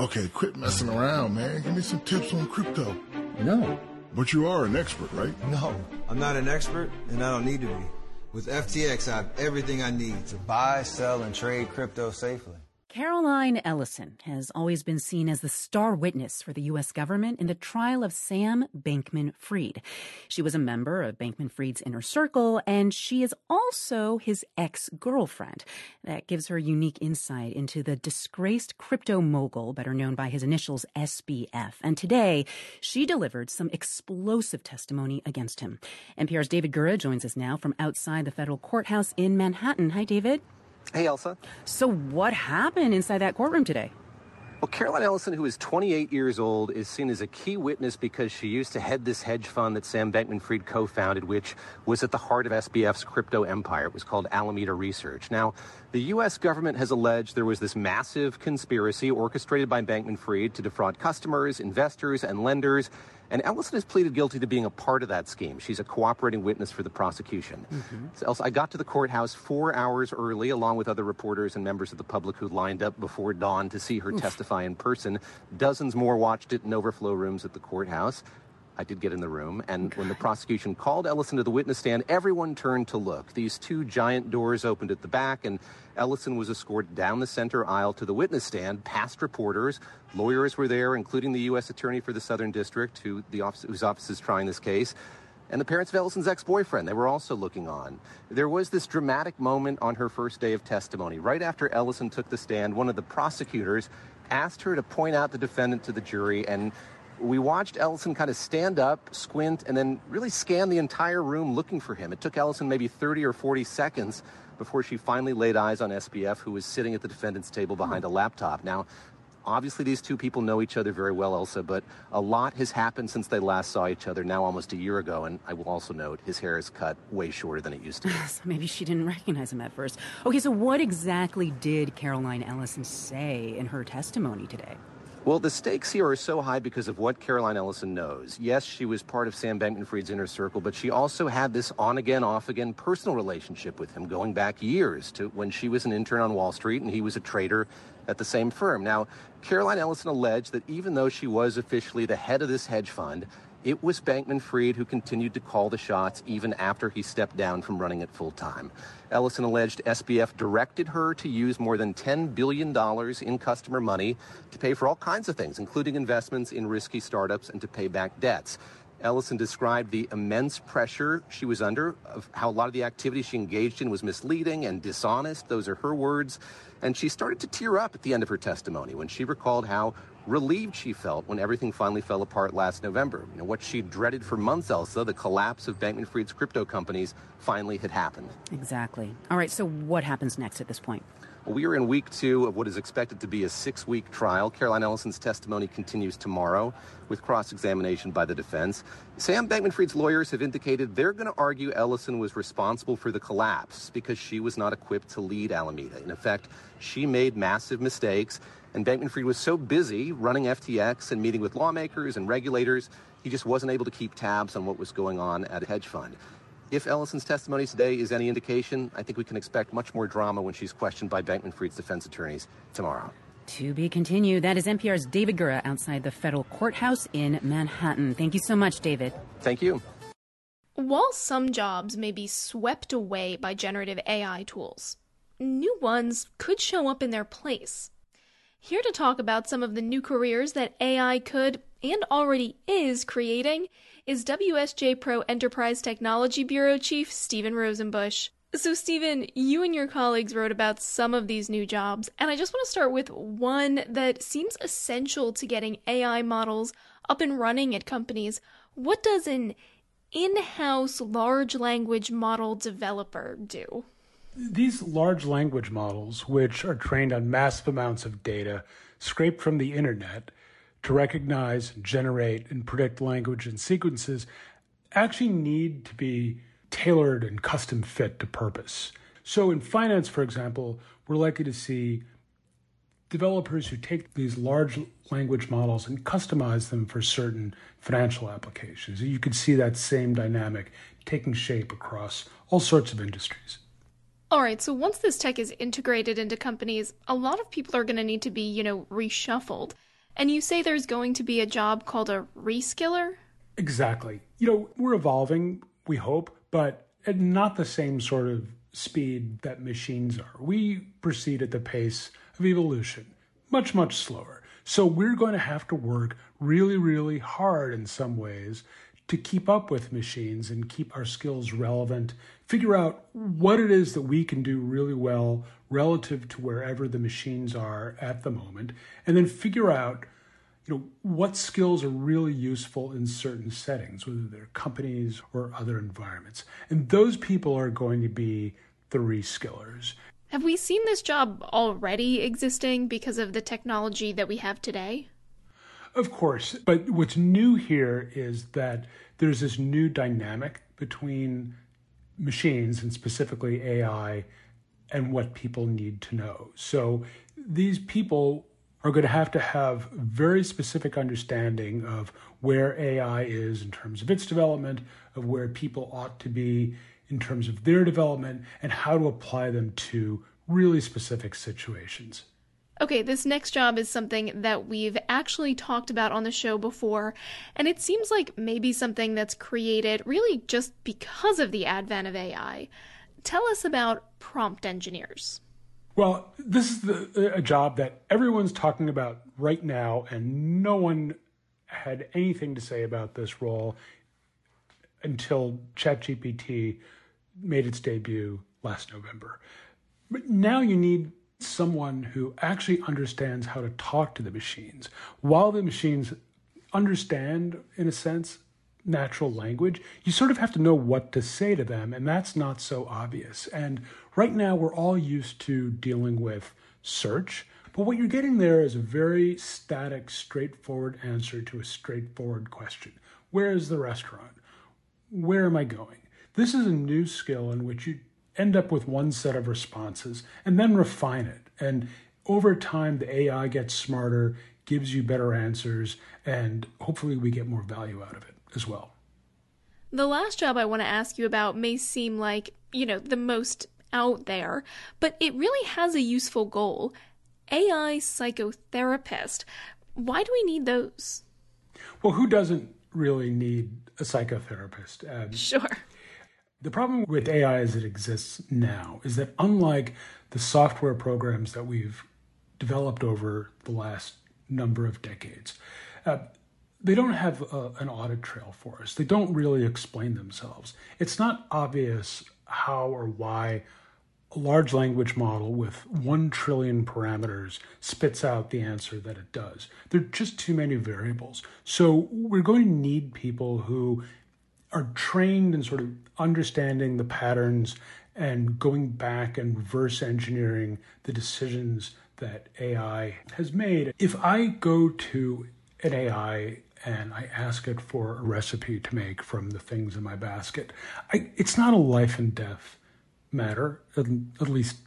Okay, quit messing around, man. Give me some tips on crypto. No. But you are an expert, right? No, I'm not an expert, and I don't need to be. With FTX, I have everything I need to buy, sell, and trade crypto safely. Caroline Ellison has always been seen as the star witness for the U.S. government in the trial of Sam Bankman Fried. She was a member of Bankman Fried's inner circle, and she is also his ex girlfriend. That gives her unique insight into the disgraced crypto mogul, better known by his initials SBF. And today, she delivered some explosive testimony against him. NPR's David Gura joins us now from outside the federal courthouse in Manhattan. Hi, David. Hey, Ailsa. So, what happened inside that courtroom today? Well, Caroline Ellison, who is 28 years old, is seen as a key witness because she used to head this hedge fund that Sam Bankman Fried co founded, which was at the heart of SBF's crypto empire. It was called Alameda Research. Now, the U.S. government has alleged there was this massive conspiracy orchestrated by Bankman Fried to defraud customers, investors, and lenders. And Ellison has pleaded guilty to being a part of that scheme. She's a cooperating witness for the prosecution. Mm-hmm. So Ailsa, I got to the courthouse four hours early, along with other reporters and members of the public who lined up before dawn to see her Oof. testify in person. Dozens more watched it in overflow rooms at the courthouse. I did get in the room, and when the prosecution called Ellison to the witness stand, everyone turned to look. These two giant doors opened at the back, and Ellison was escorted down the center aisle to the witness stand, past reporters. Lawyers were there, including the U.S. Attorney for the Southern District, who the office, whose office is trying this case and the parents of Ellison's ex boyfriend. They were also looking on. There was this dramatic moment on her first day of testimony. Right after Ellison took the stand, one of the prosecutors asked her to point out the defendant to the jury, and we watched Ellison kind of stand up, squint, and then really scan the entire room looking for him. It took Ellison maybe 30 or 40 seconds before she finally laid eyes on SBF, who was sitting at the defendant's table behind a laptop. Now, obviously these two people know each other very well, Ailsa, but a lot has happened since they last saw each other now almost a year ago. And I will also note his hair is cut way shorter than it used to be. so maybe she didn't recognize him at first. Okay, so what exactly did Caroline Ellison say in her testimony today? Well, the stakes here are so high because of what Caroline Ellison knows. Yes, she was part of Sam Bankman Fried's inner circle, but she also had this on again, off again personal relationship with him going back years to when she was an intern on Wall Street and he was a trader at the same firm. Now, Caroline Ellison alleged that even though she was officially the head of this hedge fund, it was Bankman Fried who continued to call the shots even after he stepped down from running it full time. Ellison alleged SBF directed her to use more than $10 billion in customer money to pay for all kinds of things, including investments in risky startups and to pay back debts. Ellison described the immense pressure she was under, of how a lot of the activity she engaged in was misleading and dishonest. Those are her words. And she started to tear up at the end of her testimony when she recalled how relieved she felt when everything finally fell apart last November. You know, what she dreaded for months, Ailsa, the collapse of Bankman Fried's crypto companies, finally had happened. Exactly. All right, so what happens next at this point? We are in week two of what is expected to be a six week trial. Caroline Ellison's testimony continues tomorrow with cross examination by the defense. Sam Bankman Fried's lawyers have indicated they're going to argue Ellison was responsible for the collapse because she was not equipped to lead Alameda. In effect, she made massive mistakes, and Bankman Fried was so busy running FTX and meeting with lawmakers and regulators, he just wasn't able to keep tabs on what was going on at a hedge fund. If Ellison's testimony today is any indication, I think we can expect much more drama when she's questioned by Bankman Fried's defense attorneys tomorrow. To be continued. That is NPR's David Gura outside the federal courthouse in Manhattan. Thank you so much, David. Thank you. While some jobs may be swept away by generative AI tools, new ones could show up in their place. Here to talk about some of the new careers that AI could and already is creating is WSJ Pro Enterprise Technology Bureau Chief Stephen Rosenbush. So, Stephen, you and your colleagues wrote about some of these new jobs, and I just want to start with one that seems essential to getting AI models up and running at companies. What does an in house large language model developer do? These large language models, which are trained on massive amounts of data scraped from the internet, to recognize, generate, and predict language and sequences actually need to be tailored and custom fit to purpose. So, in finance, for example, we're likely to see developers who take these large language models and customize them for certain financial applications. You could see that same dynamic taking shape across all sorts of industries. All right, so once this tech is integrated into companies, a lot of people are going to need to be, you know, reshuffled. And you say there's going to be a job called a reskiller? Exactly. You know, we're evolving, we hope, but at not the same sort of speed that machines are. We proceed at the pace of evolution, much, much slower. So we're going to have to work really, really hard in some ways to keep up with machines and keep our skills relevant, figure out what it is that we can do really well relative to wherever the machines are at the moment, and then figure out you know what skills are really useful in certain settings whether they're companies or other environments. And those people are going to be the reskillers have we seen this job already existing because of the technology that we have today of course but what's new here is that there's this new dynamic between machines and specifically ai and what people need to know so these people are going to have to have very specific understanding of where AI is in terms of its development, of where people ought to be in terms of their development, and how to apply them to really specific situations. Okay, this next job is something that we've actually talked about on the show before, and it seems like maybe something that's created really just because of the advent of AI. Tell us about prompt engineers. Well, this is the, a job that everyone's talking about right now, and no one had anything to say about this role until ChatGPT made its debut last November. But now you need someone who actually understands how to talk to the machines. While the machines understand, in a sense, natural language, you sort of have to know what to say to them, and that's not so obvious. And right now, we're all used to dealing with search, but what you're getting there is a very static, straightforward answer to a straightforward question Where is the restaurant? Where am I going? This is a new skill in which you end up with one set of responses and then refine it. And over time, the AI gets smarter, gives you better answers, and hopefully, we get more value out of it as well. The last job I want to ask you about may seem like, you know, the most out there, but it really has a useful goal. AI psychotherapist. Why do we need those? Well, who doesn't really need a psychotherapist? Um, sure. The problem with AI as it exists now is that unlike the software programs that we've developed over the last number of decades, uh, they don't have a, an audit trail for us. They don't really explain themselves. It's not obvious how or why a large language model with 1 trillion parameters spits out the answer that it does. There are just too many variables. So we're going to need people who are trained in sort of understanding the patterns and going back and reverse engineering the decisions that AI has made. If I go to an AI and I ask it for a recipe to make from the things in my basket. I, it's not a life and death matter, at, at least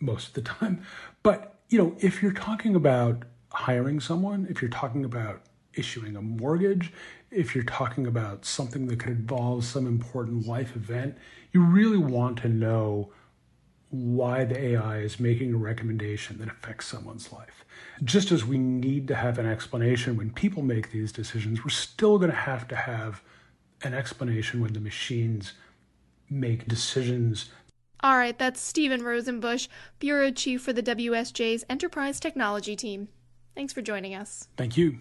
most of the time. But, you know, if you're talking about hiring someone, if you're talking about issuing a mortgage, if you're talking about something that could involve some important life event, you really want to know why the AI is making a recommendation that affects someone's life. Just as we need to have an explanation when people make these decisions, we're still going to have to have an explanation when the machines make decisions. All right, that's Stephen Rosenbush, Bureau Chief for the WSJ's Enterprise Technology Team. Thanks for joining us. Thank you.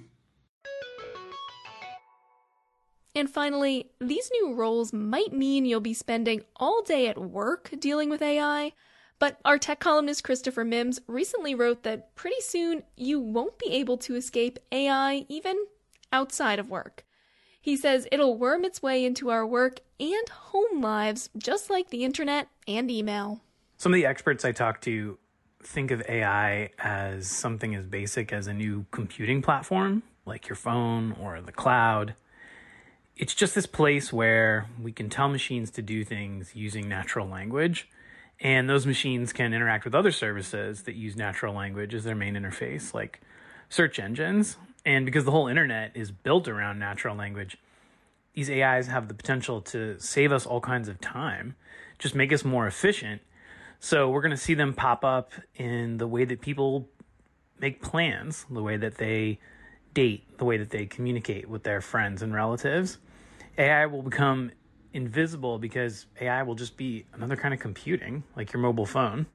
And finally, these new roles might mean you'll be spending all day at work dealing with AI, but our tech columnist Christopher Mims recently wrote that pretty soon you won't be able to escape AI even outside of work. He says it'll worm its way into our work and home lives just like the internet and email. Some of the experts I talked to think of AI as something as basic as a new computing platform, like your phone or the cloud it's just this place where we can tell machines to do things using natural language and those machines can interact with other services that use natural language as their main interface like search engines. And because the whole internet is built around natural language these ais have the potential to save us all kinds of time just make us more efficient. So we're going to see them pop up in the way that people make plans the way that they date the way that they communicate with their friends and relatives. AI will become invisible because AI will just be another kind of computing, like your mobile phone.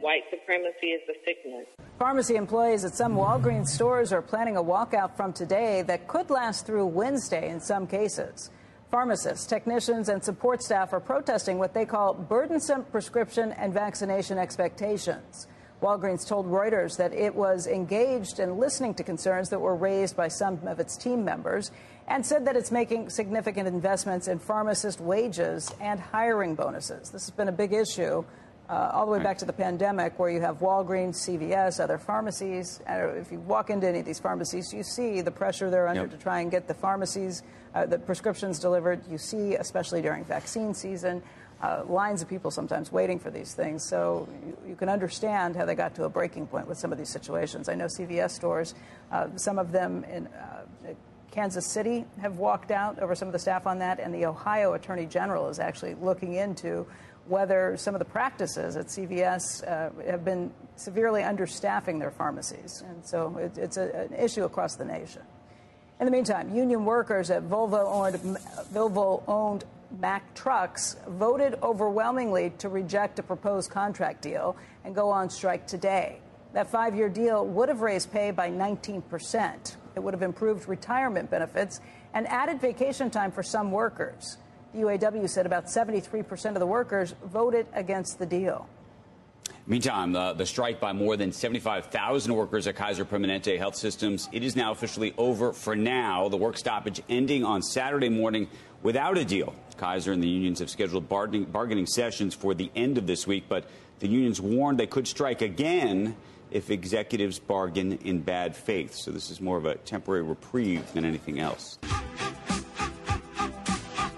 White supremacy is the sickness. Pharmacy employees at some Walgreens stores are planning a walkout from today that could last through Wednesday in some cases. Pharmacists, technicians, and support staff are protesting what they call burdensome prescription and vaccination expectations. Walgreens told Reuters that it was engaged in listening to concerns that were raised by some of its team members and said that it's making significant investments in pharmacist wages and hiring bonuses. This has been a big issue uh, all the way back to the pandemic, where you have Walgreens, CVS, other pharmacies. If you walk into any of these pharmacies, you see the pressure they're under yep. to try and get the pharmacies, uh, the prescriptions delivered. You see, especially during vaccine season, uh, lines of people sometimes waiting for these things. So you, you, can understand how they got to a breaking point with some of these situations. I know CVS stores, uh, some of them in uh, Kansas City have walked out over some of the staff on that, and the Ohio Attorney General is actually looking into whether some of the practices at CVS uh, have been severely understaffing their pharmacies. And so it, it's a, an issue across the nation. In the meantime, union workers at Volvo-owned, Volvo-owned Mack Trucks voted overwhelmingly to reject a proposed contract deal and go on strike today. That five year deal would have raised pay by 19%. It would have improved retirement benefits and added vacation time for some workers. The UAW said about 73% of the workers voted against the deal. Meantime, uh, the strike by more than 75,000 workers at Kaiser Permanente Health Systems, it is now officially over for now. The work stoppage ending on Saturday morning without a deal. Kaiser and the unions have scheduled bargaining, bargaining sessions for the end of this week, but the unions warned they could strike again if executives bargain in bad faith. So this is more of a temporary reprieve than anything else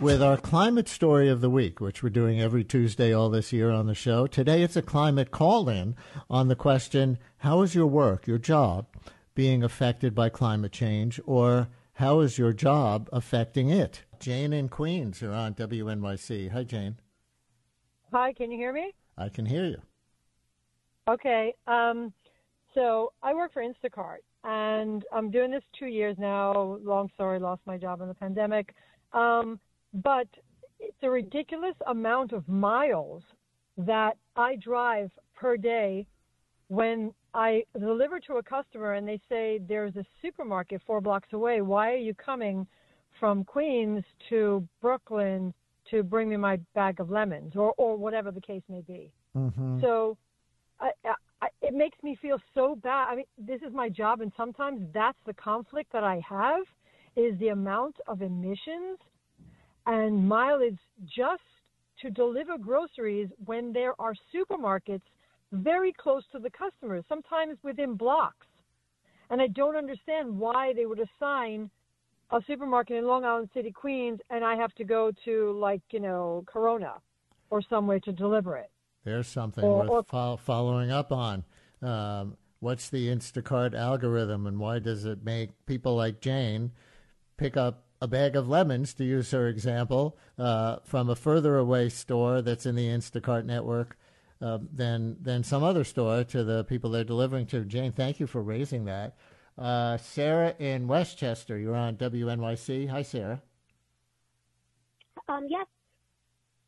with our climate story of the week, which we're doing every Tuesday all this year on the show. Today it's a climate call in on the question How is your work, your job, being affected by climate change, or how is your job affecting it? Jane in Queens you're on WNYC. Hi, Jane. Hi, can you hear me? I can hear you. Okay. Um, so I work for Instacart, and I'm doing this two years now. Long story, lost my job in the pandemic. Um, but it's a ridiculous amount of miles that I drive per day when I deliver to a customer and they say there's a supermarket four blocks away. Why are you coming from Queens to Brooklyn to bring me my bag of lemons or, or whatever the case may be? Mm-hmm. So I, I, it makes me feel so bad. I mean, this is my job, and sometimes that's the conflict that I have is the amount of emissions and mileage just to deliver groceries when there are supermarkets very close to the customers, sometimes within blocks. And I don't understand why they would assign a supermarket in Long Island City, Queens, and I have to go to like you know Corona or somewhere to deliver it. There's something or, worth or, fo- following up on. Um, what's the Instacart algorithm, and why does it make people like Jane pick up a bag of lemons, to use her example, uh, from a further away store that's in the Instacart network uh, than than some other store to the people they're delivering to. Jane, thank you for raising that. Uh, Sarah in Westchester, you're on WNYC. Hi, Sarah. Um, yes,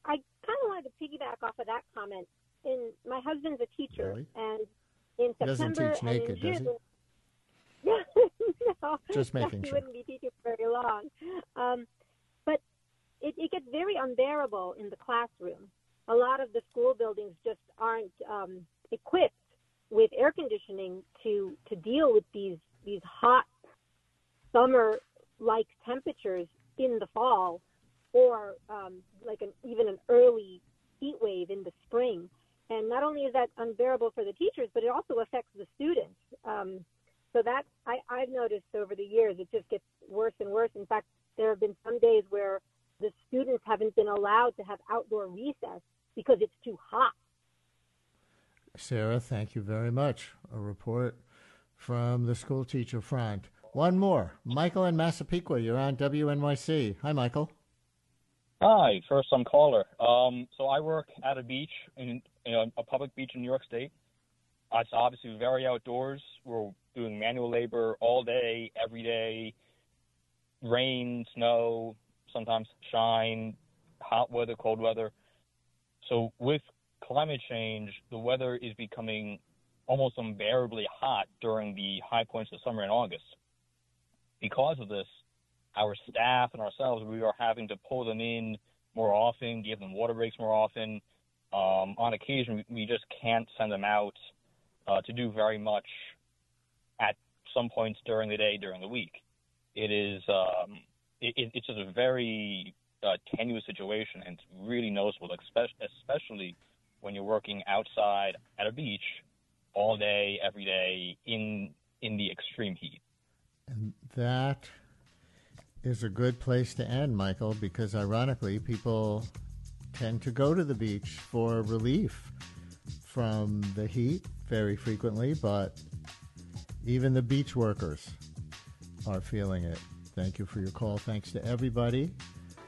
I kind of wanted to piggyback off of that comment. In my husband's a teacher, really? and in September and naked, in June, no, just making he sure. wouldn't be teaching for very long. Um, but it, it gets very unbearable in the classroom. A lot of the school buildings just aren't um, equipped with air conditioning to to deal with these these hot summer like temperatures in the fall or um, like an even an early heat wave in the spring. And not only is that unbearable for the teachers, but it also affects the students. Um, so that I, I've noticed over the years, it just gets worse and worse. In fact, there have been some days where the students haven't been allowed to have outdoor recess because it's too hot. Sarah, thank you very much. A report from the school teacher front. One more. Michael in Massapequa, you're on WNYC. Hi, Michael. Hi, first time caller. Um, so I work at a beach in, in a public beach in New York State. It's obviously very outdoors. We're doing manual labor all day, every day, rain, snow, sometimes shine, hot weather, cold weather. So with climate change, the weather is becoming almost unbearably hot during the high points of summer and August. Because of this, our staff and ourselves, we are having to pull them in more often, give them water breaks more often. Um, on occasion, we just can't send them out uh, to do very much at some points during the day, during the week. It is um, it, it's just a very uh, tenuous situation, and it's really noticeable, especially when you're working outside at a beach all day, every day in in the extreme heat. And that is a good place to end, Michael, because ironically, people tend to go to the beach for relief from the heat very frequently, but even the beach workers are feeling it. Thank you for your call. Thanks to everybody.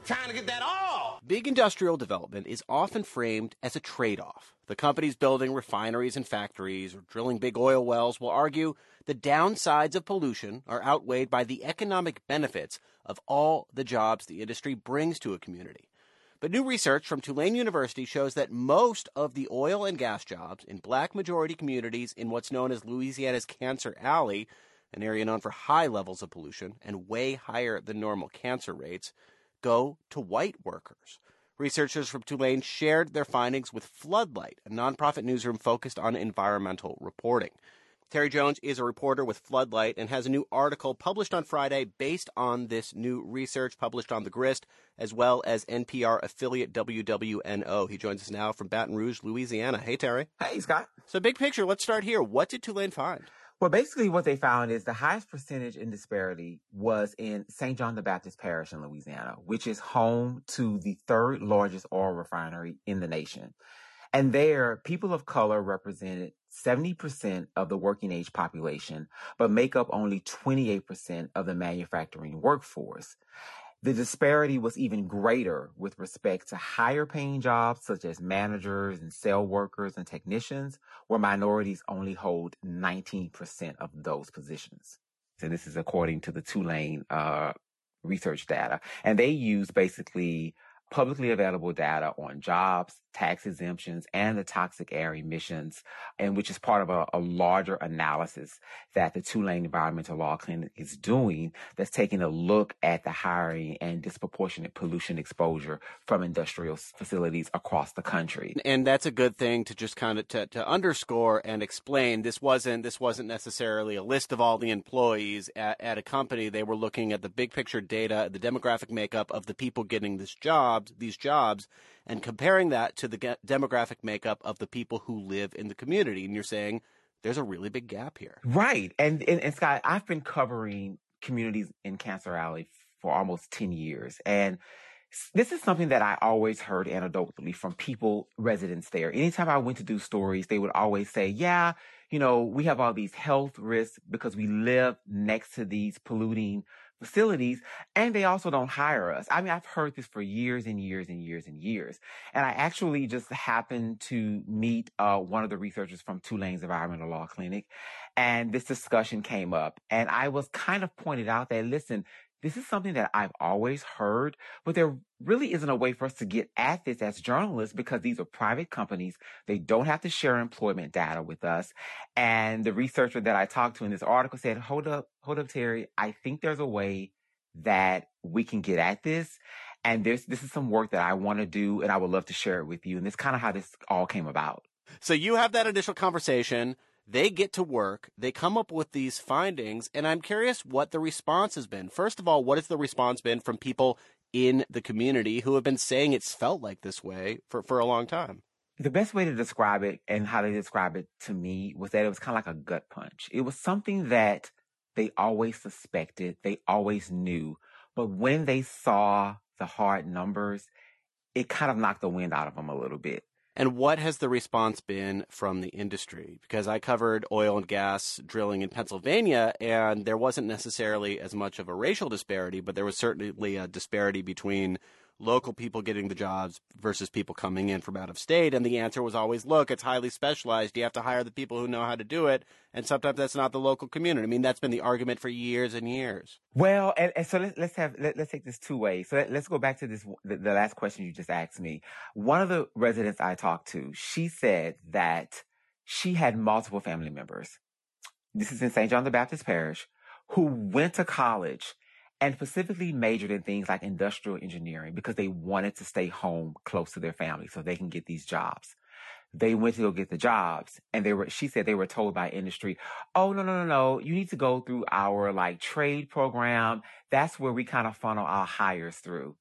Trying to get that all. Big industrial development is often framed as a trade off. The companies building refineries and factories or drilling big oil wells will argue the downsides of pollution are outweighed by the economic benefits of all the jobs the industry brings to a community. But new research from Tulane University shows that most of the oil and gas jobs in black majority communities in what's known as Louisiana's Cancer Alley an area known for high levels of pollution and way higher than normal cancer rates, go to white workers. Researchers from Tulane shared their findings with Floodlight, a nonprofit newsroom focused on environmental reporting. Terry Jones is a reporter with Floodlight and has a new article published on Friday based on this new research published on The Grist, as well as NPR affiliate WWNO. He joins us now from Baton Rouge, Louisiana. Hey, Terry. Hey, Scott. So, big picture, let's start here. What did Tulane find? Well, basically, what they found is the highest percentage in disparity was in St. John the Baptist Parish in Louisiana, which is home to the third largest oil refinery in the nation. And there, people of color represented 70% of the working age population, but make up only 28% of the manufacturing workforce. The disparity was even greater with respect to higher paying jobs such as managers and cell workers and technicians, where minorities only hold 19% of those positions. And this is according to the Tulane uh, research data. And they use basically publicly available data on jobs, tax exemptions, and the toxic air emissions, and which is part of a, a, larger analysis that the Tulane Environmental Law Clinic is doing that's taking a look at the hiring and disproportionate pollution exposure from industrial facilities across the country. And that's a good thing to just kind of to, to underscore and explain. This wasn't this wasn't necessarily a list of all the employees at, at a company. They were looking at the big picture data, the demographic makeup of the people getting this job jobs, these jobs, and comparing that to the demographic makeup of the people who live in the community. And you're saying there's a really big gap here. Right. And, and, and Scott, I've been covering communities in Cancer Alley for almost 10 years. And this is something that I always heard anecdotally from people, residents there. Anytime I went to do stories, they would always say, yeah, you know, we have all these health risks because we live next to these polluting facilities and they also don't hire us. I mean, I've heard this for years and years and years and years. And I actually just happened to meet uh, one of the researchers from Tulane's Environmental Law Clinic and this discussion came up and I was kind of pointed out that, listen, this is something that I've always heard, but there really isn't a way for us to get at this as journalists because these are private companies. They don't have to share employment data with us. And the researcher that I talked to in this article said, hold up, hold up, Terry. I think there's a way that we can get at this. And this, this is some work that I want to do and I would love to share it with you. And this kind of how this all came about. So you have that initial conversation they get to work, they come up with these findings, and I'm curious what the response has been. First of all, what has the response been from people in the community who have been saying it's felt like this way for, for a long time? The best way to describe it and how they describe it to me was that it was kind of like a gut punch. It was something that they always suspected, they always knew, but when they saw the hard numbers, it kind of knocked the wind out of them a little bit. And what has the response been from the industry? Because I covered oil and gas drilling in Pennsylvania, and there wasn't necessarily as much of a racial disparity, but there was certainly a disparity between local people getting the jobs versus people coming in from out of state. And the answer was always, look, it's highly specialized. You have to hire the people who know how to do it. And sometimes that's not the local community. I mean, that's been the argument for years and years. Well, and, and so let, us have let, us take this two ways. So let, us go back to this the, the last question you just asked me. One of the residents I talked to, she said that she had multiple family members. This is in St. John the Baptist Parish, who went to college and specifically majored in things like industrial engineering because they wanted to stay home close to their family so they can get these jobs. They went to go get the jobs and they were, she said they were told by industry, Oh, no, no, no, no. You need to go through our like trade program. That's where we kind of funnel our hires through.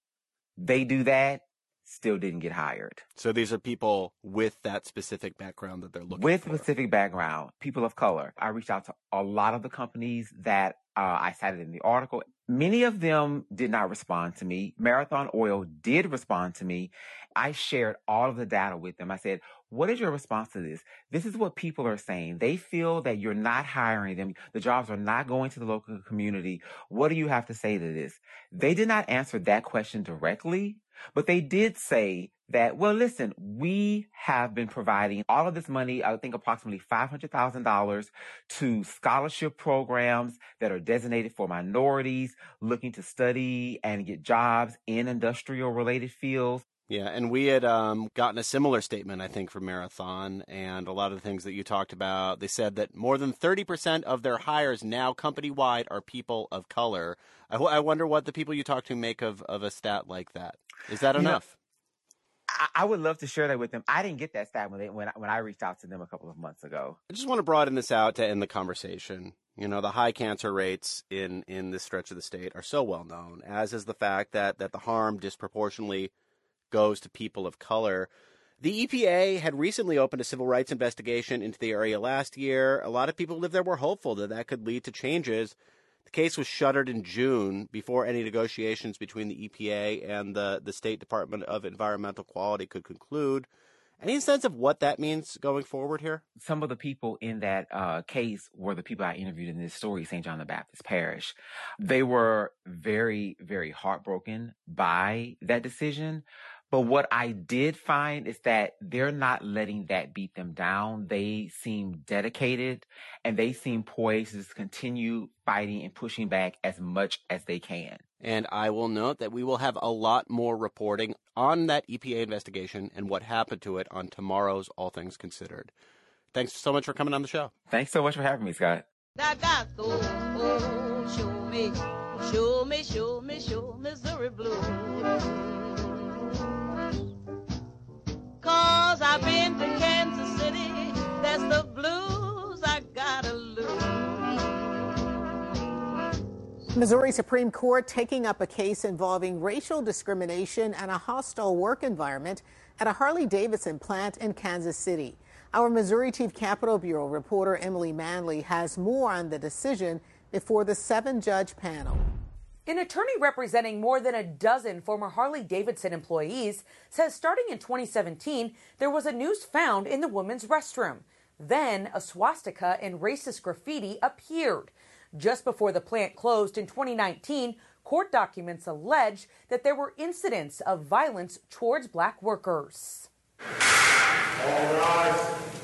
They do that still didn't get hired. So these are people with that specific background that they're looking with for. specific background, people of color. I reached out to a lot of the companies that uh, I cited in the article. Many of them did not respond to me. Marathon Oil did respond to me. I shared all of the data with them. I said, what is your response to this? This is what people are saying. They feel that you're not hiring them. The jobs are not going to the local community. What do you have to say to this? They did not answer that question directly, but they did say that, well, listen, we have been providing all of this money, I think approximately $500,000 to scholarship programs that are designated for minorities looking to study and get jobs in industrial related fields. Yeah, and we had um, gotten a similar statement, I think, from Marathon, and a lot of the things that you talked about. They said that more than 30% of their hires now company wide are people of color. I, w- I wonder what the people you talk to make of, of a stat like that. Is that enough? I, I would love to share that with them. I didn't get that stat when, they, when, I, when I reached out to them a couple of months ago. I just want to broaden this out to end the conversation. You know, the high cancer rates in, in this stretch of the state are so well known, as is the fact that, that the harm disproportionately goes to people of color. The EPA had recently opened a civil rights investigation into the area last year. A lot of people who live there were hopeful that that could lead to changes. The case was shuttered in June before any negotiations between the EPA and the, the State Department of Environmental Quality could conclude. Any sense of what that means going forward here? Some of the people in that uh, case were the people I interviewed in this story, St. John the Baptist Parish. They were very, very heartbroken by that decision. But what I did find is that they're not letting that beat them down. They seem dedicated and they seem poised to continue fighting and pushing back as much as they can. And I will note that we will have a lot more reporting on that EPA investigation and what happened to it on tomorrow's All Things Considered. Thanks so much for coming on the show. Thanks so much for having me, Scott. show me, show me, show me, show Missouri blue. Cause I've been to Kansas City. That's the blues I gotta lose. Missouri Supreme Court taking up a case involving racial discrimination and a hostile work environment at a Harley Davidson plant in Kansas City. Our Missouri Chief Capitol Bureau reporter Emily Manley has more on the decision before the seven judge panel. An attorney representing more than a dozen former Harley Davidson employees says starting in 2017, there was a noose found in the women's restroom. Then a swastika and racist graffiti appeared. Just before the plant closed in 2019, court documents allege that there were incidents of violence towards black workers.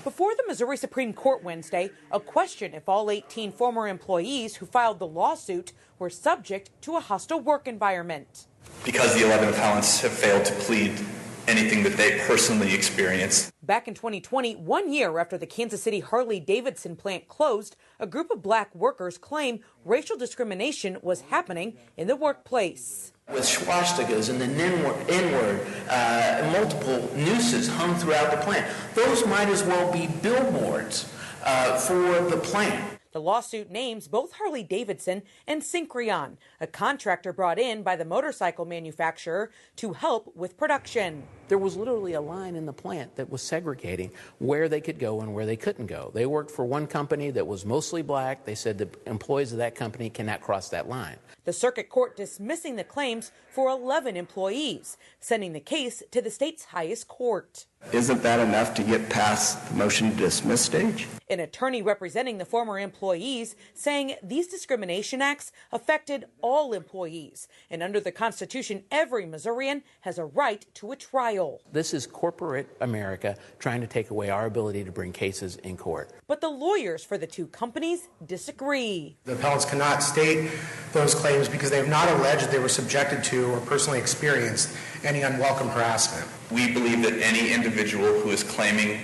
Before the Missouri Supreme Court Wednesday, a question if all 18 former employees who filed the lawsuit were subject to a hostile work environment. Because the 11 appellants have failed to plead anything that they personally experienced. Back in 2020, one year after the Kansas City Harley Davidson plant closed, a group of black workers claim racial discrimination was happening in the workplace with swastikas and the N-word, uh, multiple nooses hung throughout the plant. Those might as well be billboards uh, for the plant. The lawsuit names both Harley Davidson and Syncreon, a contractor brought in by the motorcycle manufacturer to help with production. There was literally a line in the plant that was segregating where they could go and where they couldn't go. They worked for one company that was mostly black. They said the employees of that company cannot cross that line. The circuit court dismissing the claims for 11 employees, sending the case to the state's highest court. Isn't that enough to get past the motion to dismiss stage? An attorney representing the former employees saying these discrimination acts affected all employees. And under the Constitution, every Missourian has a right to a trial. This is corporate America trying to take away our ability to bring cases in court. But the lawyers for the two companies disagree. The appellants cannot state those claims because they have not alleged they were subjected to or personally experienced any unwelcome harassment. We believe that any individual who is claiming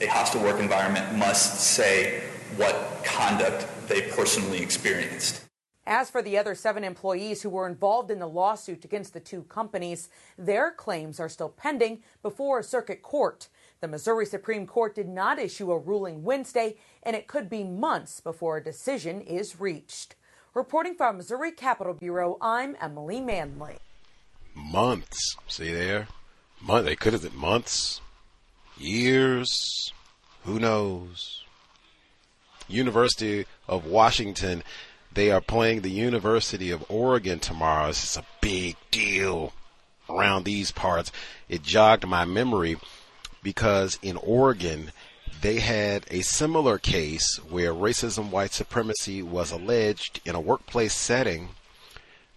a hostile work environment must say what conduct they personally experienced. As for the other seven employees who were involved in the lawsuit against the two companies, their claims are still pending before a circuit court. The Missouri Supreme Court did not issue a ruling Wednesday, and it could be months before a decision is reached. Reporting from Missouri Capitol Bureau, I'm Emily Manley. Months. See there? Month. They could have been months, years. Who knows? University of Washington. They are playing the University of Oregon tomorrow. Is a big deal around these parts. It jogged my memory because in Oregon, they had a similar case where racism, white supremacy was alleged in a workplace setting.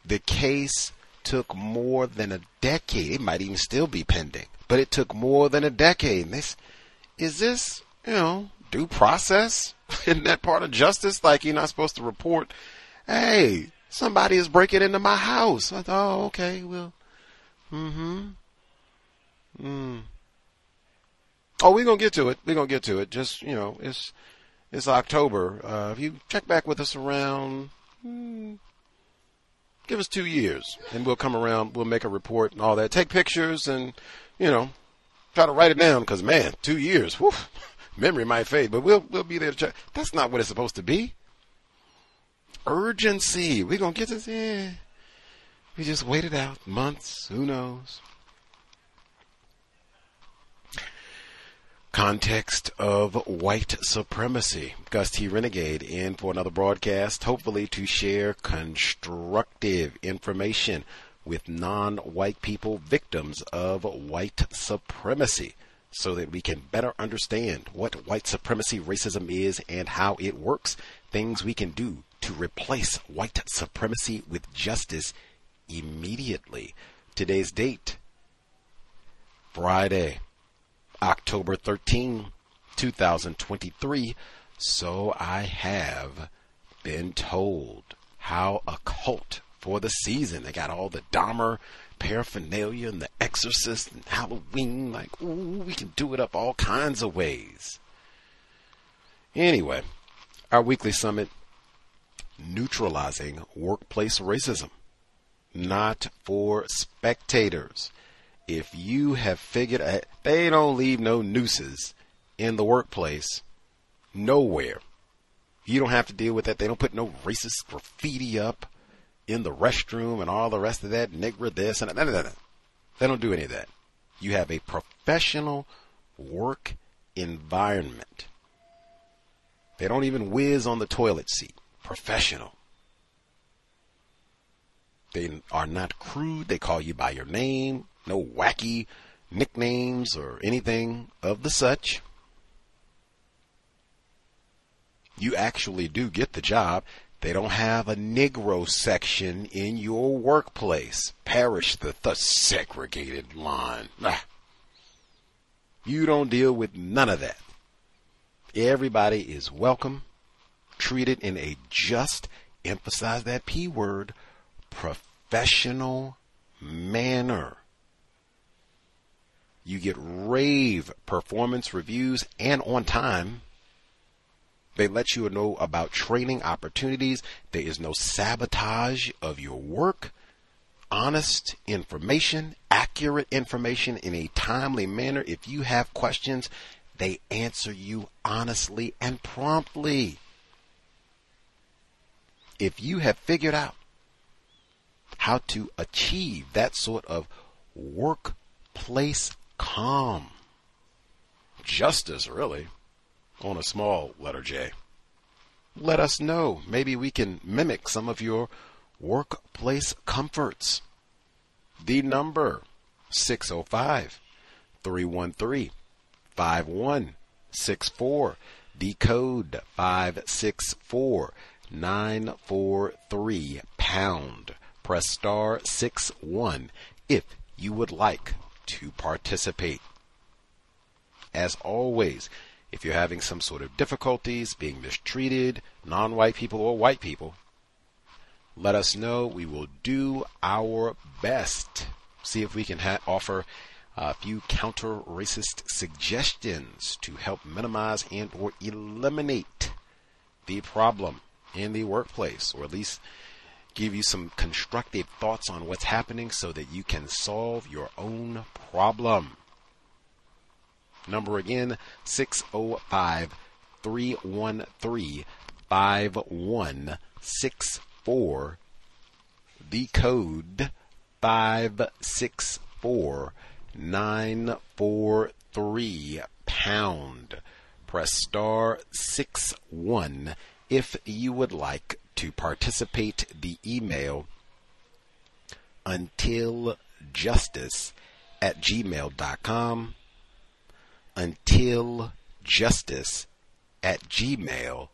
The case took more than a decade. It might even still be pending, but it took more than a decade. This, is this, you know, due process? Isn't that part of justice? Like you're not supposed to report, hey, somebody is breaking into my house. I thought, oh, okay, well, mm-hmm. Mm. Oh, we're gonna get to it. We're gonna get to it. Just you know, it's it's October. Uh, if you check back with us around, hmm, give us two years, and we'll come around. We'll make a report and all that. Take pictures and you know, try to write it down because man, two years, whew, memory might fade, but we'll we'll be there to. That's not what it's supposed to be. Urgency. We're gonna get this. in. we just waited out months. Who knows? context of white supremacy. Gus T. Renegade in for another broadcast, hopefully to share constructive information with non white people victims of white supremacy so that we can better understand what white supremacy racism is and how it works, things we can do to replace white supremacy with justice immediately. Today's date, Friday, October 13, 2023. So I have been told how a cult for the season. They got all the Dahmer paraphernalia and the Exorcist and Halloween. Like, ooh, we can do it up all kinds of ways. Anyway, our weekly summit neutralizing workplace racism. Not for spectators if you have figured out, they don't leave no nooses in the workplace nowhere. You don't have to deal with that. They don't put no racist graffiti up in the restroom and all the rest of that, nigger this and that. They don't do any of that. You have a professional work environment. They don't even whiz on the toilet seat. Professional. They are not crude. They call you by your name no wacky nicknames or anything of the such. You actually do get the job. They don't have a Negro section in your workplace. Perish the, the segregated line. Ah. You don't deal with none of that. Everybody is welcome, treated in a just, emphasize that P word, professional manner. You get rave performance reviews and on time. They let you know about training opportunities. There is no sabotage of your work. Honest information, accurate information in a timely manner. If you have questions, they answer you honestly and promptly. If you have figured out how to achieve that sort of workplace calm. Justice, really, on a small letter J. Let us know. Maybe we can mimic some of your workplace comforts. The number 605 313 5164. The code 564 943 pound. Press star 6 1 if you would like to participate. As always, if you're having some sort of difficulties, being mistreated, non white people or white people, let us know. We will do our best. See if we can ha- offer a few counter racist suggestions to help minimize and or eliminate the problem in the workplace or at least give you some constructive thoughts on what's happening so that you can solve your own problem. Number again 605 313 5164. The code 564 943 pound. Press star 6 1 if you would like to participate. The email until justice at gmail.com until justice at gmail.com.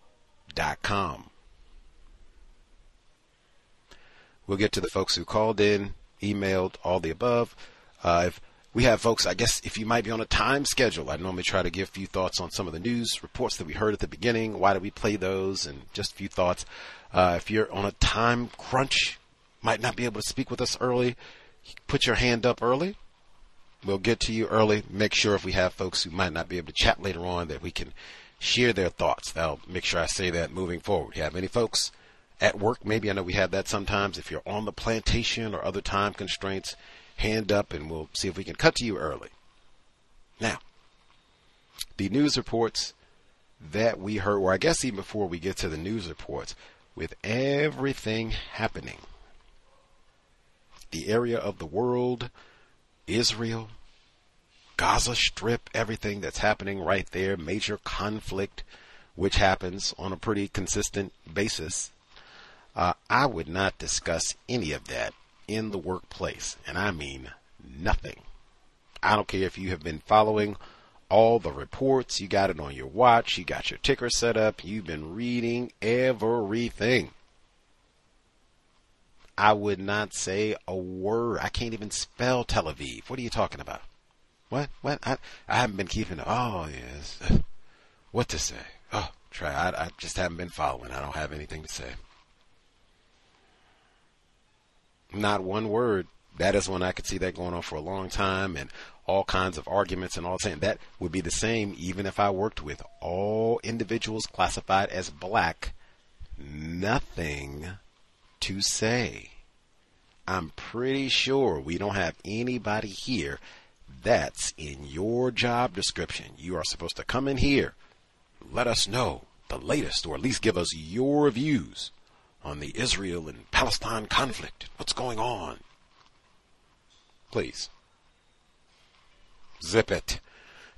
We'll get to the folks who called in, emailed, all the above. Uh, if we have folks, I guess, if you might be on a time schedule, I normally try to give a few thoughts on some of the news reports that we heard at the beginning. Why do we play those? And just a few thoughts. Uh, if you're on a time crunch, might not be able to speak with us early, put your hand up early. We'll get to you early. Make sure if we have folks who might not be able to chat later on that we can share their thoughts. I'll make sure I say that moving forward. You have any folks at work? Maybe I know we have that sometimes. If you're on the plantation or other time constraints, hand up and we'll see if we can cut to you early. Now, the news reports that we heard, or I guess even before we get to the news reports, with everything happening, the area of the world, Israel, Gaza Strip, everything that's happening right there, major conflict, which happens on a pretty consistent basis. Uh, I would not discuss any of that in the workplace, and I mean nothing. I don't care if you have been following all the reports, you got it on your watch, you got your ticker set up, you've been reading everything. I would not say a word. I can't even spell Tel Aviv. What are you talking about? What? What? I, I haven't been keeping. Oh yes. What to say? Oh, try. I, I just haven't been following. I don't have anything to say. Not one word. That is when I could see that going on for a long time and all kinds of arguments and all saying that would be the same even if I worked with all individuals classified as black. Nothing to say. I'm pretty sure we don't have anybody here that's in your job description. You are supposed to come in here, let us know the latest, or at least give us your views on the Israel and Palestine conflict. What's going on? Please. Zip it.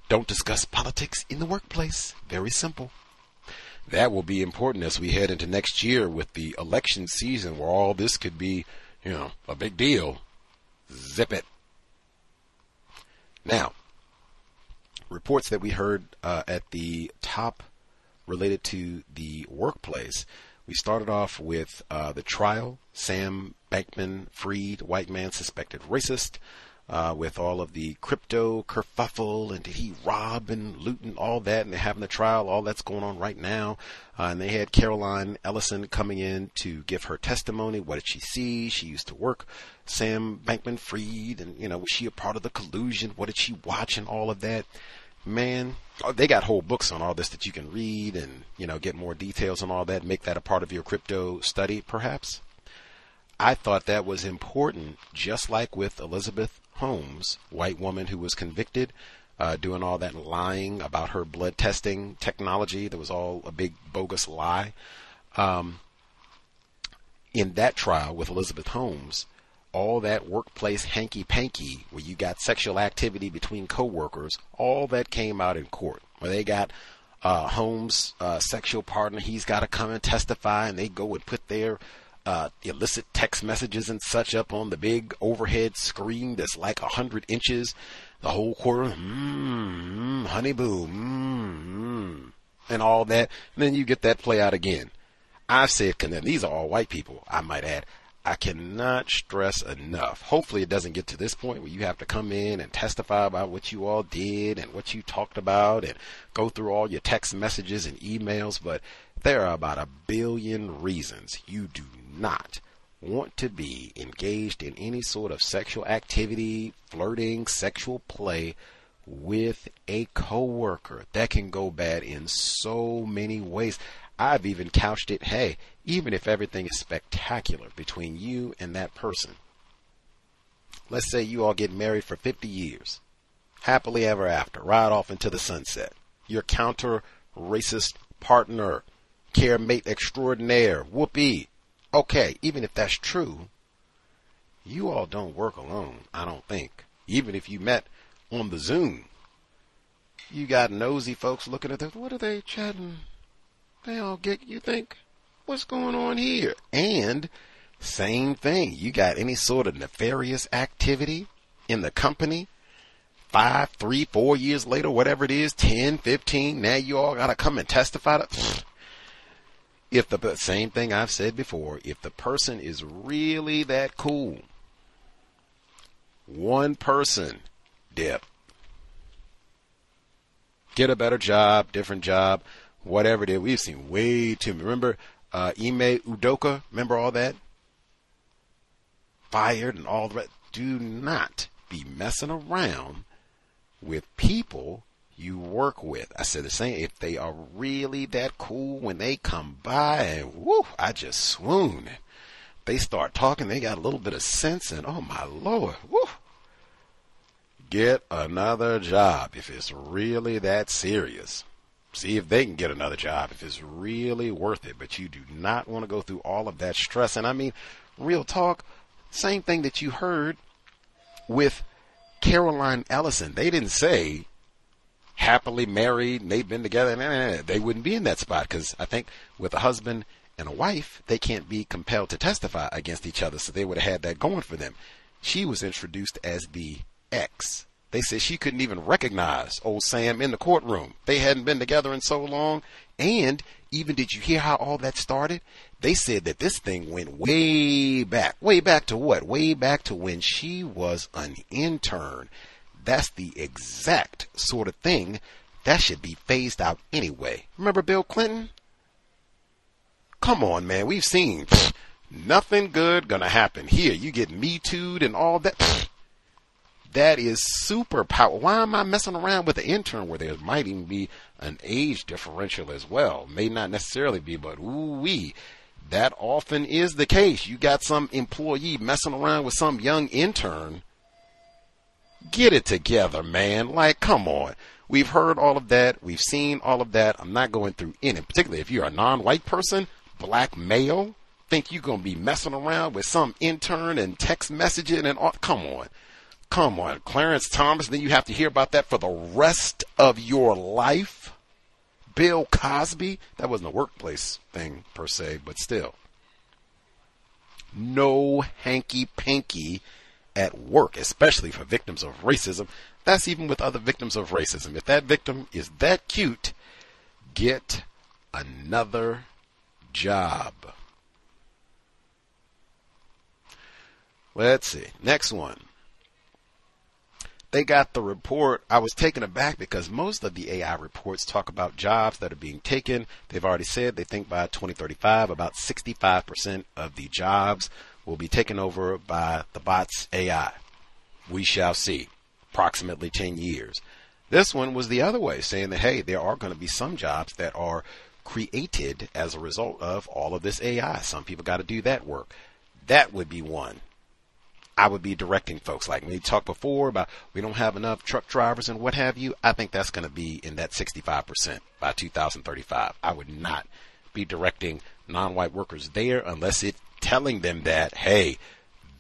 Don't discuss politics in the workplace. Very simple. That will be important as we head into next year with the election season where all this could be, you know, a big deal. Zip it. Now, reports that we heard uh, at the top related to the workplace we started off with uh, the trial, Sam Bankman Fried, white man suspected racist, uh, with all of the crypto kerfuffle and did he rob and loot and all that, and having the trial, all that's going on right now. Uh, and they had Caroline Ellison coming in to give her testimony. What did she see? She used to work Sam Bankman Fried, and you know, was she a part of the collusion? What did she watch and all of that? man, oh, they got whole books on all this that you can read and, you know, get more details on all that, make that a part of your crypto study, perhaps. I thought that was important, just like with Elizabeth Holmes, white woman who was convicted, uh, doing all that lying about her blood testing technology. That was all a big bogus lie. Um, in that trial with Elizabeth Holmes, all that workplace hanky panky where you got sexual activity between coworkers, all that came out in court. Where they got uh, Holmes' uh, sexual partner, he's got to come and testify, and they go and put their uh, illicit text messages and such up on the big overhead screen that's like a hundred inches. The whole quarter, mmm, honey boo, mmm, and all that. And then you get that play out again. I've said, and these are all white people, I might add. I cannot stress enough. Hopefully, it doesn't get to this point where you have to come in and testify about what you all did and what you talked about and go through all your text messages and emails. But there are about a billion reasons you do not want to be engaged in any sort of sexual activity, flirting, sexual play with a coworker. That can go bad in so many ways. I've even couched it, hey, even if everything is spectacular between you and that person. Let's say you all get married for 50 years, happily ever after, ride off into the sunset. Your counter racist partner, care mate extraordinaire, whoopee. Okay, even if that's true, you all don't work alone, I don't think. Even if you met on the Zoom, you got nosy folks looking at this. What are they chatting? They all get, you think, what's going on here? And same thing. You got any sort of nefarious activity in the company? Five, three, four years later, whatever it is, 10, 15, now you all got to come and testify to. If the same thing I've said before, if the person is really that cool, one person, dip. Get a better job, different job whatever it is. We've seen way too many. Remember uh, Ime Udoka? Remember all that? Fired and all the rest. Do not be messing around with people you work with. I said the same. If they are really that cool when they come by and whoo, I just swoon. They start talking, they got a little bit of sense and oh my lord, whoo. Get another job if it's really that serious. See if they can get another job if it's really worth it. But you do not want to go through all of that stress. And I mean, real talk, same thing that you heard with Caroline Ellison. They didn't say happily married and they've been together. Nah, nah, nah. They wouldn't be in that spot because I think with a husband and a wife, they can't be compelled to testify against each other. So they would have had that going for them. She was introduced as the ex they said she couldn't even recognize old Sam in the courtroom. They hadn't been together in so long. And even did you hear how all that started? They said that this thing went way back. Way back to what? Way back to when she was an intern. That's the exact sort of thing that should be phased out anyway. Remember Bill Clinton? Come on, man. We've seen pfft, nothing good gonna happen here. You get me too'd and all that. Pfft, that is super power. Why am I messing around with an intern where there might even be an age differential as well? May not necessarily be, but ooh wee. That often is the case. You got some employee messing around with some young intern. Get it together, man. Like, come on. We've heard all of that. We've seen all of that. I'm not going through any, particularly if you're a non-white person, black male, think you're going to be messing around with some intern and text messaging and all. Come on. Come on, Clarence Thomas, then you have to hear about that for the rest of your life. Bill Cosby, that wasn't a workplace thing per se, but still. No hanky panky at work, especially for victims of racism. That's even with other victims of racism. If that victim is that cute, get another job. Let's see. Next one they got the report, I was taken aback because most of the AI reports talk about jobs that are being taken. They've already said they think by 2035, about 65% of the jobs will be taken over by the bots AI. We shall see. Approximately 10 years. This one was the other way, saying that, hey, there are going to be some jobs that are created as a result of all of this AI. Some people got to do that work. That would be one I would be directing folks. Like we talked before about we don't have enough truck drivers and what have you. I think that's going to be in that 65% by 2035. I would not be directing non-white workers there unless it's telling them that, hey,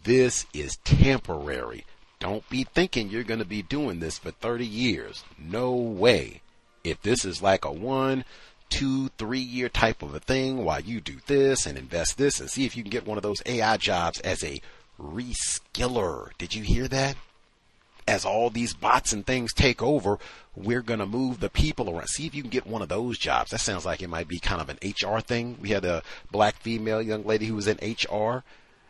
this is temporary. Don't be thinking you're going to be doing this for 30 years. No way. If this is like a one, two, three year type of a thing while you do this and invest this and see if you can get one of those AI jobs as a reskiller. Did you hear that? As all these bots and things take over, we're going to move the people around. See if you can get one of those jobs. That sounds like it might be kind of an HR thing. We had a black female young lady who was in HR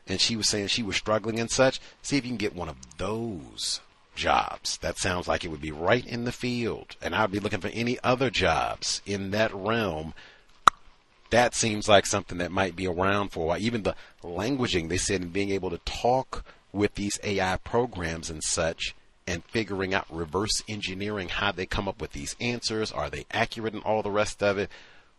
and she was saying she was struggling and such. See if you can get one of those jobs. That sounds like it would be right in the field. And I'd be looking for any other jobs in that realm. That seems like something that might be around for a while. Even the languaging, they said, and being able to talk with these AI programs and such and figuring out reverse engineering how they come up with these answers. Are they accurate and all the rest of it?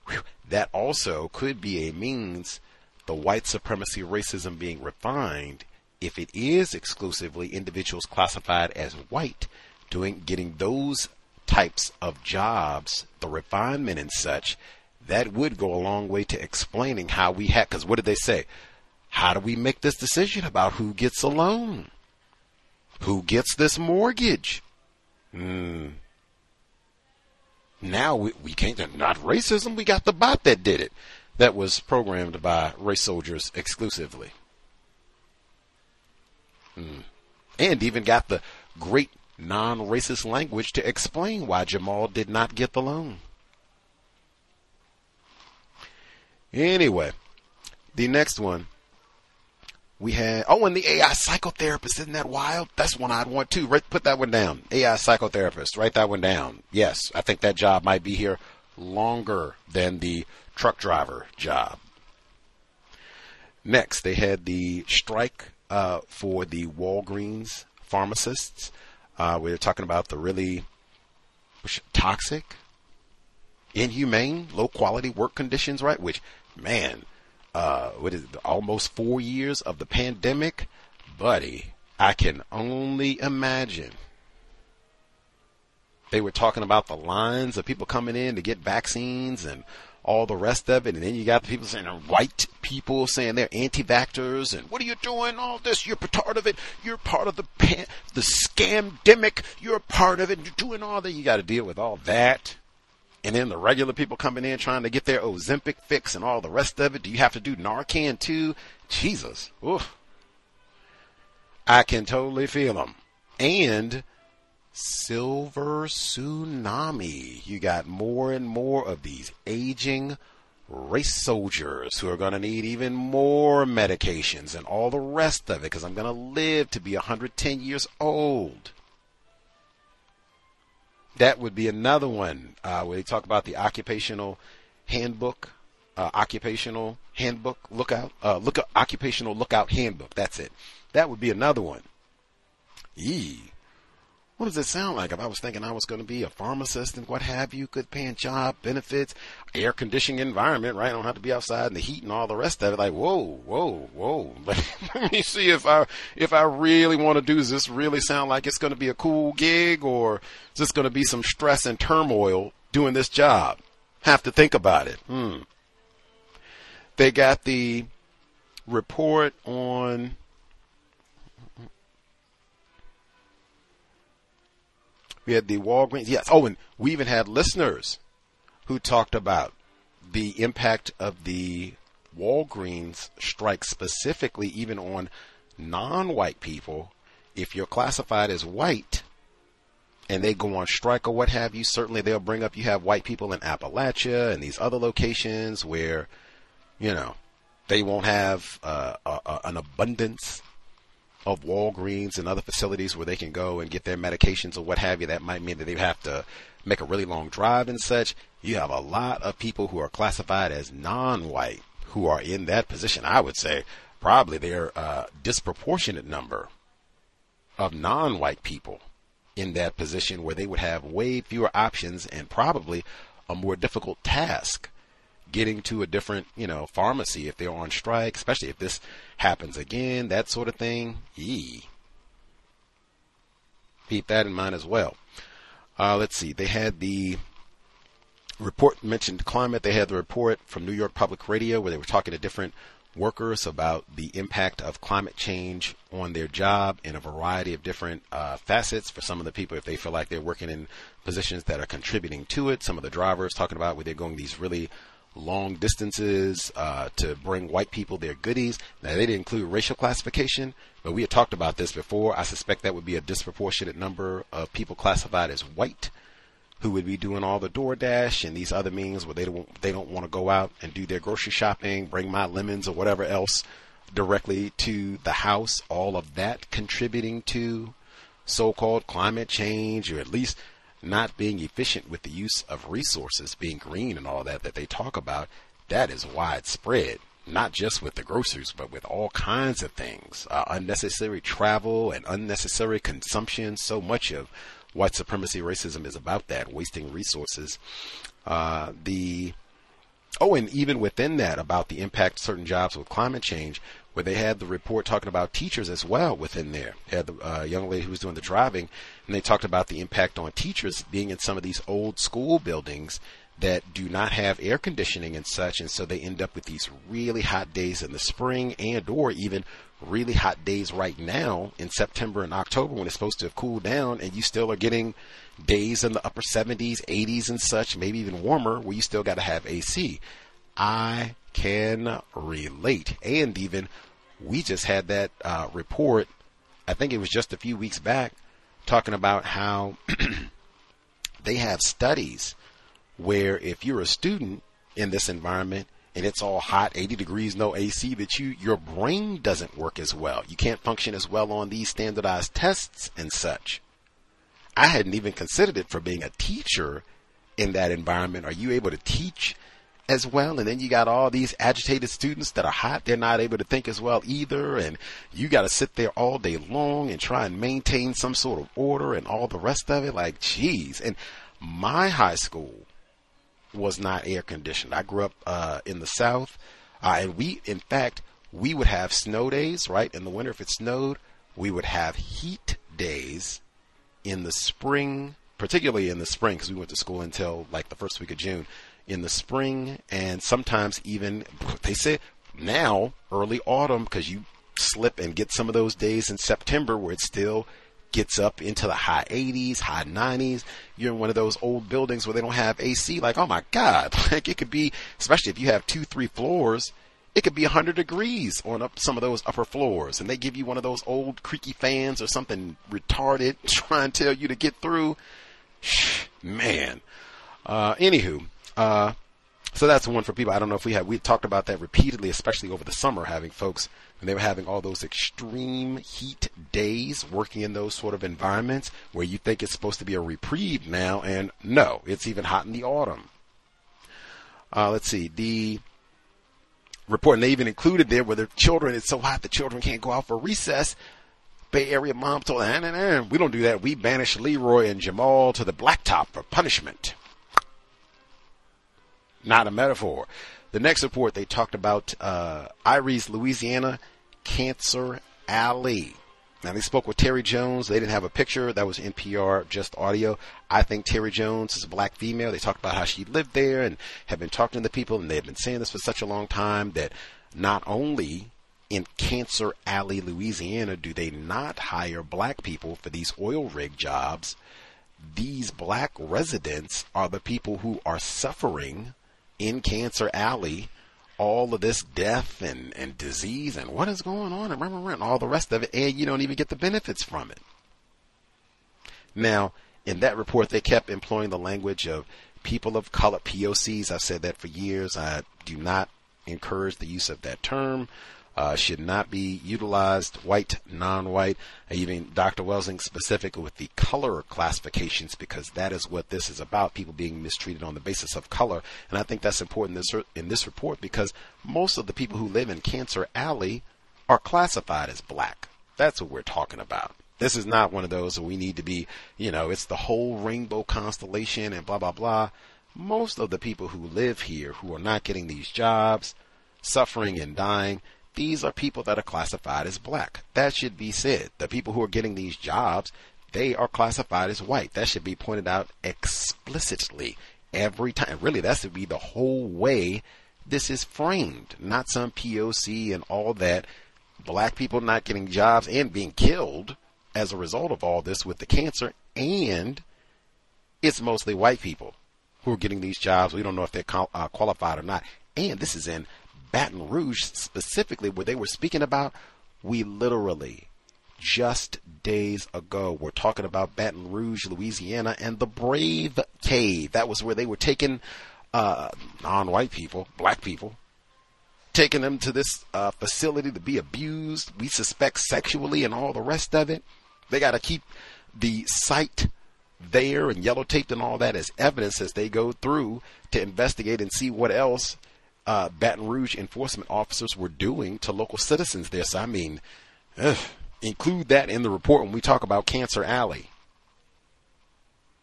Whew, that also could be a means the white supremacy racism being refined if it is exclusively individuals classified as white doing getting those types of jobs, the refinement and such, that would go a long way to explaining how we had. Because what did they say? How do we make this decision about who gets a loan? Who gets this mortgage? Hmm. Now we, we can't, not racism, we got the bot that did it that was programmed by race soldiers exclusively. Mm. And even got the great non racist language to explain why Jamal did not get the loan. Anyway, the next one we had, oh, and the AI psychotherapist, isn't that wild? That's one I'd want too. Right, put that one down. AI psychotherapist, write that one down. Yes, I think that job might be here longer than the truck driver job. Next, they had the strike uh, for the Walgreens pharmacists. Uh, we were talking about the really toxic, inhumane, low quality work conditions, right? Which, man, uh, what is it, almost four years of the pandemic, buddy, I can only imagine. They were talking about the lines of people coming in to get vaccines and all the rest of it. And then you got the people saying white people saying they're anti-vaxxers and what are you doing? All this, you're part of it. You're part of the pan, the scamdemic. You're part of it. You're doing all that. You got to deal with all that. And then the regular people coming in trying to get their Ozempic fix and all the rest of it. Do you have to do Narcan too? Jesus. Oof. I can totally feel them. And silver tsunami. You got more and more of these aging race soldiers who are going to need even more medications and all the rest of it because I'm going to live to be 110 years old. That would be another one uh, where they talk about the occupational handbook, uh, occupational handbook lookout, uh, look occupational lookout handbook. That's it. That would be another one. Yee what does it sound like? If I was thinking I was going to be a pharmacist and what have you, good paying job, benefits, air conditioning environment, right? I don't have to be outside in the heat and all the rest of it. Like, whoa, whoa, whoa. Let me see if I, if I really want to do, does this really sound like it's going to be a cool gig or is this going to be some stress and turmoil doing this job? Have to think about it. Hmm. They got the report on We had the Walgreens. Yes. Oh, and we even had listeners who talked about the impact of the Walgreens strike specifically even on non-white people. If you're classified as white and they go on strike or what have you, certainly they'll bring up you have white people in Appalachia and these other locations where, you know, they won't have uh, a, a, an abundance of Walgreens and other facilities where they can go and get their medications or what have you. That might mean that they have to make a really long drive and such. You have a lot of people who are classified as non-white who are in that position. I would say probably they're a disproportionate number of non-white people in that position where they would have way fewer options and probably a more difficult task getting to a different, you know, pharmacy if they're on strike, especially if this happens again, that sort of thing. Yee. Keep that in mind as well. Uh, let's see. They had the report mentioned climate. They had the report from New York Public Radio where they were talking to different workers about the impact of climate change on their job in a variety of different uh, facets. For some of the people, if they feel like they're working in positions that are contributing to it, some of the drivers talking about where they're going these really long distances uh, to bring white people their goodies. Now, they didn't include racial classification, but we had talked about this before. I suspect that would be a disproportionate number of people classified as white who would be doing all the DoorDash and these other means where they don't they don't want to go out and do their grocery shopping, bring my lemons or whatever else directly to the house. All of that contributing to so-called climate change, or at least not being efficient with the use of resources, being green and all that that they talk about. That is widespread. Not just with the groceries, but with all kinds of things. Uh, unnecessary travel and unnecessary consumption. So much of white supremacy racism is about that, wasting resources. Uh, the oh, and even within that, about the impact certain jobs with climate change, where they had the report talking about teachers as well within there. They had the uh, young lady who was doing the driving, and they talked about the impact on teachers being in some of these old school buildings that do not have air conditioning and such, and so they end up with these really hot days in the spring and or even really hot days right now in September and October when it's supposed to have cooled down, and you still are getting days in the upper 70s, 80s, and such, maybe even warmer, where you still got to have AC. I can relate. And even we just had that uh, report, I think it was just a few weeks back, talking about how they have studies where if you're a student in this environment, and it's all hot, 80 degrees, no AC, that you your brain doesn't work as well. You can't function as well on these standardized tests and such. I hadn't even considered it for being a teacher in that environment. Are you able to teach as well? And then you got all these agitated students that are hot. They're not able to think as well either. And you got to sit there all day long and try and maintain some sort of order and all the rest of it. Like, geez. And my high school was not air conditioned. I grew up uh, in the South, uh, and we, in fact, we would have snow days, right? In the winter, if it snowed, we would have heat days in the spring, particularly in the spring, because we went to school until like the first week of June. In the spring, and sometimes even they say now early autumn, because you slip and get some of those days in September where it still gets up into the high 80s, high 90s. You're in one of those old buildings where they don't have AC. Like, oh my God, like it could be, especially if you have two, three floors, it could be 100 degrees on up some of those upper floors. And they give you one of those old creaky fans or something retarded trying to tell you to get through. Man. Uh, anywho, uh, so that's one for people. I don't know if we have, we talked about that repeatedly, especially over the summer, having folks and they were having all those extreme heat days working in those sort of environments where you think it's supposed to be a reprieve now, and no, it's even hot in the autumn. Uh, let's see, the report, and they even included there where the children, it's so hot the children can't go out for recess. Bay Area mom told, nah, nah, nah, we don't do that. We banish Leroy and Jamal to the blacktop for punishment. Not a metaphor. The next report, they talked about uh, Iries, Louisiana, Cancer Alley. Now, they spoke with Terry Jones. They didn't have a picture. That was NPR, just audio. I think Terry Jones is a black female. They talked about how she lived there and have been talking to the people, and they've been saying this for such a long time that not only in Cancer Alley, Louisiana, do they not hire black people for these oil rig jobs, these black residents are the people who are suffering in Cancer Alley all of this death and, and disease and what is going on and, and all the rest of it, and you don't even get the benefits from it. Now, in that report, they kept employing the language of people of color, POCs. I've said that for years. I do not encourage the use of that term uh, should not be utilized, white, non-white, even Dr. Welsing specific with the color classifications because that is what this is about, people being mistreated on the basis of color. And I think that's important in this, in this report because most of the people who live in Cancer Alley are classified as black. That's what we're talking about. This is not one of those we need to be, you know, it's the whole rainbow constellation and blah, blah, blah. Most of the people who live here who are not getting these jobs, suffering and dying, these are people that are classified as black. That should be said. The people who are getting these jobs, they are classified as white. That should be pointed out explicitly every time. Really, that should be the whole way this is framed, not some POC and all that. Black people not getting jobs and being killed as a result of all this with the cancer, and it's mostly white people who are getting these jobs. We don't know if they're uh, qualified or not. And this is in Baton Rouge specifically, where they were speaking about we literally just days ago were talking about Baton Rouge, Louisiana, and the Brave Cave. That was where they were taking uh, non-white people, black people, taking them to this uh, facility to be abused. We suspect sexually and all the rest of it. They got to keep the site there and yellow taped and all that as evidence as they go through to investigate and see what else uh, Baton Rouge enforcement officers were doing to local citizens. So, I mean, ugh, include that in the report when we talk about Cancer Alley.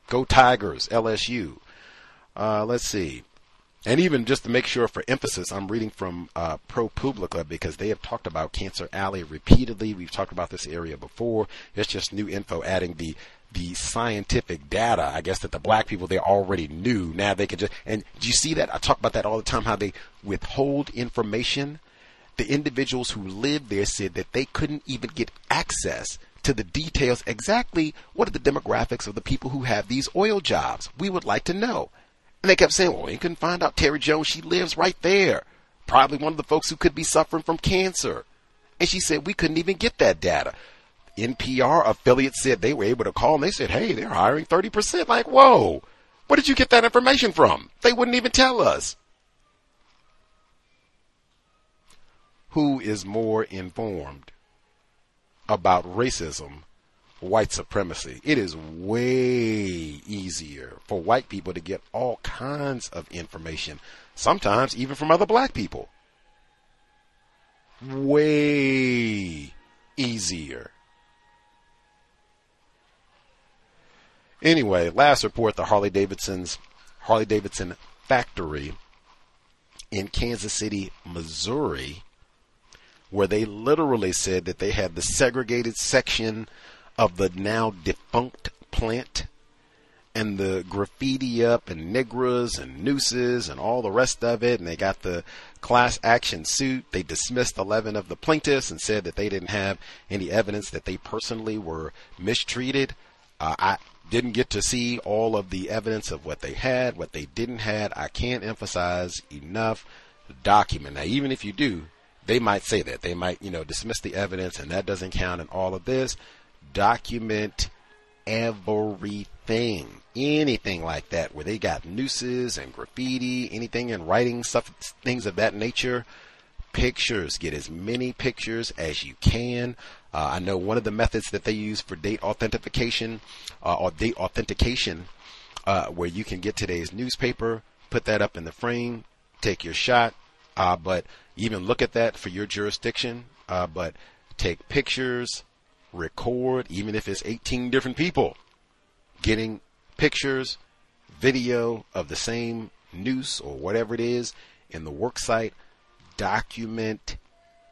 Go Tigers, LSU. Uh, let's see. And even just to make sure for emphasis, I'm reading from uh, ProPublica because they have talked about Cancer Alley repeatedly. We've talked about this area before. It's just new info adding the the scientific data, I guess that the black people they already knew. Now they can just and do you see that? I talk about that all the time. How they withhold information. The individuals who lived there said that they couldn't even get access to the details exactly what are the demographics of the people who have these oil jobs. We would like to know. And they kept saying, well, you couldn't find out Terry Jones. She lives right there. Probably one of the folks who could be suffering from cancer. And she said, we couldn't even get that data. NPR affiliate said they were able to call and they said, hey, they're hiring 30%. Like, whoa, where did you get that information from? They wouldn't even tell us. Who is more informed about racism, white supremacy? It is way easier for white people to get all kinds of information, sometimes even from other black people. Way easier. Anyway, last report the Harley Davidson's Harley Davidson factory in Kansas City, Missouri, where they literally said that they had the segregated section of the now defunct plant and the graffiti up and nigras and nooses and all the rest of it. And they got the class action suit. They dismissed 11 of the plaintiffs and said that they didn't have any evidence that they personally were mistreated. Uh, I, didn't get to see all of the evidence of what they had, what they didn't had. I can't emphasize enough. Document. Now, even if you do, they might say that they might, you know, dismiss the evidence, and that doesn't count in all of this. Document everything, anything like that, where they got nooses and graffiti, anything in writing, stuff, things of that nature. Pictures. Get as many pictures as you can. Uh, I know one of the methods that they use for date authentication uh, or date authentication, uh, where you can get today's newspaper, put that up in the frame, take your shot, uh, but even look at that for your jurisdiction. Uh, but take pictures, record, even if it's 18 different people, getting pictures, video of the same noose or whatever it is in the worksite. Document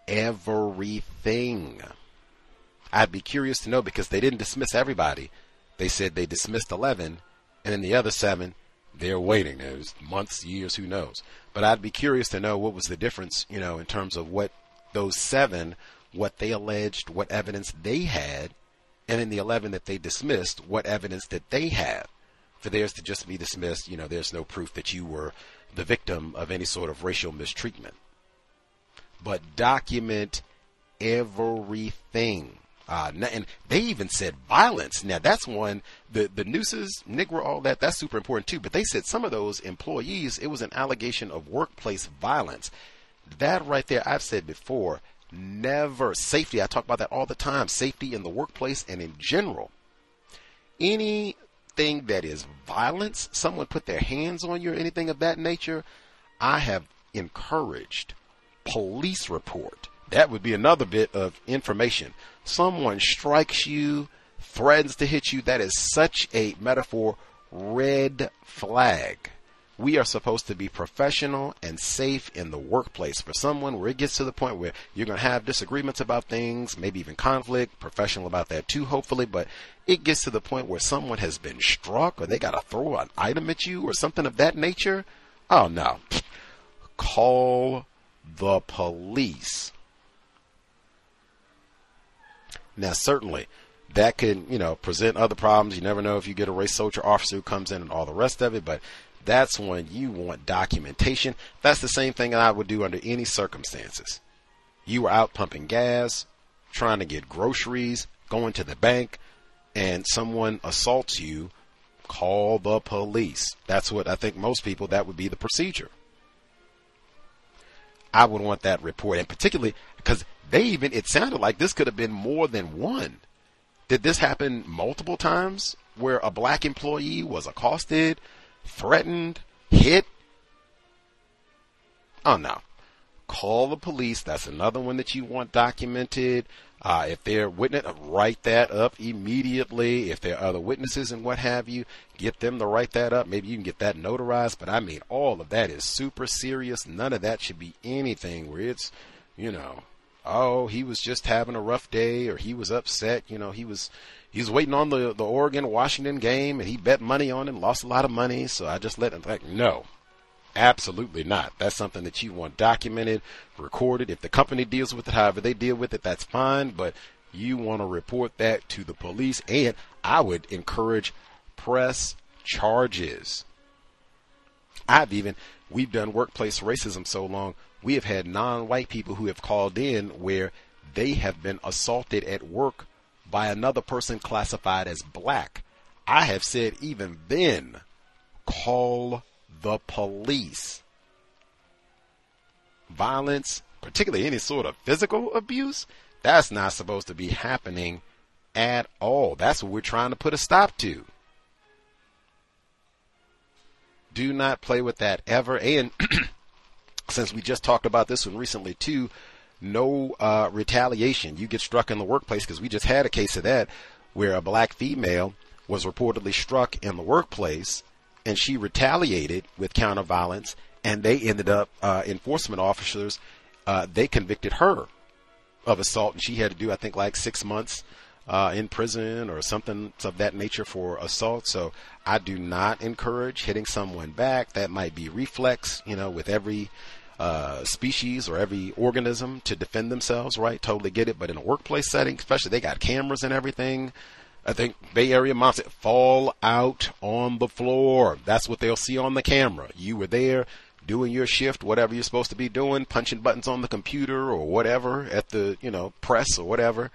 everything. I'd be curious to know because they didn't dismiss everybody. They said they dismissed 11, and then the other seven, they're waiting. There's months, years, who knows. But I'd be curious to know what was the difference, you know, in terms of what those seven, what they alleged, what evidence they had, and in the 11 that they dismissed, what evidence that they have. For theirs to just be dismissed, you know, there's no proof that you were the victim of any sort of racial mistreatment. But document everything. Uh, and they even said violence. Now that's one, the, the nooses, Negro, all that, that's super important too. But they said some of those employees, it was an allegation of workplace violence. That right there, I've said before, never, safety, I talk about that all the time, safety in the workplace and in general. Anything that is violence, someone put their hands on you or anything of that nature, I have encouraged police report. That would be another bit of information someone strikes you, threatens to hit you, that is such a metaphor red flag. We are supposed to be professional and safe in the workplace. For someone where it gets to the point where you're going to have disagreements about things, maybe even conflict, professional about that too, hopefully, but it gets to the point where someone has been struck or they got to throw an item at you or something of that nature. Oh no call the police. Now, certainly, that can, you know, present other problems. You never know if you get a race soldier officer who comes in and all the rest of it, but that's when you want documentation. That's the same thing I would do under any circumstances. You were out pumping gas, trying to get groceries, going to the bank, and someone assaults you, call the police. That's what I think most people, that would be the procedure. I would want that report, and particularly because they even, it sounded like this could have been more than one. Did this happen multiple times where a black employee was accosted, threatened, hit? Oh no. Call the police. That's another one that you want documented. Uh, if they're witness, write that up immediately. If there are other witnesses and what have you, get them to write that up. Maybe you can get that notarized. But I mean, all of that is super serious. None of that should be anything where it's, you know, oh, he was just having a rough day or he was upset. You know, he was, he was waiting on the, the Oregon Washington game and he bet money on it, lost a lot of money. So I just let him like, no, Absolutely not. That's something that you want documented, recorded. If the company deals with it, however they deal with it, that's fine. But you want to report that to the police. And I would encourage press charges. I've even, we've done workplace racism so long, we have had non white people who have called in where they have been assaulted at work by another person classified as black. I have said even then, call the police. Violence, particularly any sort of physical abuse, that's not supposed to be happening at all. That's what we're trying to put a stop to. Do not play with that ever. And since we just talked about this one recently too, no uh, retaliation. You get struck in the workplace because we just had a case of that where a black female was reportedly struck in the workplace and she retaliated with counter violence, and they ended up uh, enforcement officers. Uh, they convicted her of assault, and she had to do, I think, like six months uh, in prison or something of that nature for assault. So I do not encourage hitting someone back. That might be reflex, you know, with every uh, species or every organism to defend themselves, right? Totally get it. But in a workplace setting, especially, they got cameras and everything. I think Bay Area moms fall out on the floor. That's what they'll see on the camera. You were there doing your shift, whatever you're supposed to be doing, punching buttons on the computer or whatever at the, you know, press or whatever.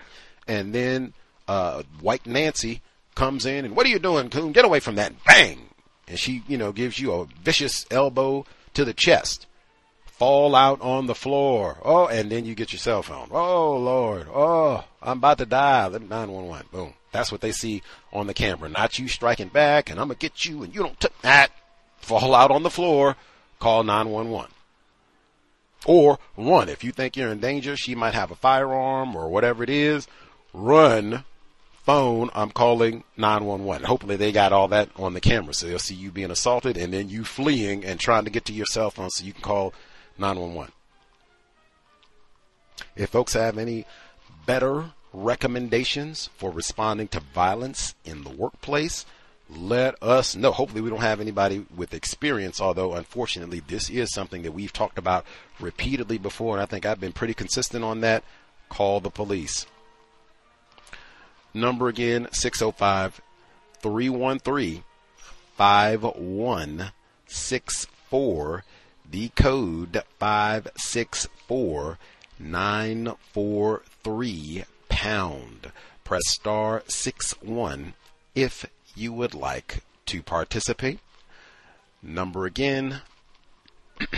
And then, uh, White Nancy comes in and what are you doing, Coon? Get away from that. Bang! And she, you know, gives you a vicious elbow to the chest. Fall out on the floor. Oh, and then you get your cell phone. Oh, Lord. Oh, I'm about to die. 911. Boom. That's what they see on the camera. Not you striking back and I'm going to get you and you don't take that. Fall out on the floor. Call 911. Or run. If you think you're in danger, she might have a firearm or whatever it is. Run. Phone. I'm calling 911. Hopefully they got all that on the camera. So they'll see you being assaulted and then you fleeing and trying to get to your cell phone so you can call 911. If folks have any better recommendations for responding to violence in the workplace, let us know. Hopefully, we don't have anybody with experience, although unfortunately, this is something that we've talked about repeatedly before, and I think I've been pretty consistent on that. Call the police. Number again 605 313 5164. The code 564943 pound. Press star 6 1 if you would like to participate. Number again.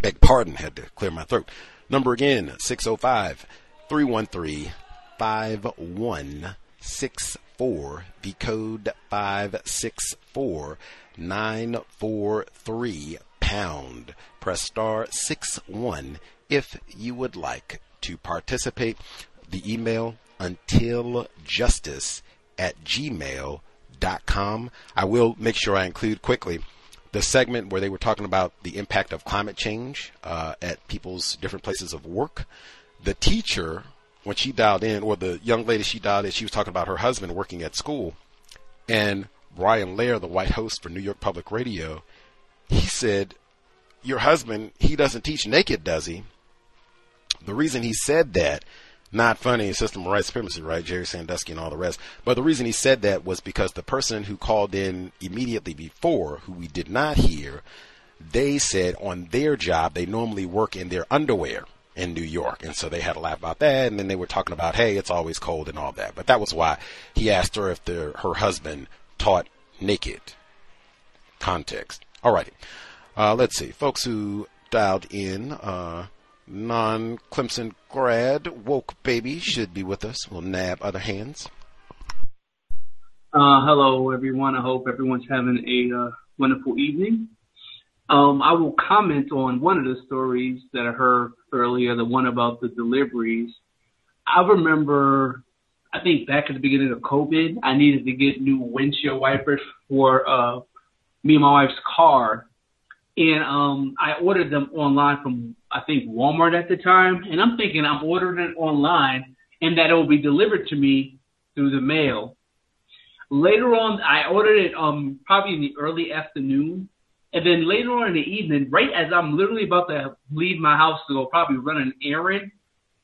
Beg pardon, had to clear my throat. Number again, 605 313 5164. The code five six four nine four three pound. Press star 6 1 if you would like to participate. The email until justice at gmail.com. I will make sure I include quickly the segment where they were talking about the impact of climate change uh, at people's different places of work. The teacher, when she dialed in, or the young lady she dialed in, she was talking about her husband working at school. And Brian Lehrer, the white host for New York Public Radio, he said, Your husband, he doesn't teach naked, does he? The reason he said that, not funny, system of right supremacy, right? Jerry Sandusky and all the rest. But the reason he said that was because the person who called in immediately before, who we did not hear, they said on their job, they normally work in their underwear in New York. And so they had a laugh about that. And then they were talking about, hey, it's always cold and all that. But that was why he asked her if the, her husband taught naked context. Alrighty. Uh, let's see. Folks who dialed in, uh, non Clemson grad, woke baby should be with us. We'll nab other hands. Uh, hello, everyone. I hope everyone's having a uh, wonderful evening. Um, I will comment on one of the stories that I heard earlier, the one about the deliveries. I remember, I think back at the beginning of COVID, I needed to get new windshield wipers for uh, me and my wife's car. And um, I ordered them online from, I think, Walmart at the time. And I'm thinking I'm ordering it online and that it will be delivered to me through the mail. Later on, I ordered it um, probably in the early afternoon and then later on in the evening, right as I'm literally about to leave my house to go probably run an errand,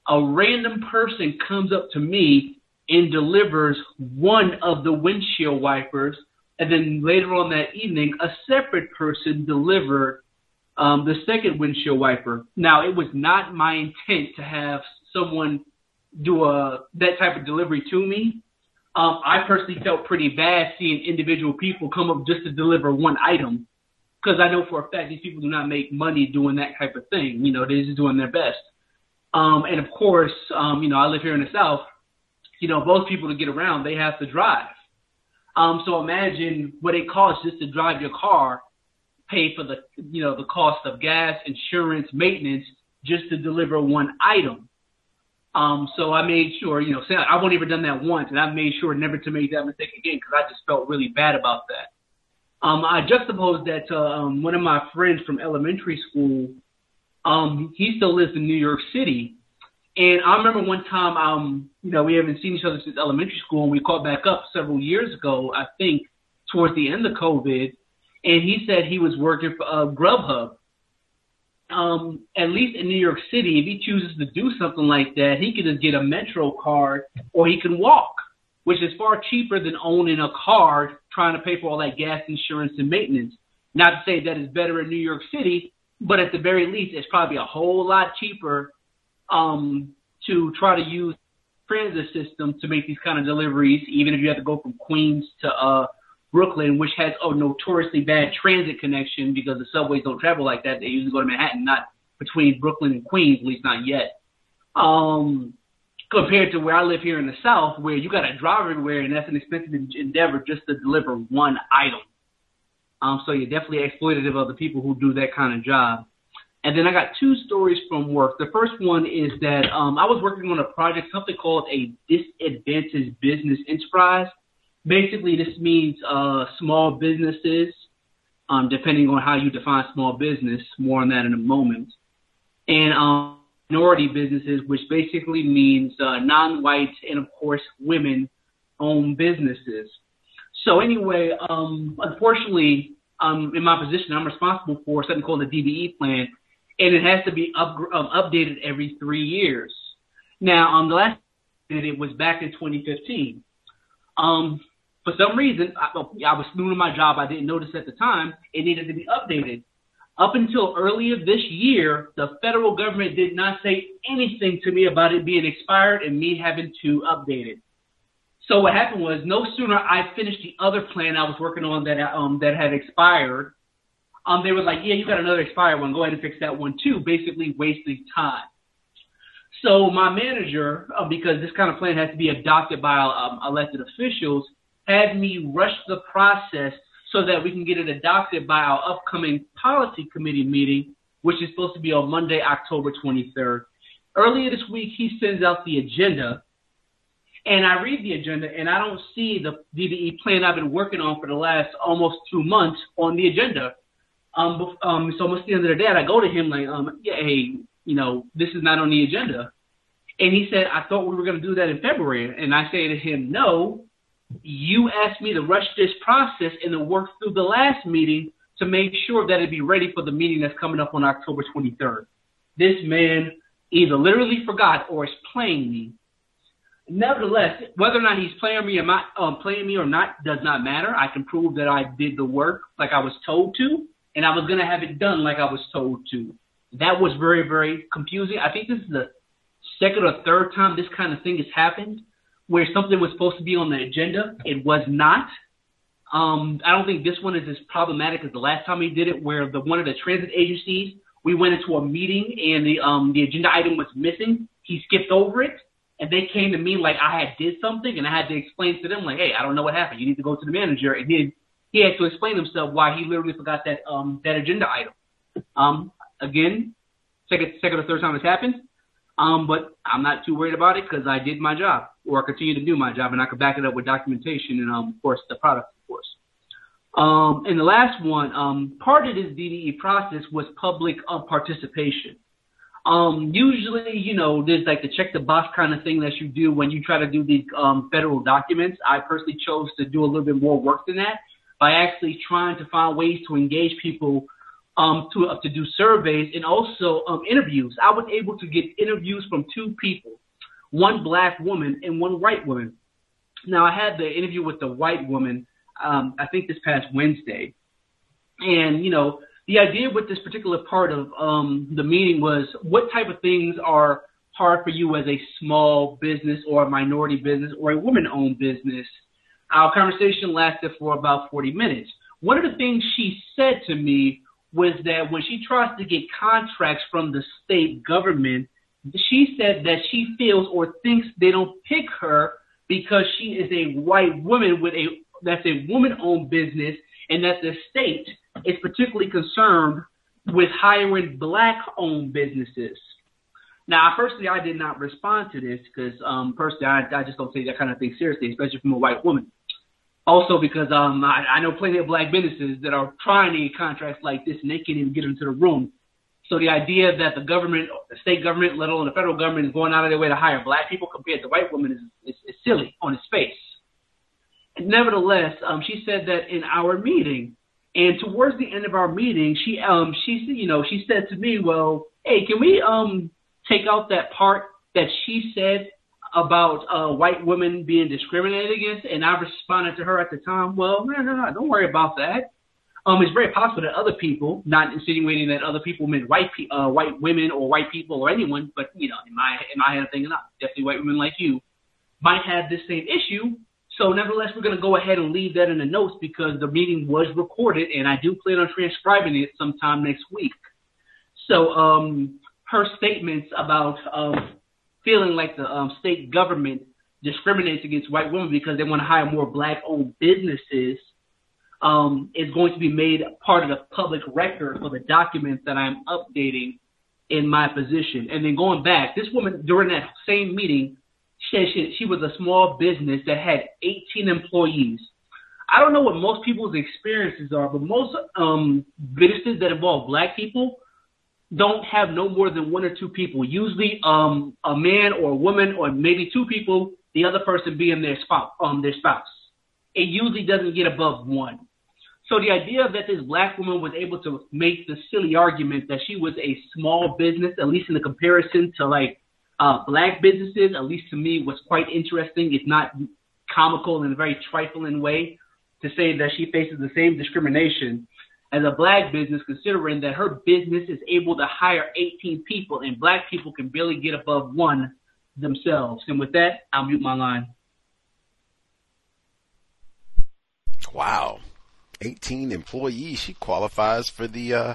a random person comes up to me and delivers one of the windshield wipers. And then later on that evening, a separate person delivered um, the second windshield wiper. Now, it was not my intent to have someone do a that type of delivery to me. Um, I personally felt pretty bad seeing individual people come up just to deliver one item because I know for a fact these people do not make money doing that type of thing. You know, they're just doing their best. Um, and of course, um, you know, I live here in the South. You know, most people to get around, they have to drive. Um, so imagine what it costs just to drive your car, pay for the, you know, the cost of gas, insurance, maintenance, just to deliver one item. Um, so I made sure, you know, I've only ever done that once, and I've made sure never to make that mistake again because I just felt really bad about that. Um, I juxtaposed that to um, one of my friends from elementary school. Um, he still lives in New York City. And I remember one time, um, you know, we haven't seen each other since elementary school, and we caught back up several years ago, I think, towards the end of COVID. And he said he was working for uh, Grubhub. Um, at least in New York City, if he chooses to do something like that, he can just get a Metro card or he can walk which is far cheaper than owning a car trying to pay for all that gas insurance and maintenance. Not to say that it's better in New York City, but at the very least, it's probably a whole lot cheaper um, to try to use transit system to make these kind of deliveries, even if you have to go from Queens to uh, Brooklyn, which has a notoriously bad transit connection because the subways don't travel like that. They usually go to Manhattan, not between Brooklyn and Queens, at least not yet. Um, compared to where I live here in the South, where you got to drive everywhere, and that's an expensive endeavor just to deliver one item. Um, so you're definitely exploitative of the people who do that kind of job. And then I got two stories from work. The first one is that um, I was working on a project, something called a disadvantaged business enterprise. Basically, this means uh, small businesses, um, depending on how you define small business. More on that in a moment. And um, minority businesses, which basically means uh, non-white and of course women-owned businesses. So anyway, um, unfortunately, um, in my position, I'm responsible for something called the DBE plan, and it has to be up, um, updated every three years. Now, um, the last it was back in 2015. Um, for some reason, I, I was new to my job. I didn't notice at the time it needed to be updated. Up until earlier this year, the federal government did not say anything to me about it being expired and me having to update it. So what happened was, no sooner I finished the other plan I was working on that um that had expired, um they were like, yeah, you got another expired one. Go ahead and fix that one too. Basically wasting time. So my manager, uh, because this kind of plan has to be adopted by um, elected officials, had me rush the process so that we can get it adopted by our upcoming policy committee meeting, which is supposed to be on Monday, October 23rd. Earlier this week, he sends out the agenda, and I read the agenda, and I don't see the DBE plan I've been working on for the last almost two months on the agenda. Um, um, so almost the end of the day, I go to him like, um, yeah, hey, you know, this is not on the agenda. And he said, I thought we were going to do that in February. And I say to him, no, you asked me to rush this process and to work through the last meeting to make sure that it'd be ready for the meeting that's coming up on October 23rd. This man either literally forgot or is playing me. Nevertheless, whether or not he's playing me or not, um, playing me or not does not matter. I can prove that I did the work like I was told to, and I was gonna have it done like I was told to. That was very, very confusing. I think this is the second or third time this kind of thing has happened, where something was supposed to be on the agenda, it was not. Um, I don't think this one is as problematic as the last time he did it, where the one of the transit agencies we went into a meeting and the um the agenda item was missing. He skipped over it, and they came to me like I had did something, and I had to explain to them like, hey, I don't know what happened. You need to go to the manager, and he he had to explain himself why he literally forgot that um that agenda item. Um, again, second second or third time this happened. Um, but I'm not too worried about it because I did my job, or continue to do my job, and I could back it up with documentation and, um, of course, the product, of course. Um, and the last one, um, part of this DBE process was public uh, participation. Um, usually, you know, there's like the check the box kind of thing that you do when you try to do these um, federal documents. I personally chose to do a little bit more work than that by actually trying to find ways to engage people to uh, to do surveys and also interviews. I was able to get interviews from two people, one black woman and one white woman. Now I had the interview with the white woman um, I think this past Wednesday. And, you know, the idea with this particular part of um, the meeting was what type of things are hard for you as a small business or a minority business or a woman owned business. Our conversation lasted for about 40 minutes. One of the things she said to me was that when she tries to get contracts from the state government, she said that she feels or thinks they don't pick her because she is a white woman with a that's a woman-owned business, and that the state is particularly concerned with hiring black-owned businesses. Now, personally, I did not respond to this because, um, personally, I, I just don't take that kind of thing seriously, especially from a white woman. Also, because um, I, I know plenty of black businesses that are trying to get contracts like this, and they can't even get into the room. So the idea that the government, the state government, let alone the federal government, is going out of their way to hire black people compared to white women is, is, is silly on its face. Nevertheless, um, she said that in our meeting, and towards the end of our meeting, she um she you know she said to me, well, hey, can we um take out that part that she said about uh, white women being discriminated against? And I responded to her at the time, well, no, no, no, don't worry about that. Um, it's very possible that other people, not insinuating that other people meant white pe- uh, white women or white people or anyone, but you know, in my in my head, I'm thinking, not definitely white women like you, might have this same issue so, nevertheless, we're going to go ahead and leave that in the notes because the meeting was recorded, and I do plan on transcribing it sometime next week. So, um, her statements about um, feeling like the um, state government discriminates against white women because they want to hire more black-owned businesses um, is going to be made part of the public record for the documents that I'm updating in my position. And then going back, this woman during that same meeting said she, she was a small business that had 18 employees. I don't know what most people's experiences are, but most um, businesses that involve black people don't have no more than one or two people. Usually, um, a man or a woman, or maybe two people. The other person being their spouse. Um, their spouse. It usually doesn't get above one. So the idea that this black woman was able to make the silly argument that she was a small business, at least in the comparison to like uh, black businesses, at least to me, was quite interesting, if not comical in a very trifling way, to say that she faces the same discrimination as a black business, considering that her business is able to hire 18 people and black people can barely get above one themselves. And with that, I'll mute my line. Wow. 18 employees. She qualifies for the uh,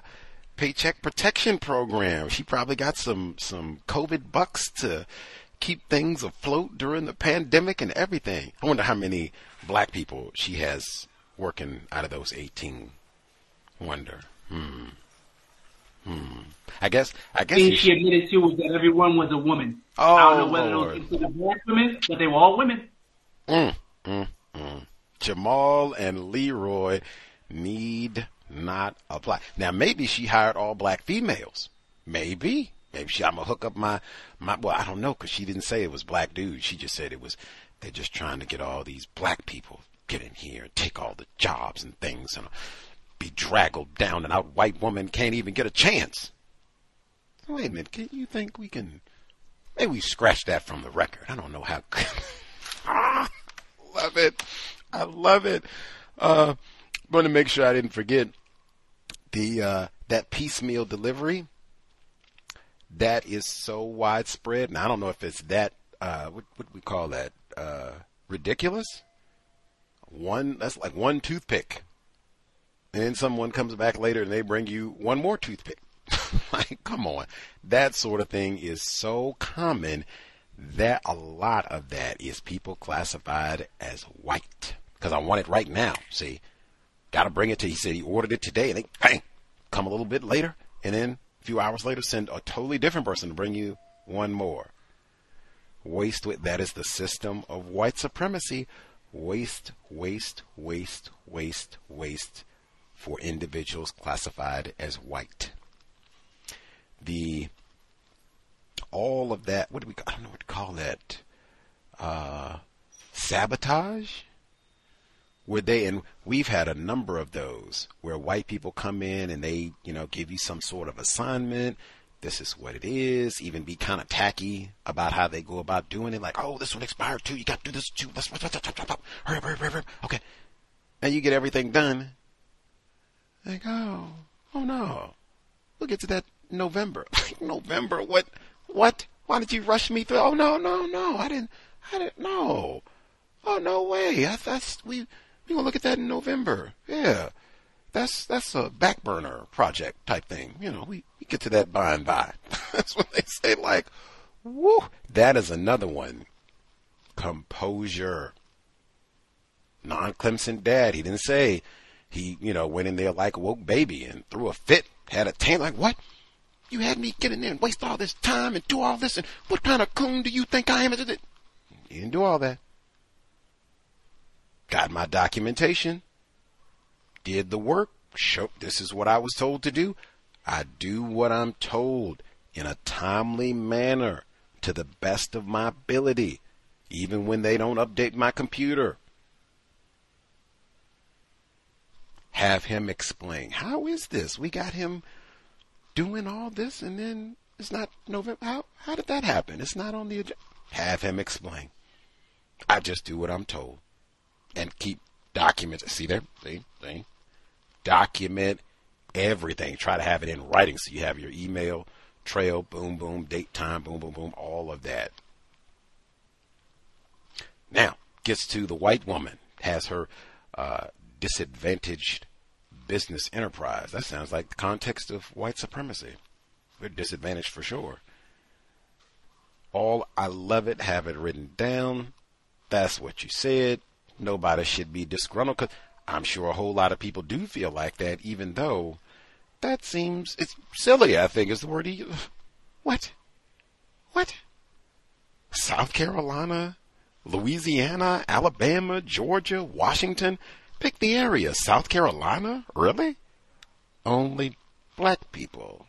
Paycheck Protection Program. She probably got some some COVID bucks to keep things afloat during the pandemic and everything. I wonder how many black people she has working out of those 18. Wonder. Hmm. Hmm. I guess. I guess. Thing she admitted to was that everyone was a woman. Oh, I don't know whether Lord. those considered black women, but they were all women. Mm, mm, mm. Jamal and Leroy need not apply. Now, maybe she hired all black females. Maybe. Maybe she, I'm gonna hook up my, my, well, I don't know, cause she didn't say it was black dudes. She just said it was, they're just trying to get all these black people get in here and take all the jobs and things. And bedraggled down and out white woman can't even get a chance. Wait a minute, can you think we can maybe we scratch that from the record? I don't know how ah, love it. I love it. Uh want to make sure I didn't forget the uh that piecemeal delivery. That is so widespread. And I don't know if it's that uh what what we call that? Uh ridiculous. One that's like one toothpick and then someone comes back later and they bring you one more toothpick. like, come on. That sort of thing is so common that a lot of that is people classified as white. Because I want it right now. See, got to bring it to. He said he ordered it today, and they bang, come a little bit later, and then a few hours later, send a totally different person to bring you one more. Waste with that is the system of white supremacy. Waste, waste, waste, waste, waste for individuals classified as white. The all of that, what do we? I don't know what to call that. Uh, sabotage. Where they and we've had a number of those where white people come in and they, you know, give you some sort of assignment. This is what it is. Even be kind of tacky about how they go about doing it. Like, oh, this one expired too. You got to do this too. Let's hurry up, hurry up, hurry up. Okay, and you get everything done, like, oh, oh no. We'll get to that November. November? What? What? Why did you rush me through? Oh no, no, no. I didn't. I didn't. No. Oh no way. I, that's we. We gonna look at that in November. Yeah. That's that's a back burner project type thing. You know, we, we get to that by and by. that's what they say. Like, whoo. That is another one. Composure. Non-Clemson dad. He didn't say he, you know, went in there like a woke baby and threw a fit, had a tantrum like, what? You had me get in there and waste all this time and do all this and what kind of coon do you think I am? He didn't do all that. Got my documentation. Did the work. Show, this is what I was told to do. I do what I'm told in a timely manner to the best of my ability, even when they don't update my computer. have him explain how is this? We got him doing all this, and then it's not November. How how did that happen? It's not on the agenda. Have him explain. I just do what I'm told, and keep documents. See there, see, see, document everything. Try to have it in writing so you have your email trail, boom, boom, date, time, boom, boom, boom, all of that. Now gets to the white woman has her uh, disadvantaged business enterprise. That sounds like the context of white supremacy. We're disadvantaged for sure. All I love it, have it written down. That's what you said. Nobody should be disgruntled because I'm sure a whole lot of people do feel like that, even though that seems it's silly. I think is the word he. What? What? South Carolina, Louisiana, Alabama, Georgia, Washington. Pick the area. South Carolina? Really? Only black people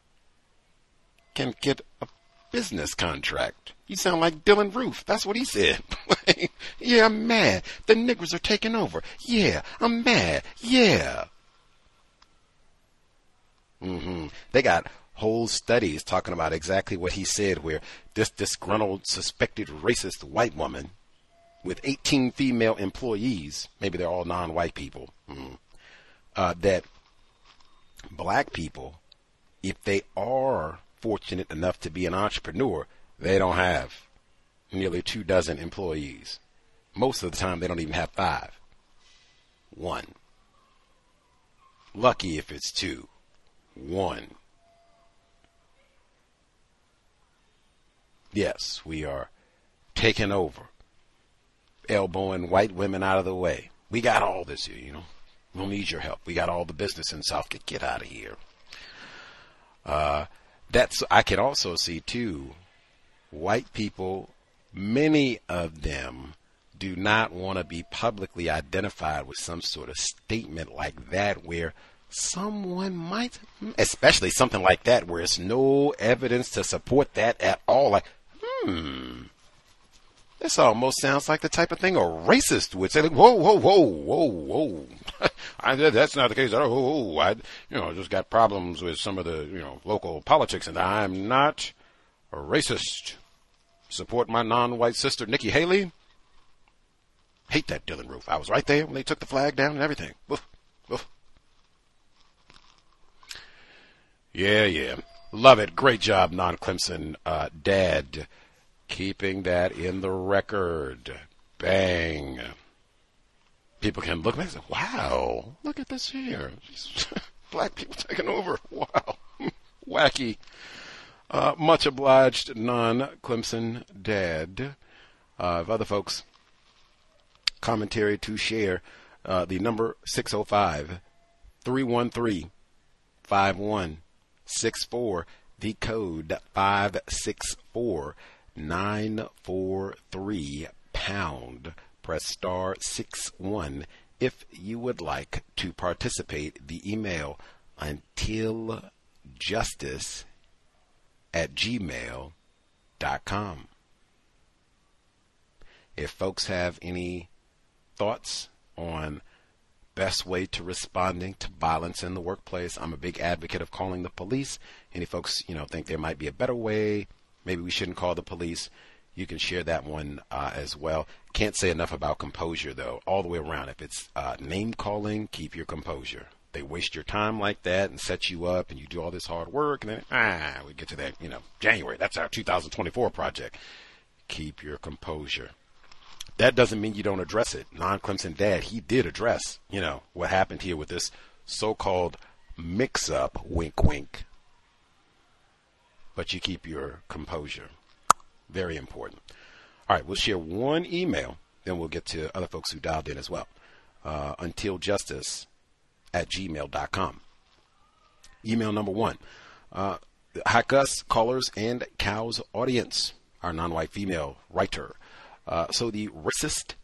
can get a business contract. You sound like Dylann Roof. That's what he said. yeah, I'm mad. The niggers are taking over. Yeah, I'm mad. Yeah. Mm-hmm. They got whole studies talking about exactly what he said, where this disgruntled, suspected racist white woman with 18 female employees, maybe they're all non-white people, mm, uh, that black people, if they are fortunate enough to be an entrepreneur, they don't have nearly two dozen employees. Most of the time, they don't even have five. One. Lucky if it's two. One. Yes, we are taking over elbowing white women out of the way. We got all this here, you know. We don't need your help. We got all the business in South. Get, get out of here. Uh, that's I can also see too. White people, many of them do not want to be publicly identified with some sort of statement like that where someone might, especially something like that where it's no evidence to support that at all. Like, hmm, this almost sounds like the type of thing a racist would say. Like, whoa, whoa, whoa, whoa, whoa. I, that's not the case. Oh, oh, I, you know, just got problems with some of the, you know, local politics, and I'm not a racist. Support my non-white sister, Nikki Haley. Hate that Dylann Roof. I was right there when they took the flag down and everything. Oof, oof. Yeah, yeah. Love it. Great job, non Clemson uh, dad. Keeping that in the record. Bang. People can look and say, wow, look at this here. Black people taking over. Wow. Wacky. Uh, much obliged, non Clemson dad. Uh, if other folks commentary to share, uh, the number 605 313 5164, the code 564 943 pound. Press star 6 1 if you would like to participate. The email until justice at gmail.com. If folks have any thoughts on best way to responding to violence in the workplace, I'm a big advocate of calling the police. Any folks, you know, think there might be a better way, maybe we shouldn't call the police, you can share that one uh, as well. Can't say enough about composure, though, all the way around. If it's uh, name calling, keep your composure. They waste your time like that and set you up, and you do all this hard work, and then, ah, we get to that, you know, January. That's our 2024 project. Keep your composure. That doesn't mean you don't address it. Non Clemson dad, he did address, you know, what happened here with this so called mix up, wink, wink. But you keep your composure. Very important. All right, we'll share one email, then we'll get to other folks who dialed in as well. Uh, until justice at gmail.com. Email number one. Uh, callers, and Cows audience. Our non white female writer. Uh, so the racist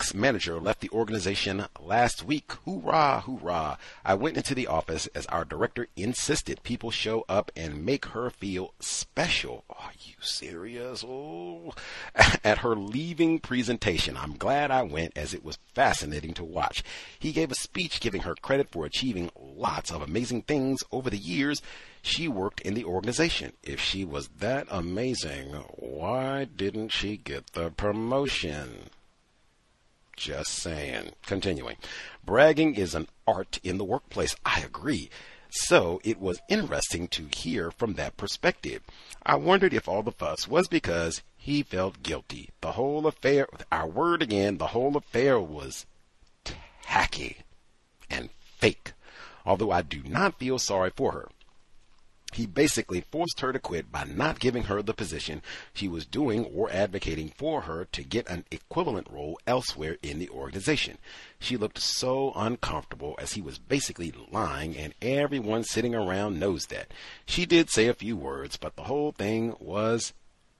ex manager left the organization last week. Hoorah, hoorah. I went into the office as our director insisted people show up and make her feel special. Are you serious? Oh. At her leaving presentation, I'm glad I went as it was fascinating to watch. He gave a speech giving her credit for achieving lots of amazing things over the years she worked in the organization. If she was that amazing, why didn't she get the promotion? Just saying. Continuing. Bragging is an art in the workplace. I agree. So it was interesting to hear from that perspective. I wondered if all the fuss was because he felt guilty. The whole affair, our word again, the whole affair was tacky and fake. Although I do not feel sorry for her. He basically forced her to quit by not giving her the position she was doing or advocating for her to get an equivalent role elsewhere in the organization. She looked so uncomfortable as he was basically lying, and everyone sitting around knows that. She did say a few words, but the whole thing was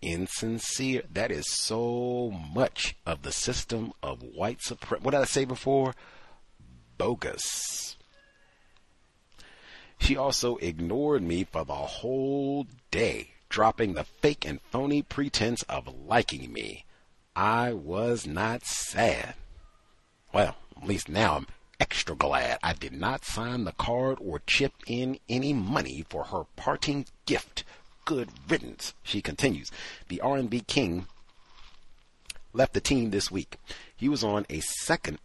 insincere. That is so much of the system of white supremacy. What did I say before? Bogus. She also ignored me for the whole day, dropping the fake and phony pretense of liking me. I was not sad. Well, at least now I'm extra glad I did not sign the card or chip in any money for her parting gift. Good riddance, she continues. The R&B king left the team this week. He was on a second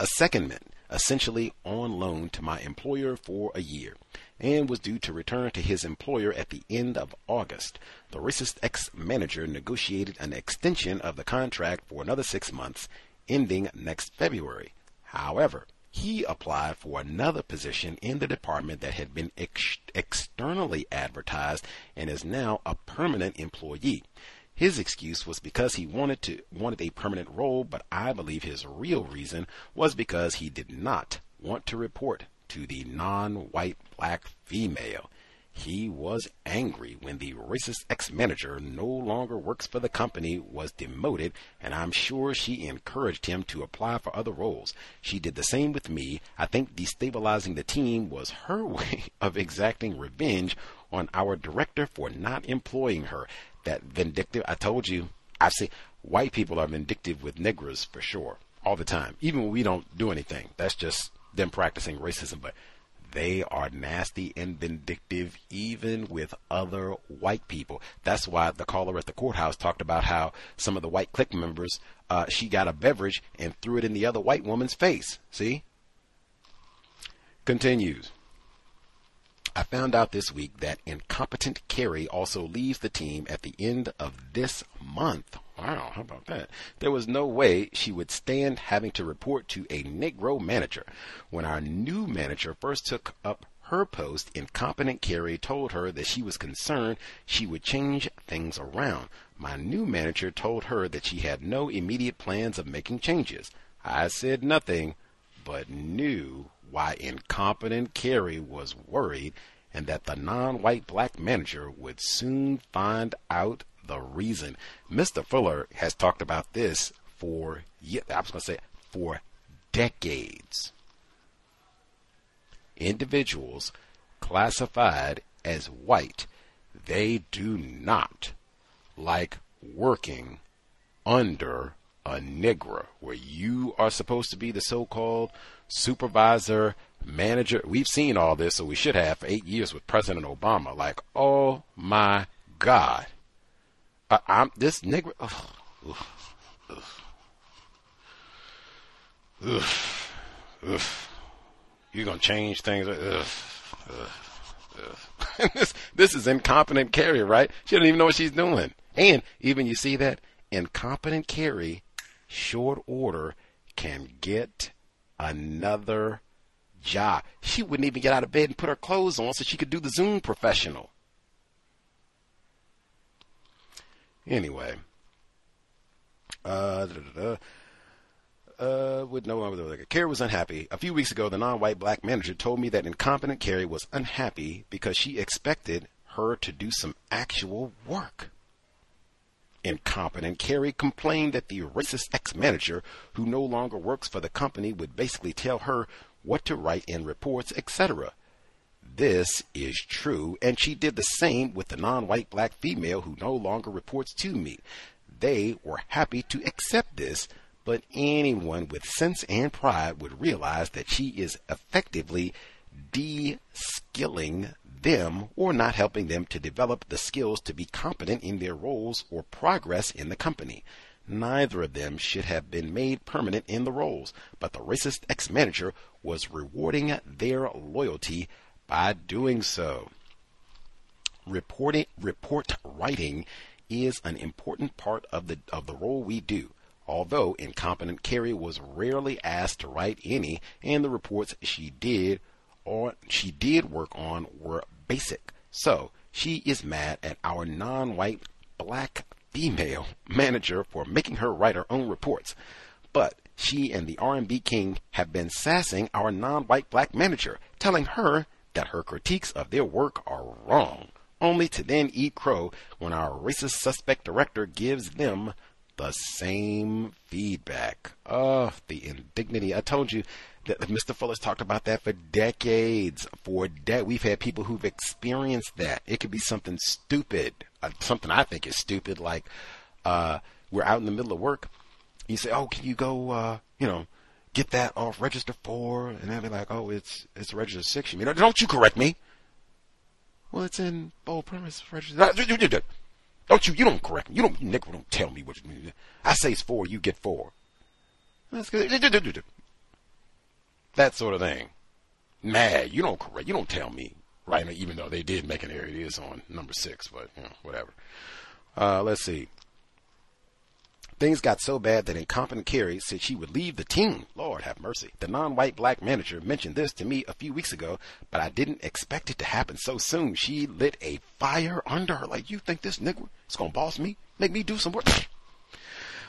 a secondment essentially on loan to my employer for a year, and was due to return to his employer at the end of August. The racist ex manager negotiated an extension of the contract for another six months, ending next February. However, he applied for another position in the department that had been ex- externally advertised and is now a permanent employee. His excuse was because he wanted to wanted a permanent role, but I believe his real reason was because he did not want to report to the non-white black female. He was angry when the racist ex-manager no longer works for the company was demoted, and I'm sure she encouraged him to apply for other roles. She did the same with me. I think destabilizing the team was her way of exacting revenge on our director for not employing her that vindictive. I told you, I've seen white people are vindictive with Negroes for sure, all the time, even when we don't do anything. That's just them practicing racism, but they are nasty and vindictive even with other white people. That's why the caller at the courthouse talked about how some of the white clique members, uh, she got a beverage and threw it in the other white woman's face. See? Continues. I found out this week that incompetent Carrie also leaves the team at the end of this month. Wow, how about that? There was no way she would stand having to report to a Negro manager. When our new manager first took up her post, incompetent Carrie told her that she was concerned she would change things around. My new manager told her that she had no immediate plans of making changes. I said nothing, but knew why incompetent Carrie was worried and that the non white black manager would soon find out the reason. Mr. Fuller has talked about this for, I was going to say, for decades. Individuals classified as white, they do not like working under a Negro, where you are supposed to be the so called supervisor, manager. We've seen all this, so we should have for eight years with President Obama. Like, oh my God. I, I'm this Negro. Ugh, ugh, ugh, You're gonna change things. Ugh. this this is incompetent Carrie, right? She doesn't even know what she's doing. And even you see that incompetent Carrie, short order, can get another job. She wouldn't even get out of bed and put her clothes on so she could do the Zoom professional. Anyway, uh, uh, with no other. Carrie was unhappy. A few weeks ago, the non-white black manager told me that incompetent Carrie was unhappy because she expected her to do some actual work. Incompetent Carrie complained that the racist ex-manager, who no longer works for the company, would basically tell her what to write in reports, etc. This is true, and she did the same with the non white black female who no longer reports to me. They were happy to accept this, but anyone with sense and pride would realize that she is effectively de skilling them or not helping them to develop the skills to be competent in their roles or progress in the company. Neither of them should have been made permanent in the roles, but the racist ex manager was rewarding their loyalty by doing so. Reporting, report writing is an important part of the of the role we do. Although incompetent Carrie was rarely asked to write any, and the reports she did or she did work on were basic. So she is mad at our non-white black female manager for making her write her own reports. But she and the R&B king have been sassing our non-white black manager, telling her that her critiques of their work are wrong, only to then eat crow when our racist suspect director gives them the same feedback. Oh, the indignity. I told you Mr. Fuller's talked about that for decades. For de- we've had people who've experienced that. It could be something stupid, uh, something I think is stupid, like uh, we're out in the middle of work. You say, "Oh, can you go, uh, you know, get that off register four? And they'll be like, "Oh, it's it's register six. You mean? Don't you correct me? Well, it's in bold premise register. Don't you? You don't correct me. You don't. You don't tell me what you mean. I say it's four. You get four. That's good. That sort of thing. Mad. You don't correct. You don't tell me. Right. Even though they did make an error, it is on number six. But you know, whatever. Uh, let's see. Things got so bad that incompetent Carrie said she would leave the team. Lord have mercy. The non-white black manager mentioned this to me a few weeks ago, but I didn't expect it to happen so soon. She lit a fire under her. Like, you think this nigga is gonna boss me? Make me do some work?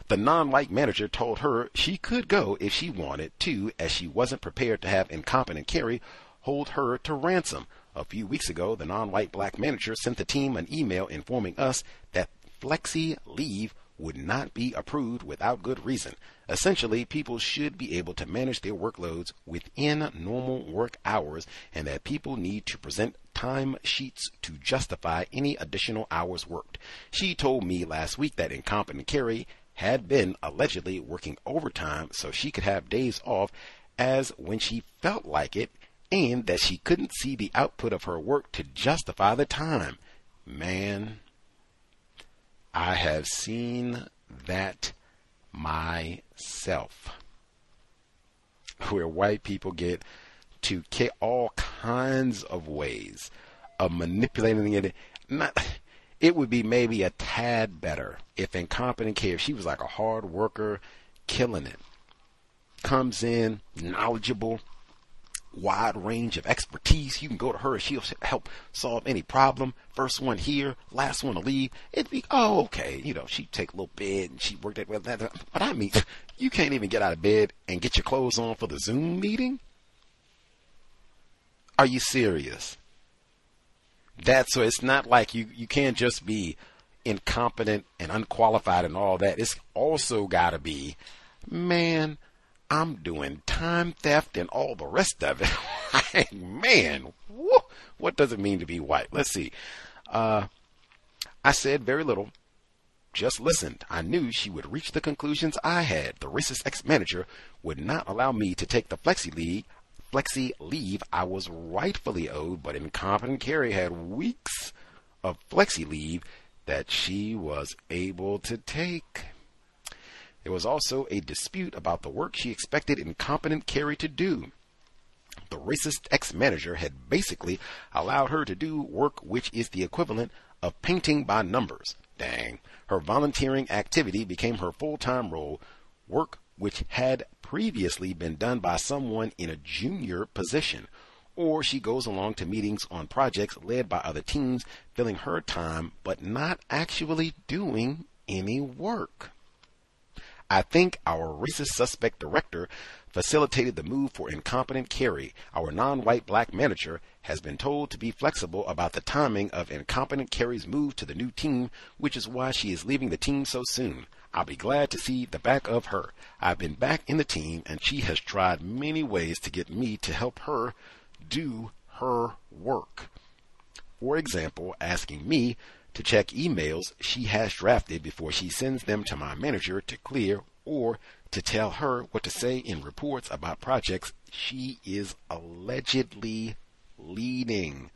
The non-white manager told her she could go if she wanted to, as she wasn't prepared to have incompetent Carrie hold her to ransom. A few weeks ago, the non-white black manager sent the team an email informing us that flexi leave would not be approved without good reason. Essentially, people should be able to manage their workloads within normal work hours and that people need to present time sheets to justify any additional hours worked. She told me last week that incompetent Carrie had been allegedly working overtime so she could have days off as when she felt like it and that she couldn't see the output of her work to justify the time. Man, I have seen that myself. Where white people get to all kinds of ways of manipulating it. Not, it would be maybe a tad better if incompetent care, if she was like a hard worker, killing it, comes in knowledgeable, wide range of expertise. You can go to her; she'll help solve any problem. First one here, last one to leave. It'd be oh okay, you know she take a little bed and she worked that well. But I mean, you can't even get out of bed and get your clothes on for the Zoom meeting. Are you serious? That so it's not like you you can't just be incompetent and unqualified and all that. It's also got to be, man, I'm doing time theft and all the rest of it. man, whoo, what does it mean to be white? Let's see. Uh, I said very little. Just listened. I knew she would reach the conclusions I had. The racist ex-manager would not allow me to take the flexi leave flexi leave I was rightfully owed, but incompetent Carrie had weeks of flexi leave that she was able to take. There was also a dispute about the work she expected incompetent Carrie to do. The racist ex manager had basically allowed her to do work which is the equivalent of painting by numbers. Dang. Her volunteering activity became her full time role, work which had previously been done by someone in a junior position. Or she goes along to meetings on projects led by other teams, filling her time but not actually doing any work. I think our racist suspect director facilitated the move for incompetent Carrie. Our non white black manager has been told to be flexible about the timing of incompetent Carrie's move to the new team, which is why she is leaving the team so soon. I'll be glad to see the back of her. I've been back in the team and she has tried many ways to get me to help her do her work. For example, asking me to check emails she has drafted before she sends them to my manager to clear or to tell her what to say in reports about projects she is allegedly leading.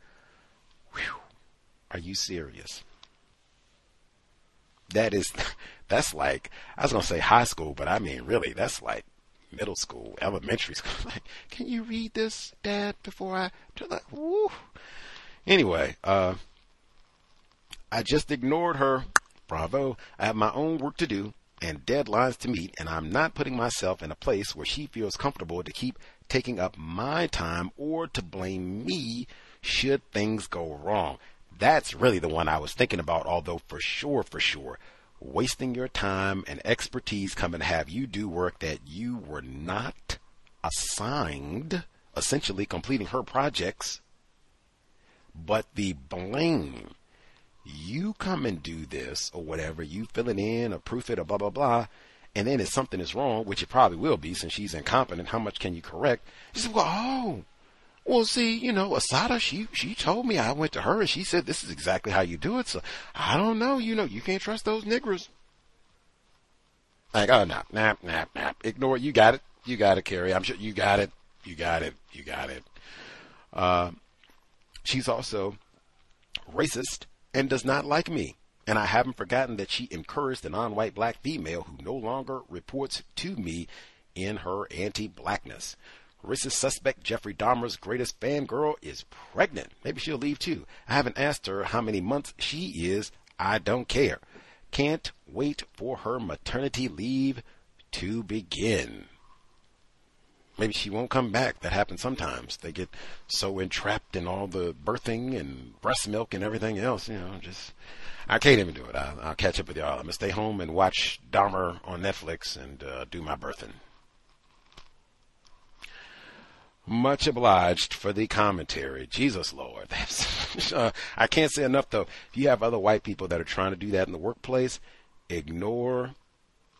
Whew. Are you serious? That is that's like I was gonna say high school, but I mean really, that's like middle school, elementary school. Like, can you read this, Dad, before I like woo? Anyway, uh, I just ignored her. Bravo. I have my own work to do and deadlines to meet, and I'm not putting myself in a place where she feels comfortable to keep taking up my time or to blame me should things go wrong. That's really the one I was thinking about, although for sure, for sure, wasting your time and expertise coming to have you do work that you were not assigned, essentially completing her projects. But the blame, you come and do this or whatever, you fill it in or proof it or blah, blah, blah. And then if something is wrong, which it probably will be since she's incompetent, how much can you correct? You say, well, oh, well, see, you know, Asada, she she told me I went to her and she said this is exactly how you do it. So I don't know, you know, you can't trust those niggers. Like, oh no, nap, nap, nap. Ignore it. You got it. You got it, Carrie. I'm sure you got it. You got it. You got it. Uh, she's also racist and does not like me. And I haven't forgotten that she encouraged the non-white black female who no longer reports to me in her anti-blackness. Racist suspect Jeffrey Dahmer's greatest fangirl is pregnant. Maybe she'll leave too. I haven't asked her how many months she is. I don't care. Can't wait for her maternity leave to begin. Maybe she won't come back. That happens sometimes. They get so entrapped in all the birthing and breast milk and everything else. You know, just I can't even do it. I, will catch up with y'all. I'm gonna stay home and watch Dahmer on Netflix and uh, do my birthing. Much obliged for the commentary. Jesus Lord. uh, I can't say enough though. If you have other white people that are trying to do that in the workplace, ignore,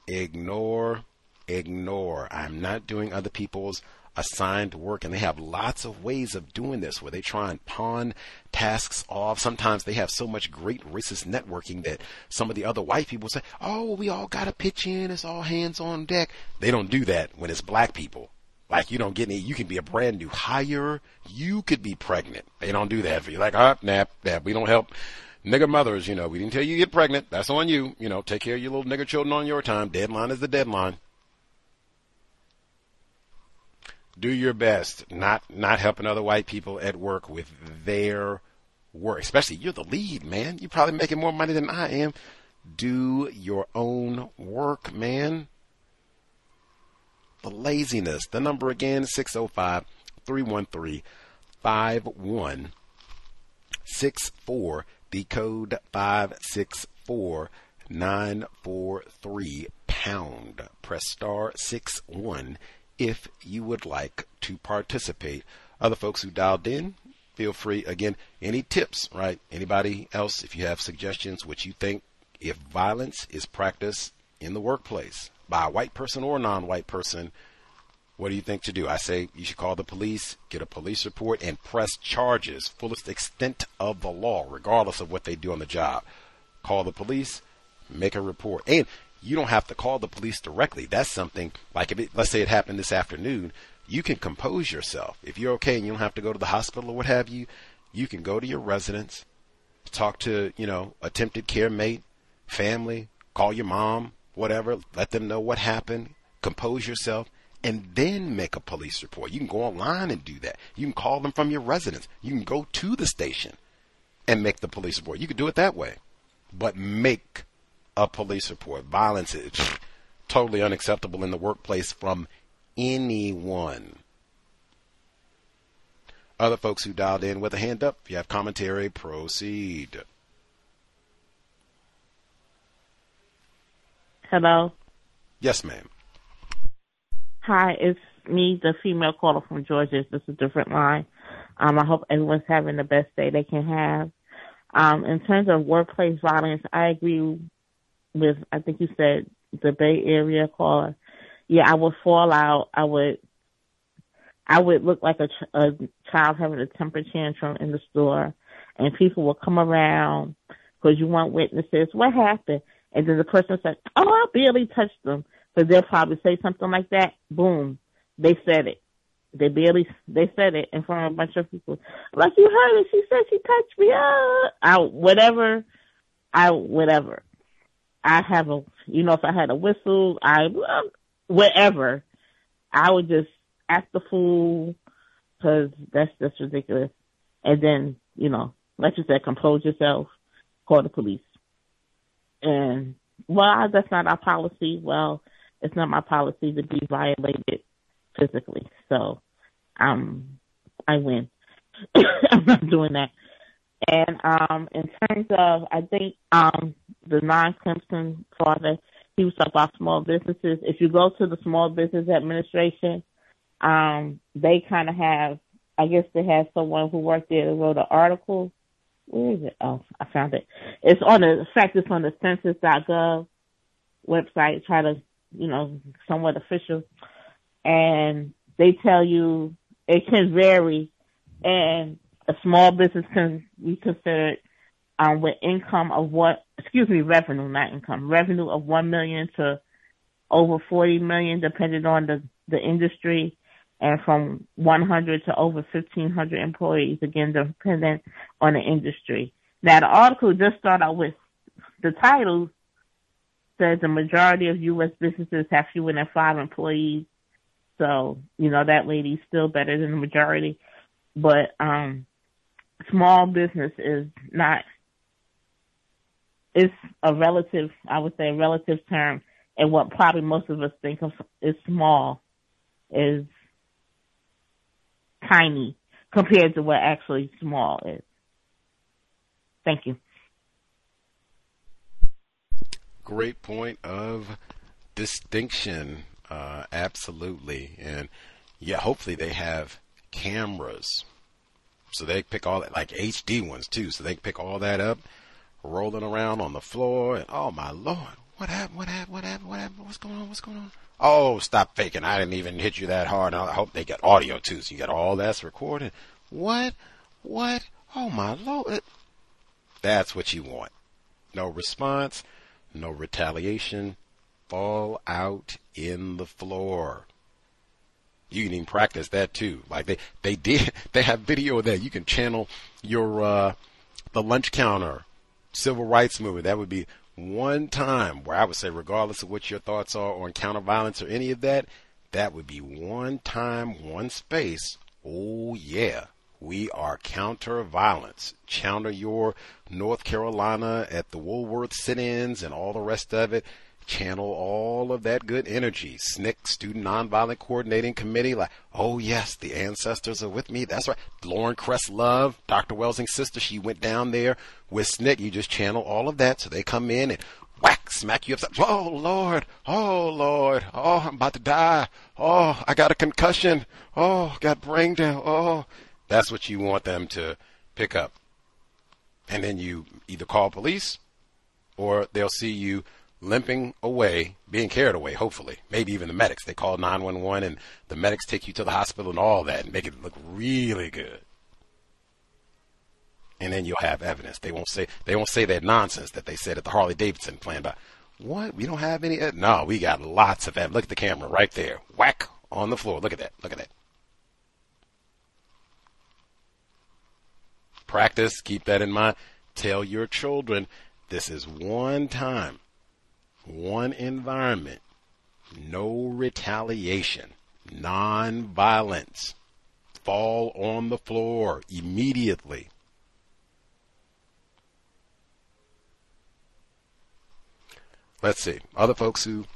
ignore, ignore. I'm not doing other people's assigned work and they have lots of ways of doing this where they try and pawn tasks off. Sometimes they have so much great racist networking that some of the other white people say, Oh, we all got to pitch in. It's all hands on deck. They don't do that when it's black people Like you don't get any, you can be a brand new hire. You could be pregnant. They don't do that for you. Like, ah, nap, nap. We don't help nigger mothers. You know, we didn't tell you you get pregnant. That's on you. You know, take care of your little nigger children on your time. Deadline is the deadline. Do your best. Not, not helping other white people at work with their work. Especially you're the lead, man. You're probably making more money than I am. Do your own work, man the laziness. The number again, 605 313 5164. The code 564 943 pound. Press star 6 1 if you would like to participate. Other folks who dialed in, feel free. Again, any tips, right? Anybody else, if you have suggestions, what you think, if violence is practiced in the workplace, by a white person or a non-white person, what do you think to do? I say you should call the police, get a police report, and press charges, fullest extent of the law, regardless of what they do on the job. Call the police, make a report. And you don't have to call the police directly. That's something like if it, let's say it happened this afternoon, you can compose yourself. If you're okay and you don't have to go to the hospital or what have you, you can go to your residence, talk to, you know, attempted care mate, family, call your mom, whatever, let them know what happened, compose yourself, and then make a police report. You can go online and do that. You can call them from your residence. You can go to the station and make the police report. You can do it that way. But make a police report. Violence is totally unacceptable in the workplace from anyone. Other folks who dialed in with a hand up, if you have commentary, proceed. Hello. Yes, ma'am. Hi, it's me, the female caller from Georgia. This is a different line. Um, I hope everyone's having the best day they can have. Um, in terms of workplace violence, I agree with, I think you said the Bay Area caller. Yeah, I would fall out. I would, I would look like a, a child having a temper tantrum in the store and people will come around because you want witnesses. What happened? And then the person said, "Oh, I barely touched them," because they'll probably say something like that. Boom, they said it. They barely they said it in front of a bunch of people. Like you heard it. She said she touched me. Uh, I whatever. I whatever. I have a you know if I had a whistle, I uh, whatever. I would just act the fool because that's just ridiculous. And then you know, like you said, compose yourself, call the police and well, that's not our policy. Well, it's not my policy to be violated physically. So, um, I win. I'm not doing that. And um, in terms of, I think um, the non-Clemson father, he was talking about small businesses. If you go to the Small Business Administration, um, they kind of have, I guess they have someone who worked there who wrote an article where is it? Oh, I found it. It's on the, fact, it's on the census.gov website, try to, you know, somewhat official. And they tell you it can vary and a small business can be considered um, with income of what, excuse me, revenue, not income, revenue of 1 million to over 40 million, depending on the, the industry and from 100 to over 1,500 employees, again, dependent on the industry. Now, the article just started out with the title says the majority of U.S. businesses have fewer than five employees. So, you know, that lady's still better than the majority. But, um, small business is not, it's a relative, I would say a relative term. And what probably most of us think of is small is tiny compared to what actually small is. Thank you. Great point of distinction. Uh, absolutely. And yeah, hopefully they have cameras. So they pick all that, like HD ones too. So they pick all that up, rolling around on the floor. And oh my lord, what happened? What happened? What happened? What happened? What's going on? What's going on? Oh, stop faking. I didn't even hit you that hard. I hope they get audio too. So you got all that's recorded. What? What? Oh my lord. That's what you want. No response, no retaliation. Fall out in the floor. You can even practice that too. Like they, they did, they have video of that. You can channel your, uh, the lunch counter, civil rights movement. That would be one time where I would say, regardless of what your thoughts are on counter violence or any of that, that would be one time, one space. Oh yeah. We are counter violence. Counter your North Carolina at the Woolworth sit ins and all the rest of it. Channel all of that good energy. SNCC, Student Nonviolent Coordinating Committee, like, oh yes, the ancestors are with me. That's right. Lauren Cress Love, Dr. Welsing's sister, she went down there with SNCC. You just channel all of that. So they come in and whack, smack you upside. Oh Lord, oh Lord, oh I'm about to die. Oh, I got a concussion. Oh, got brain down. Oh, that's what you want them to pick up. And then you either call police or they'll see you limping away, being carried away, hopefully. Maybe even the medics. They call 911 and the medics take you to the hospital and all that and make it look really good. And then you'll have evidence. They won't say they won't say that nonsense that they said at the Harley Davidson plan about what? We don't have any no, we got lots of evidence. Look at the camera right there. Whack on the floor. Look at that. Look at that. Practice, keep that in mind. Tell your children this is one time, one environment, no retaliation, non violence. Fall on the floor immediately. Let's see. Other folks who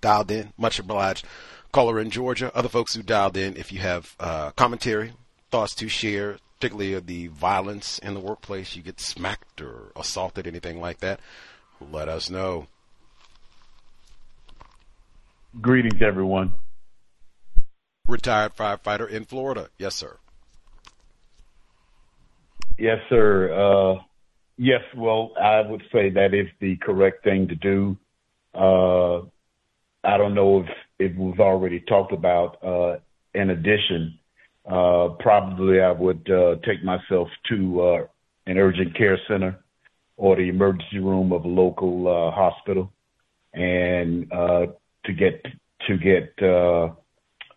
dialed in, much obliged. Caller in Georgia. Other folks who dialed in, if you have uh, commentary, thoughts to share, particularly of the violence in the workplace, you get smacked or assaulted, anything like that, let us know. Greetings, everyone. Retired firefighter in Florida. Yes, sir. Yes, sir. Uh, yes, well, I would say that is the correct thing to do. Uh, I don't know if it was already talked about. Uh, in addition, uh, probably I would uh, take myself to uh, an urgent care center or the emergency room of a local uh, hospital, and uh, to get to get uh,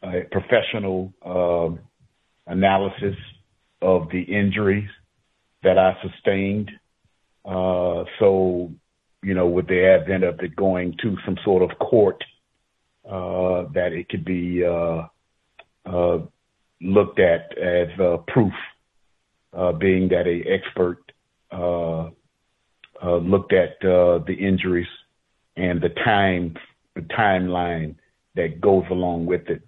a professional uh, analysis of the injuries that I sustained. Uh, so, you know, with the advent of it going to some sort of court, uh, that it could be uh, uh, looked at as proof, uh, being that a expert uh, uh, looked at uh, the injuries and the time the timeline that goes along with it,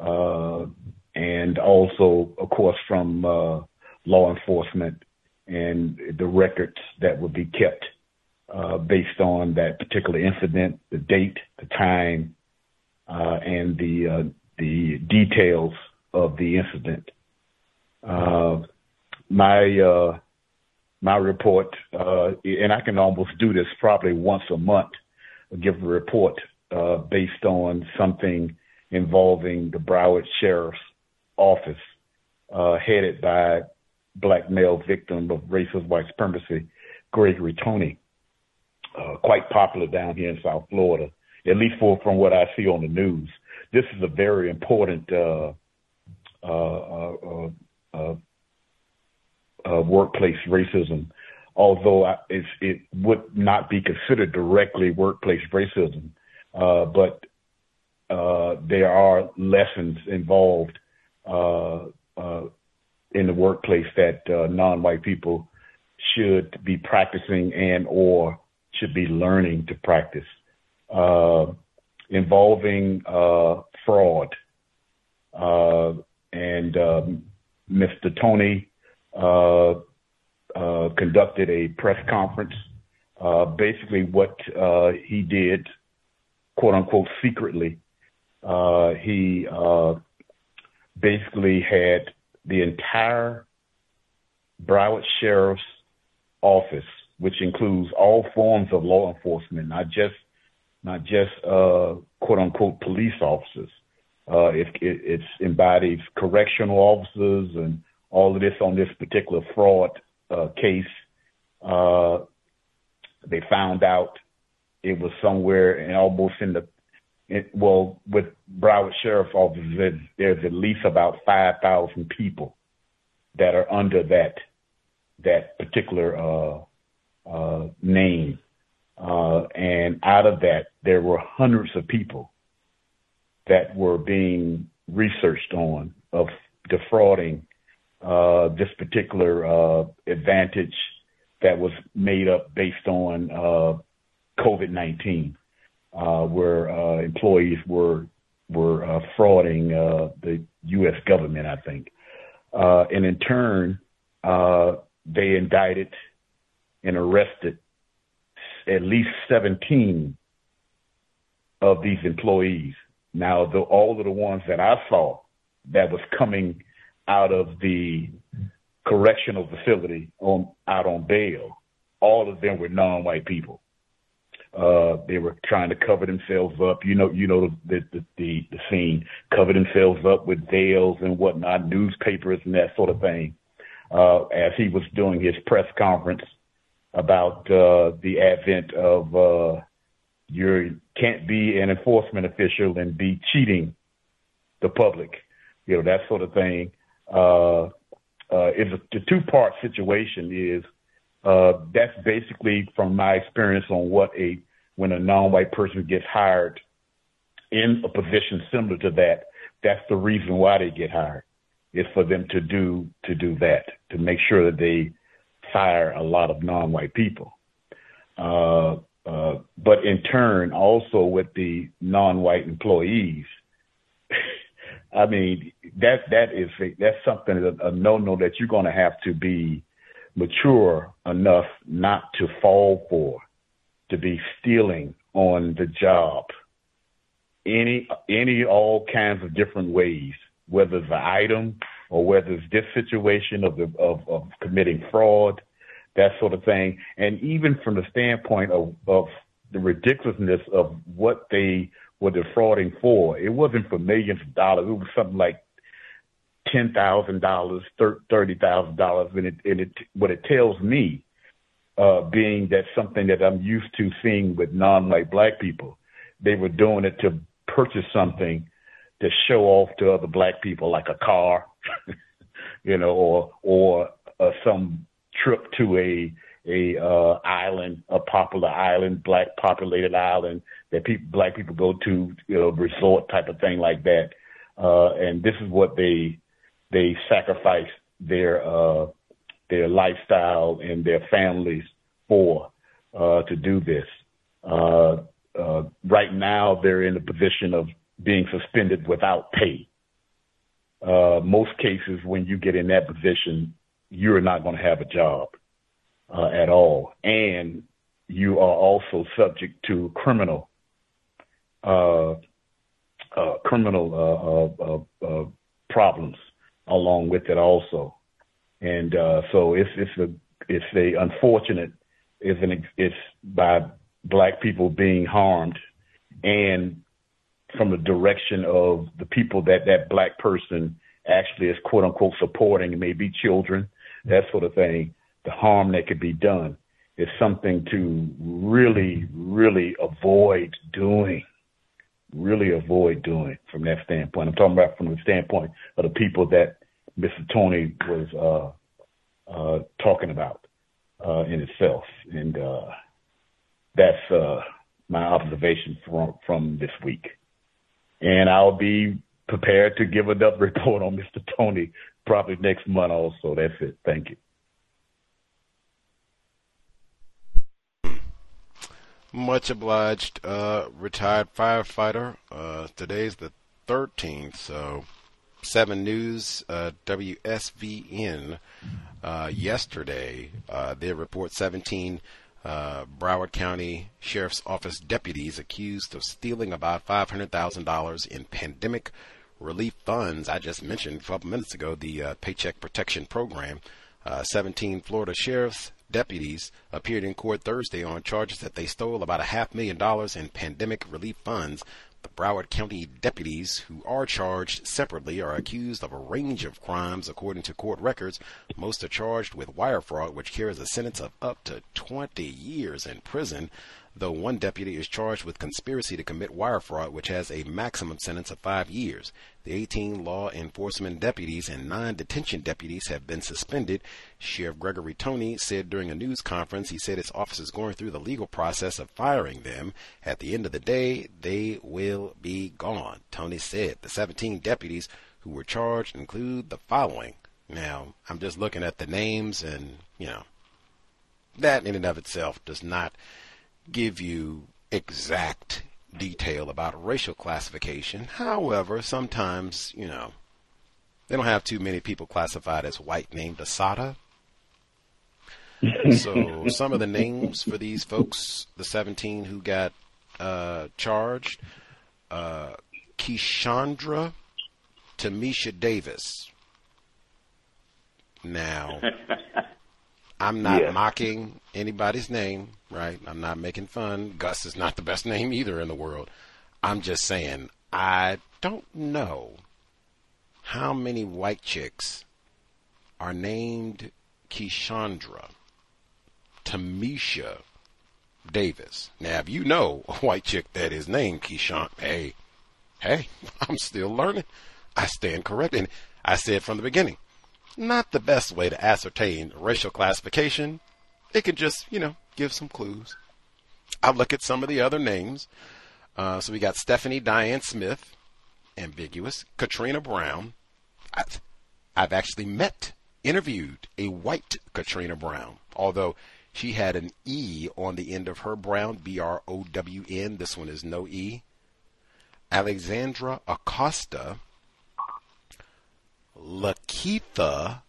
uh, and also, of course, from uh, law enforcement and the records that would be kept based on that particular incident, the date, the time, and the the details of the incident. Uh, my uh, my report, uh, and I can almost do this probably once a month, give a report uh, based on something involving the Broward Sheriff's Office, uh, headed by black male victim of racist white supremacy, Gregory Tony, uh, quite popular down here in South Florida, at least for from what I see on the news. This is a very important uh, uh, uh, workplace racism, although it would not be considered directly workplace racism, but there are lessons involved in the workplace that non-white people should be practicing and or should be learning to practice uh, involving uh, fraud, uh, and um, Mr. Tony uh, uh, conducted a press conference. Uh, basically, what uh, he did, quote unquote, secretly, uh, he uh, basically had the entire Broward Sheriff's Office, which includes all forms of law enforcement, not just not just quote unquote police officers, uh, it, it it's embodies correctional officers and all of this on this particular fraud uh, case. Uh, they found out it was somewhere and almost in the it, well, with Broward Sheriff's Office, there's, at least about 5,000 people that are under that that particular uh, uh, name. Uh, and out of that, there were hundreds of people that were being researched on of defrauding uh, this particular uh, advantage that was made up based on uh, COVID 19 uh, where uh, employees were were uh, frauding uh, the U.S. government, I think, uh, and in turn, uh, they indicted and arrested at least 17 of these employees. Now, the, all of the ones that I saw that was coming out of the correctional facility on out on bail, all of them were non-white people. Uh, they were trying to cover themselves up. You know, you know the the the, the scene, cover themselves up with veils and whatnot, newspapers and that sort of thing. Uh, as he was doing his press conference about uh, the advent of uh, you can't be an enforcement official and be cheating the public, you know that sort of thing. Uh, uh, it's a, the two part situation is uh, that's basically from my experience on what a when a non-white person gets hired in a position similar to that. That's the reason why they get hired. Is for them to do to do that to make sure that they fire a lot of non-white people. Uh, uh, but in turn, also with the non-white employees, I mean that that is that's something a, a no-no that you're going to have to be mature enough not to fall for, to be stealing on the job, any any all kinds of different ways, whether it's an item or whether it's this situation of the of, of committing fraud, that sort of thing, and even from the standpoint of of the ridiculousness of what they were defrauding for. It wasn't for millions of dollars. It was something like ten thousand dollars, thirty thousand dollars, and it and it what it tells me, uh, being that something that I'm used to seeing with non-white black people, they were doing it to purchase something to show off to other black people, like a car, you know, or or uh, some trip to a a uh, island, a popular island, black populated island that people black people go to, you know, resort type of thing like that. Uh, and this is what they they sacrifice their uh, their lifestyle and their families for uh, to do this. Uh, uh, right now, they're in a position of being suspended without pay. Uh, most cases, when you get in that position, you're not going to have a job uh, at all, and you are also subject to criminal uh, criminal problems along with it also. And uh, so it's it's a it's a unfortunate it's an it's by black people being harmed and from the direction of the people that that black person actually is quote unquote supporting, maybe children, that sort of thing, the harm that could be done is something to really, really avoid doing really avoid doing from that standpoint. I'm talking about from the standpoint of the people that Mr. Tony was uh, uh, talking about uh, in itself, and uh, that's uh, my observation from from this week. And I'll be prepared to give another report on Mr. Tony probably next month. Also, that's it. Thank you. Much obliged, uh, retired firefighter. Today's the 13th, so 7 News, uh, WSVN, uh, yesterday, uh, report 17 uh, Broward County Sheriff's Office deputies accused of stealing about $500,000 in pandemic relief funds. I just mentioned a couple minutes ago the Paycheck Protection Program. 17 Florida sheriffs deputies appeared in court Thursday on charges that they stole about a half million dollars in pandemic relief funds. The Broward County deputies, who are charged separately, are accused of a range of crimes according to court records. Most are charged with wire fraud, which carries a sentence of up to 20 years in prison though one deputy is charged with conspiracy to commit wire fraud, which has a maximum sentence of five years. The 18 law enforcement deputies and nine detention deputies have been suspended. Sheriff Gregory Tony said during a news conference, he said his office is going through the legal process of firing them. At the end of the day, they will be gone. Tony said the 17 deputies who were charged include the following. Now, I'm just looking at the names and, you know, that in and of itself does not give you exact detail about racial classification. However, sometimes, you know, they don't have too many people classified as white named Asada. so some of the names for these folks, the 17 who got uh, charged, uh, Keyshandra Tamisha Davis. Now, I'm not Yeah. mocking anybody's name, right? I'm not making fun. Gus is not the best name either in the world. I'm just saying, I don't know how many white chicks are named Keyshandra, Tamisha Davis. Now, if you know a white chick that is named Keyshawn, hey, hey, I'm still learning. I stand corrected. And I said from the beginning, not the best way to ascertain racial classification. It can just, you know, give some clues. I'll look at some of the other names. Uh, so we got Stephanie Diane Smith, ambiguous. Katrina Brown. I, I've actually met, interviewed a white Katrina Brown, although she had an E on the end of her Brown, B R O W N. This one is no E. Alexandra Acosta. Lakeitha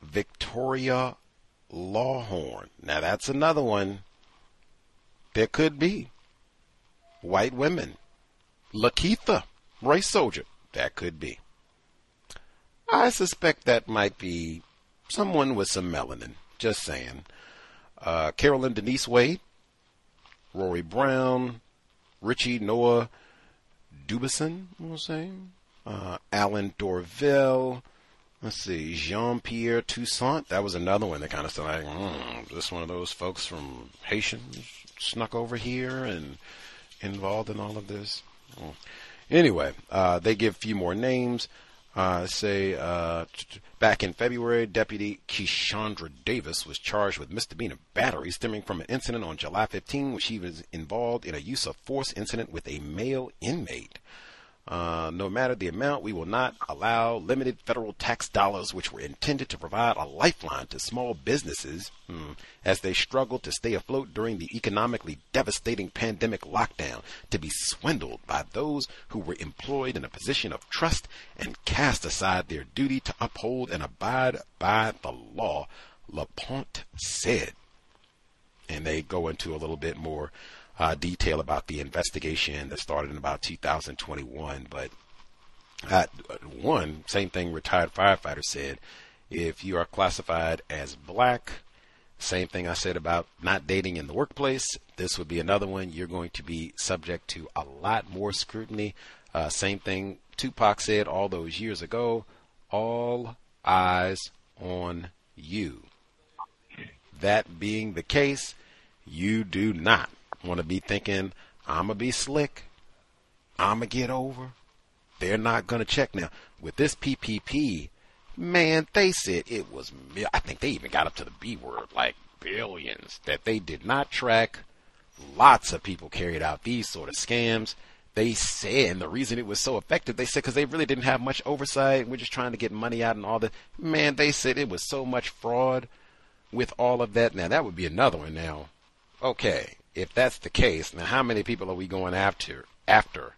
Victoria Lawhorn. Now that's another one. There could be white women. Lakeitha, race soldier. That could be. I suspect that might be someone with some melanin. Just saying. Uh, Carolyn Denise Wade, Rory Brown, Richie Noah Dubison, we'll say. Uh, Alan Dorville. Let's see, Jean Pierre Toussaint. That was another one that kind of started like, mm, this one of those folks from Haitian snuck over here and involved in all of this. Mm. Anyway, uh, they give a few more names. Uh, say uh, back in February, Deputy Keyshandra Davis was charged with misdemeanor battery stemming from an incident on July 15, which he was involved in a use of force incident with a male inmate. Uh, no matter the amount, we will not allow limited federal tax dollars, which were intended to provide a lifeline to small businesses hmm, as they struggle to stay afloat during the economically devastating pandemic lockdown, to be swindled by those who were employed in a position of trust and cast aside their duty to uphold and abide by the law, LaPointe said. And they go into a little bit more uh, detail about the investigation that started in about 2021. But uh, one, same thing retired firefighter said. If you are classified as black, same thing I said about not dating in the workplace, this would be another one. You're going to be subject to a lot more scrutiny. Uh, same thing Tupac said all those years ago all eyes on you. That being the case, you do not want to be thinking, I'm going to be slick. I'm going to get over. They're not going to check. Now, with this PPP, man, they said it was, I think they even got up to the B word, like billions, that they did not track. Lots of people carried out these sort of scams. They said, and the reason it was so effective, they said, because they really didn't have much oversight. We're just trying to get money out and all that. Man, they said it was so much fraud with all of that. Now, that would be another one now. Okay, if that's the case, now how many people are we going after? After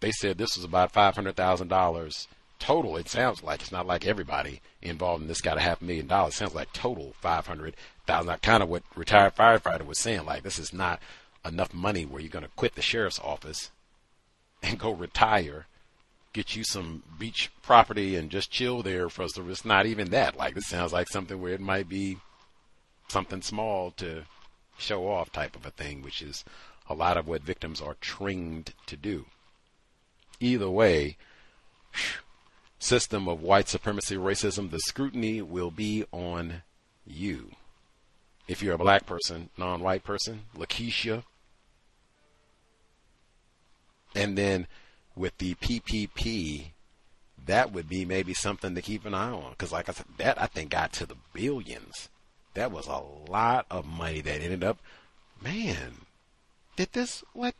they said this was about five hundred thousand dollars total. It sounds like it's not like everybody involved in this got a half million dollars. It sounds like total five hundred thousand. Kind of what retired firefighter was saying. Like this is not enough money where you're going to quit the sheriff's office and go retire, get you some beach property and just chill there for us. It's not even that. Like this sounds like something where it might be something small to show off type of a thing, which is a lot of what victims are trained to do. Either way, system of white supremacy racism, the scrutiny will be on you. If you're a black person, non white person, Lakeisha. And then with the PPP, that would be maybe something to keep an eye on. Because, like I said, that I think got to the billions. That was a lot of money that ended up. Man, did this? What?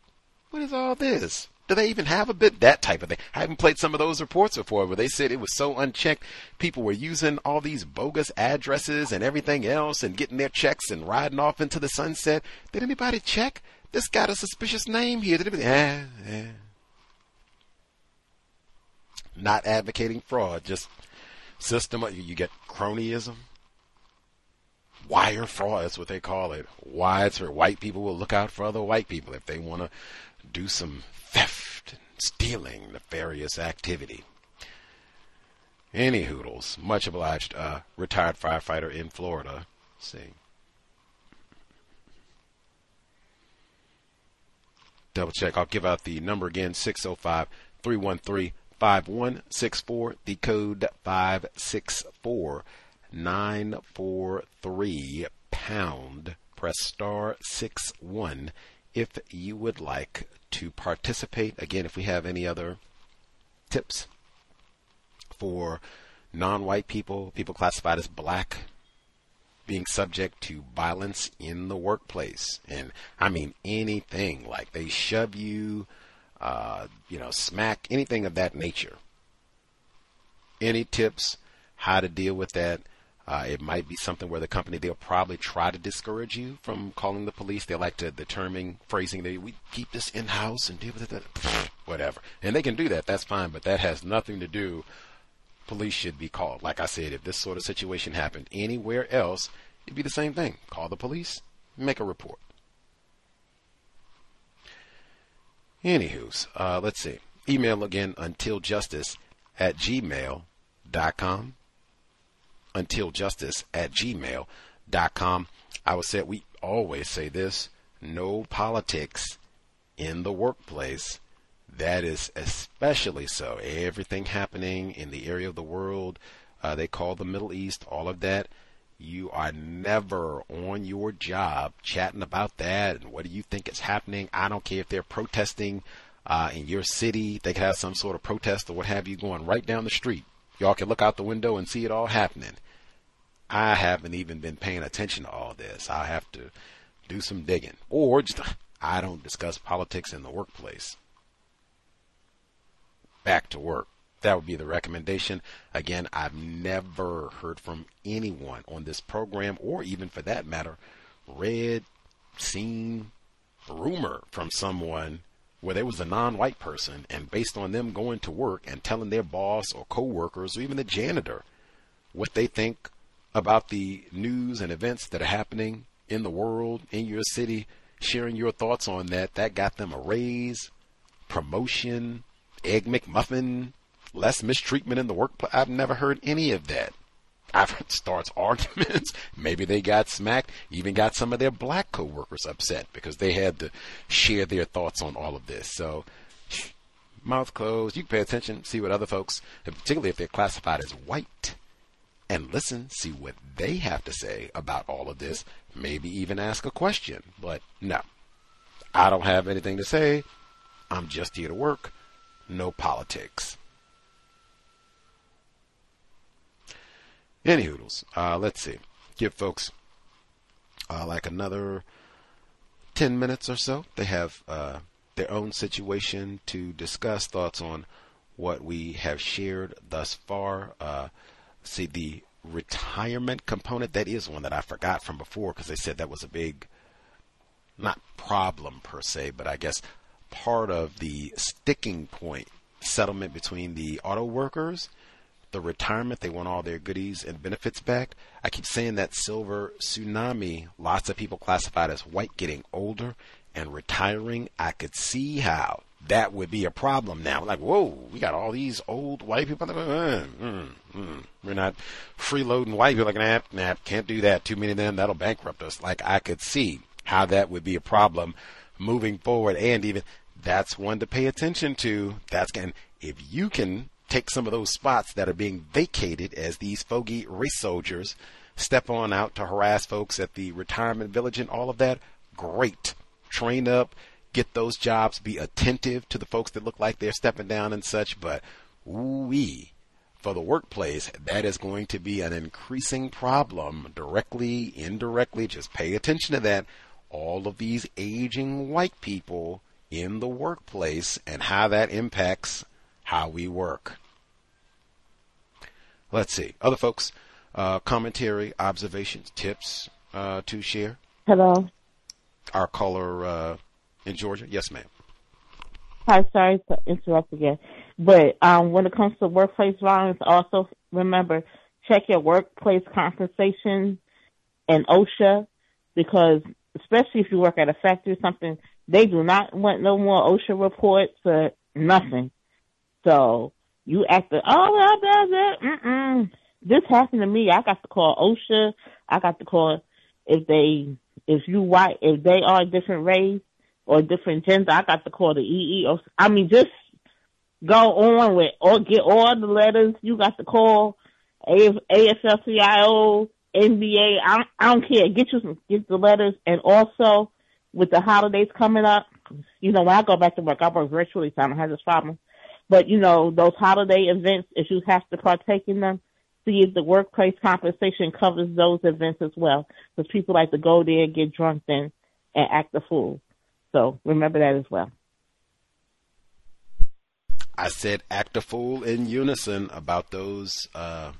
What is all this? Do they even have a bit that type of thing? I haven't played some of those reports before where they said it was so unchecked. People were using all these bogus addresses and everything else and getting their checks and riding off into the sunset. Did anybody check? This got a suspicious name here. Did anybody? Eh, eh. Not advocating fraud, just system. You get cronyism wire fraud. That's what they call it. Why it's white people will look out for other white people if they want to do some theft and stealing, nefarious activity. Any hoodles. Much obliged. Uh, retired firefighter in Florida. Let's see. Double check. I'll give out the number again 605 313 5164. The code 564 943 pound. Press star 6 1 if you would like to participate. Again, if we have any other tips for non white people, people classified as black, being subject to violence in the workplace. And I mean anything like they shove you, uh, you know, smack, anything of that nature. Any tips how to deal with that? Uh, it might be something where the company they'll probably try to discourage you from calling the police. They like to terming phrasing that we keep this in house and deal with it. Whatever, and they can do that. That's fine, but that has nothing to do. Police should be called. Like I said, if this sort of situation happened anywhere else, it'd be the same thing. Call the police, make a report. Anywho's, uh, let's see. Email again until justice at gmail.com untiljustice at gmail.com. I would say we always say this no politics in the workplace. That is especially so. Everything happening in the area of the world uh, they call the Middle East, all of that. You are never on your job chatting about that and what do you think is happening. I don't care if they're protesting uh, in your city. They could have some sort of protest or what have you going right down the street. Y'all can look out the window and see it all happening. I haven't even been paying attention to all this. I have to do some digging. Or just, I don't discuss politics in the workplace. Back to work. That would be the recommendation. Again, I've never heard from anyone on this program, or even for that matter, read, seen, rumor from someone where there was a non-white person and based on them going to work and telling their boss or coworkers or even the janitor what they think about the news and events that are happening in the world in your city sharing your thoughts on that that got them a raise promotion egg mcmuffin less mistreatment in the workplace i've never heard any of that I've starts arguments. Maybe they got smacked. Even got some of their black coworkers upset because they had to share their thoughts on all of this. So, mouth closed. You can pay attention, see what other folks, particularly if they're classified as white, and listen, see what they have to say about all of this. Maybe even ask a question. But no, I don't have anything to say. I'm just here to work. No politics. Any hoodles. Uh, let's see. Give folks uh, like another 10 minutes or so. They have uh, their own situation to discuss thoughts on what we have shared thus far. Uh, see, the retirement component, that is one that I forgot from before because they said that was a big, not problem per se, but I guess part of the sticking point settlement between the auto workers the retirement. They want all their goodies and benefits back. I keep saying that silver tsunami, lots of people classified as white getting older and retiring. I could see how that would be a problem now. Like, whoa, we got all these old white people. Mm, mm, mm. We're not freeloading white people. Like, nah, nah, can't do that. Too many of them, that'll bankrupt us. Like, I could see how that would be a problem moving forward. And even that's one to pay attention to. That's and if you can take some of those spots that are being vacated as these fogey race soldiers step on out to harass folks at the retirement village and all of that, great. Train up, get those jobs, be attentive to the folks that look like they're stepping down and such. But wee for the workplace, that is going to be an increasing problem directly, indirectly. Just pay attention to that. All of these aging white people in the workplace and how that impacts how we work. Let's see. Other folks, uh, commentary, observations, tips uh, to share? Hello. Our caller uh, in Georgia. Yes, ma'am. Hi, sorry to interrupt again. But um, when it comes to workplace violence, also remember check your workplace compensation and OSHA because especially if you work at a factory or something, they do not want no more OSHA reports or nothing. So you act the oh well that's it. Mm-mm. This happened to me. I got to call OSHA. I got to call if they if you white if they are a different race or different gender. I got to call the EEO. I mean just go on with or get all the letters. You got to call AFL-CIO, NBA. I I don't care. Get you some get the letters and also with the holidays coming up. You know when I go back to work, I work virtually, so I don't have this problem. But you know, those holiday events, if you have to partake in them, see if the workplace compensation covers those events as well. Because people like to go there, get drunk, and and act a fool. So remember that as well. I said act a fool in unison about those. Uh,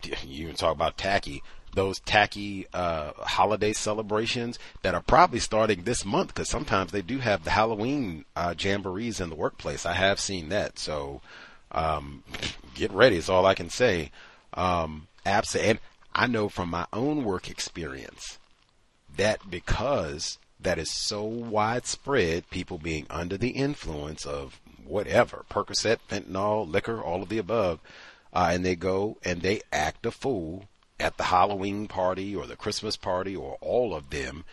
you even talk about tacky those tacky uh, holiday celebrations that are probably starting this month because sometimes they do have the Halloween uh, jamborees in the workplace. I have seen that, so um, get ready. Is all I can say. Um, and I know from my own work experience that because that is so widespread, people being under the influence of whatever Percocet, fentanyl, liquor, all of the above, uh, and they go and they act a fool at the Halloween party or the Christmas party or all of them,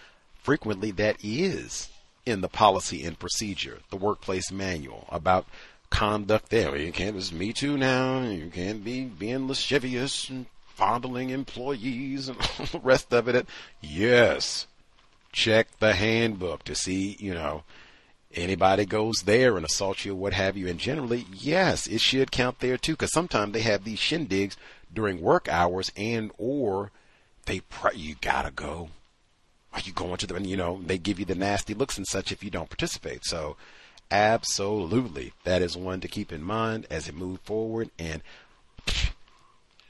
frequently that is in the policy and procedure, the workplace manual about conduct there. You can't, it's me too now. You can't be being lascivious and fondling employees and all the rest of it. Yes. Check the handbook to see, you know, anybody goes there and assaults you or what have you. And generally, yes, it should count there too, because sometimes they have these shindigs during work hours and or they pre- you gotta go. Are you going to the you know they give you the nasty looks and such if you don't participate. So absolutely that is one to keep in mind as it moves forward and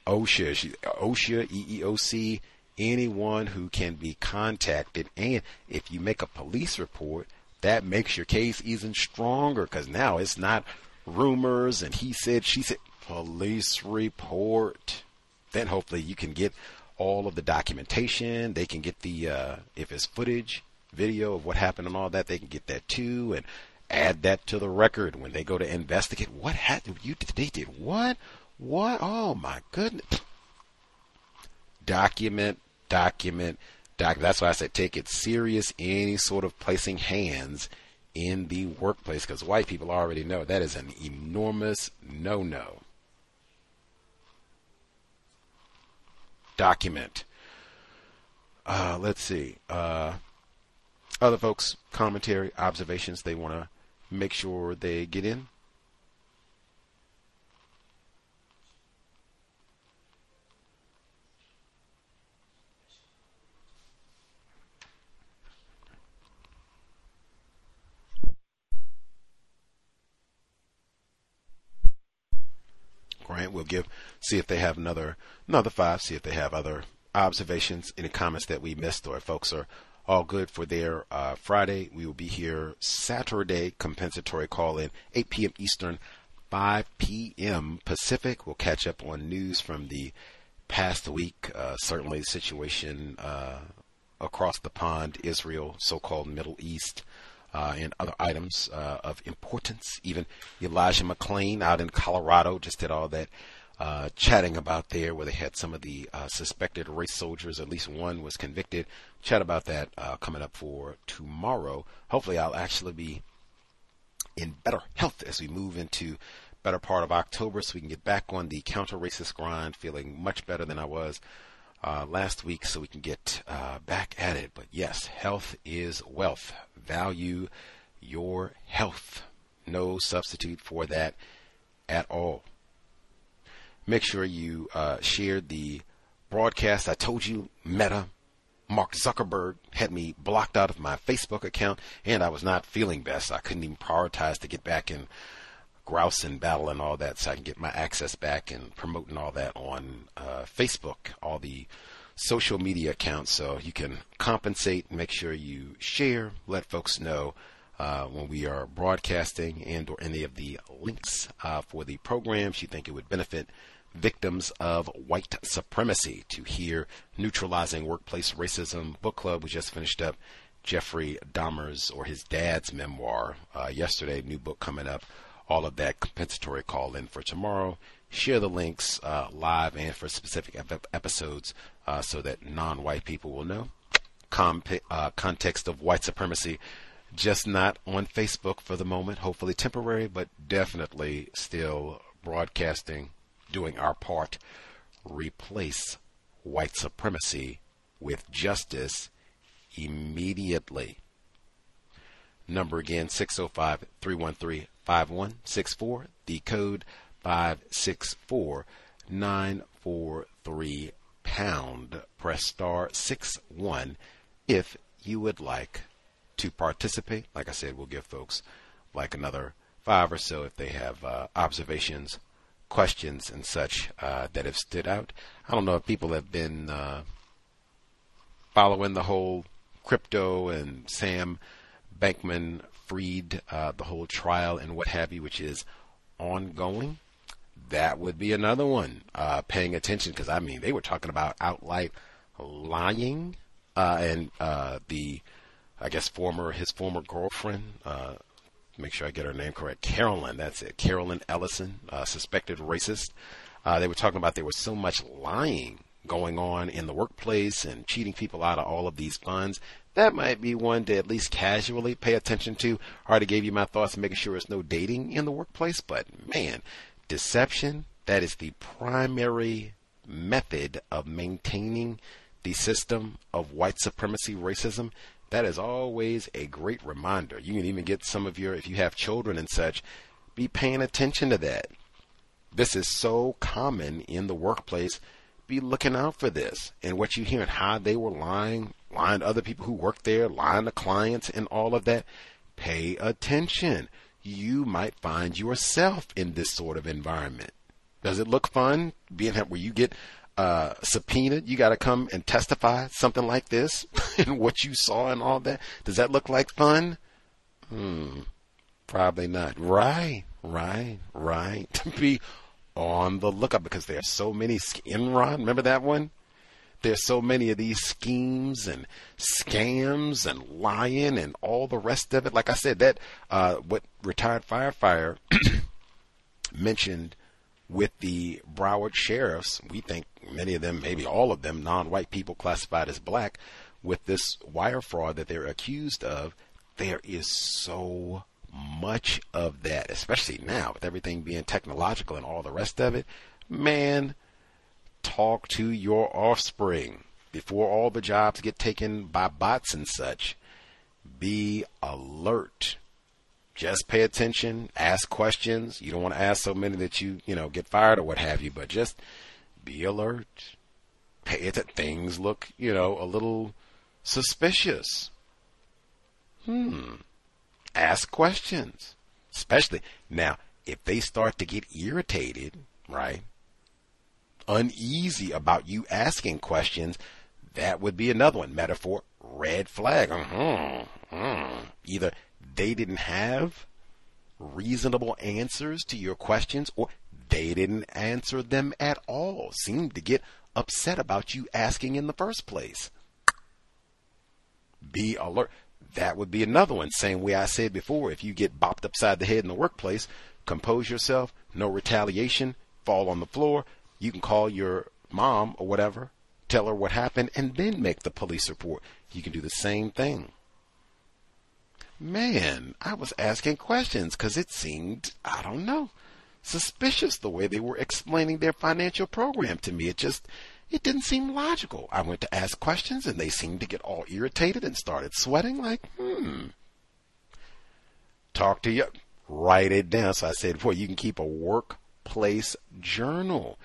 OSHA, she, OSHA, EEOC, anyone who can be contacted. And if you make a police report, that makes your case even stronger because now it's not rumors and he said, she said police report. Then hopefully you can get all of the documentation. They can get the uh, if it's footage, video of what happened and all that. They can get that too and add that to the record when they go to investigate. What happened? You they did what? What? Oh my goodness! Document, document, doc. That's why I said take it serious. Any sort of placing hands in the workplace because white people already know that is an enormous no-no. Document. Uh, let's see. Uh, other folks' commentary, observations they want to make sure they get in. Will give, see if they have another another five, see if they have other observations, any comments that we missed, or folks are all good for their uh, Friday. We will be here Saturday, compensatory call in 8 p.m. Eastern, 5 p.m. Pacific. We'll catch up on news from the past week. Uh, certainly, the situation uh, across the pond, Israel, so-called Middle East. Uh, and other items uh, of importance. Even Elijah McClain out in Colorado just did all that uh, chatting about there where they had some of the uh, suspected race soldiers. At least one was convicted. Chat about that uh, coming up for tomorrow. Hopefully, I'll actually be in better health as we move into better part of October so we can get back on the counter racist grind, feeling much better than I was uh, last week so we can get back at it. But yes, health is wealth. Value your health. No substitute for that at all. Make sure you uh, share the broadcast. I told you, Meta, Mark Zuckerberg had me blocked out of my Facebook account, and I was not feeling best. I couldn't even prioritize to get back and grouse and battle and all that, so I can get my access back and promoting all that on uh, Facebook, all the social media accounts. So you can compensate. Make sure you share. Let folks know uh, when we are broadcasting and or any of the links uh, for the programs you think it would benefit victims of white supremacy to hear neutralizing workplace racism book club we just finished up jeffrey dahmer's or his dad's memoir uh, yesterday new book coming up all of that compensatory call in for tomorrow share the links uh, live and for specific ep- episodes uh, so that non-white people will know uh, context of white supremacy just not on facebook for the moment hopefully temporary but definitely still broadcasting doing our part, replace white supremacy with justice immediately. Number again 605 313 5164. The code 564 943 pound. Press star 6 1 if you would like to participate. Like I said, we'll give folks like another five or so if they have uh, observations questions and such uh, that have stood out. I don't know if people have been uh, following the whole crypto and Sam Bankman Freed, uh, the whole trial and what have you, which is ongoing. That would be another one. Uh, paying attention because I mean they were talking about outright lying, uh, and uh, the I guess former his former girlfriend make sure I get her name correct. Caroline, that's it. Caroline Ellison, uh, suspected racist. Uh, they were talking about there was so much lying going on in the workplace and cheating people out of all of these funds. That might be one to at least casually pay attention to. I already gave you my thoughts, making sure there's no dating in the workplace. But man, deception, that is the primary method of maintaining the system of white supremacy racism that is always a great reminder. You can even get some of your, if you have children and such, be paying attention to that. This is so common in the workplace. Be looking out for this and what you hear and how they were lying, lying to other people who work there, lying to clients and all of that. Pay attention. You might find yourself in this sort of environment. Does it look fun being where you get uh, subpoenaed, you got to come and testify something like this and what you saw and all that. Does that look like fun? Hmm, probably not. Right, right, right. To be on the lookout because there are so many. Enron, remember that one? There's so many of these schemes and scams and lying and all the rest of it. Like I said, that uh, what retired firefighter mentioned with the Broward sheriffs, we think many of them, maybe all of them, non white people classified as black, with this wire fraud that they're accused of, there is so much of that, especially now with everything being technological and all the rest of it. Man, talk to your offspring before all the jobs get taken by bots and such. Be alert just pay attention, ask questions. You don't want to ask so many that you, you know, get fired or what have you, but just be alert. Pay that things look, you know, a little suspicious. Hmm. Ask questions. Especially now, if they start to get irritated, right? Uneasy about you asking questions, that would be another one. Metaphor, red flag. Uh-huh. Uh-huh. Either they didn't have reasonable answers to your questions or they didn't answer them at all, seemed to get upset about you asking in the first place. Be alert. that would be another one. Same way I said before, if you get bopped upside the head in the workplace, compose yourself, no retaliation, fall on the floor. You can call your mom or whatever, tell her what happened, and then make the police report. You can do the same thing. Man, I was asking questions because it seemed, I don't know, suspicious the way they were explaining their financial program to me. It just, it didn't seem logical. I went to ask questions and they seemed to get all irritated and started sweating like, hmm. Talk to you. Write it down. So I said, well, you can keep a workplace journal.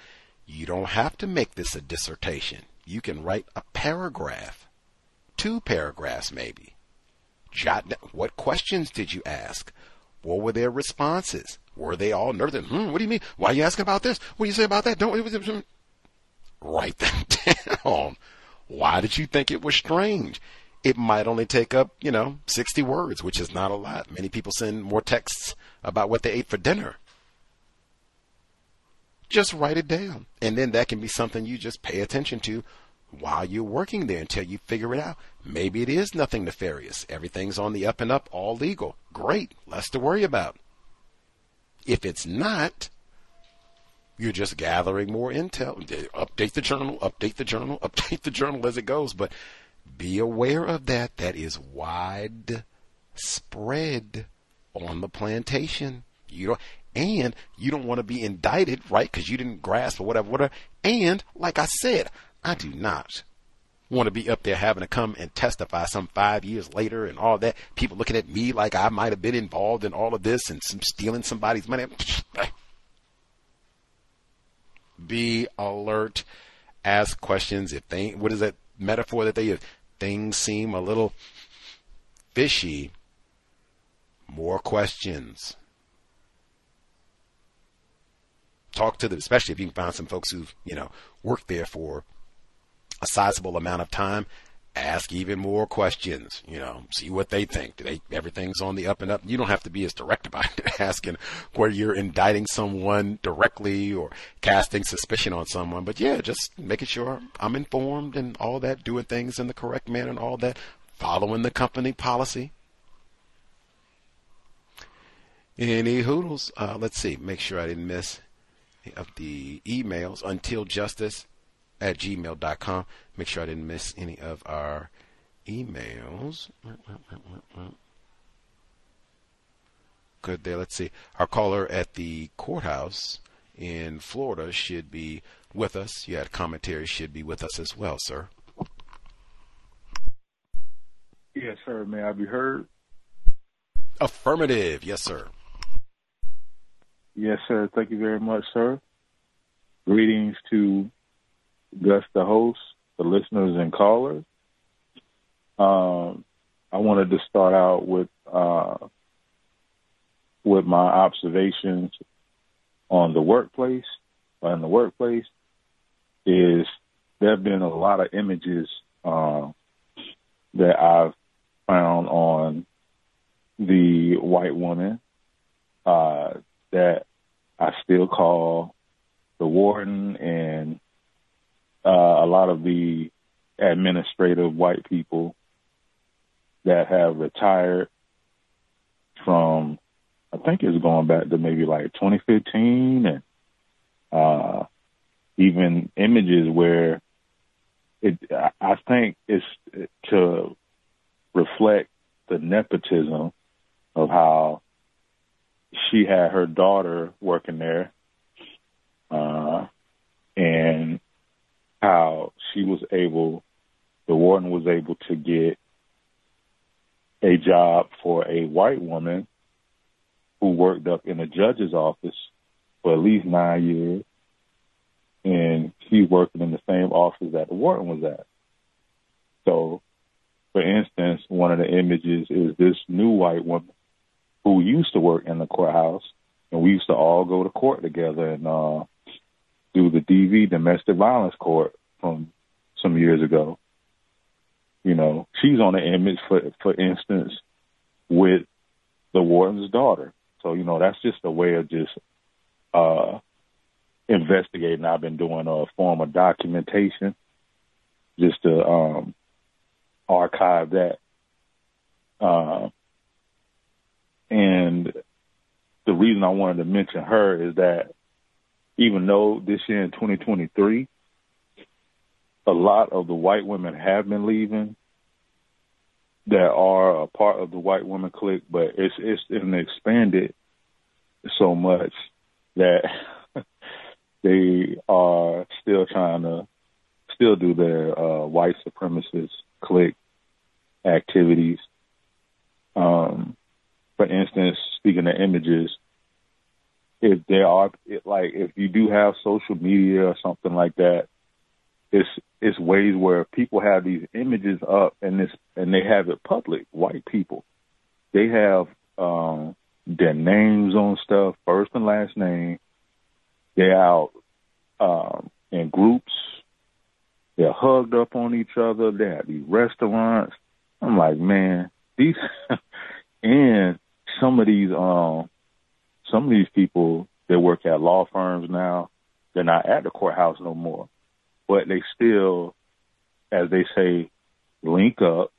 You don't have to make this a dissertation. You can write a paragraph, two paragraphs maybe. Jot down, what questions did you ask? What were their responses? Were they all nervous? Hmm, what do you mean? Why are you asking about this? What do you say about that? Don't write that down. Why did you think it was strange? It might only take up, you know, 60 words, which is not a lot. Many people send more texts about what they ate for dinner. Just write it down. And then that can be something you just pay attention to while you're working there until you figure it out. Maybe it is nothing nefarious. Everything's on the up and up, all legal. Great. Less to worry about. If it's not, you're just gathering more intel. Update the journal, update the journal, update the journal as it goes. But be aware of that. That is wide spread on the plantation. You don't, and you don't want to be indicted, right? Because you didn't grasp or whatever, whatever. And like I said, I do not want to be up there having to come and testify some five years later and all that. People looking at me like I might have been involved in all of this and some stealing somebody's money. be alert, ask questions. If they, what is that metaphor that they use? Things seem a little fishy. More questions. Talk to them, especially if you can find some folks who've, you know, worked there for a sizable amount of time ask even more questions, you know, see what they think. Do they, everything's on the up and up. You don't have to be as direct about it, asking where you're indicting someone directly or casting suspicion on someone. But yeah, just making sure I'm informed and all that, doing things in the correct manner and all that, following the company policy. Any hoodles? Uh, let's see, make sure I didn't miss of the emails until justice at gmail.com. Make sure I didn't miss any of our emails. Good there. Let's see. Our caller at the courthouse in Florida should be with us. You had commentary, should be with us as well, sir. Yes, sir. May I be heard? Affirmative. Yes, sir. Yes, sir. Thank you very much, sir. Greetings to Gus, the host, the listeners and callers. Um, I wanted to start out with uh, with my observations on the workplace. In the workplace, is there have been a lot of images uh, that I've found on the white woman uh, that I still call the warden and uh, a lot of the administrative white people that have retired from, I think it's going back to maybe like 2015 and uh, even images where it, I think it's to reflect the nepotism of how she had her daughter working there, uh, and how she was able, the warden was able to get a job for a white woman who worked up in a judge's office for at least nine years. And she working in the same office that the warden was at. So, for instance, one of the images is this new white woman who used to work in the courthouse, and we used to all go to court together and uh, do the DV domestic violence court from some years ago. You know, she's on the image for for instance with the warden's daughter. So, you know, that's just a way of just uh investigating. I've been doing a form of documentation just to um archive that. Uh, and the reason I wanted to mention her is that even though this year in 2023, a lot of the white women have been leaving that are a part of the white women clique, but it's it's, it's expanded so much that they are still trying to still do their uh, white supremacist clique activities. Um, for instance, speaking of images, if there are like if you do have social media or something like that, it's it's ways where people have these images up and this and they have it public. White people, they have um, their names on stuff, first and last name. They're out um, in groups. They're hugged up on each other. They have these restaurants. I'm like, man, these and some of these um some of these people that work at law firms now. They're not at the courthouse no more, but they still, as they say, link up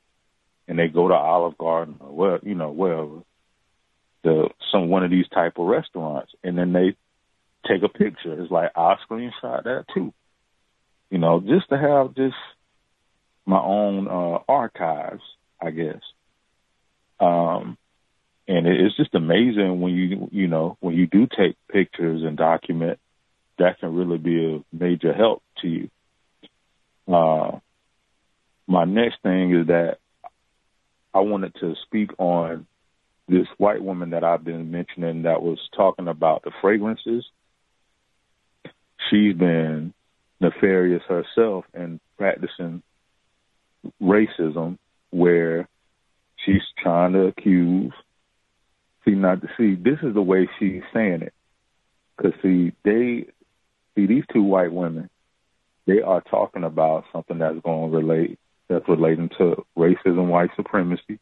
and they go to Olive Garden or well, you know, wherever the some one of these type of restaurants, and then they take a picture. It's like I'll screenshot that too. You know, just to have just my own uh, archives, I guess. Um, and it's just amazing when you you know when you do take pictures and document. That can really be a major help to you. Uh, my next thing is that I wanted to speak on this white woman that I've been mentioning that was talking about the fragrances. She's been nefarious herself and practicing racism where she's trying to accuse see not to see this is the way she's saying it because see they see these two white women they are talking about something that's going to relate that's relating to racism white supremacy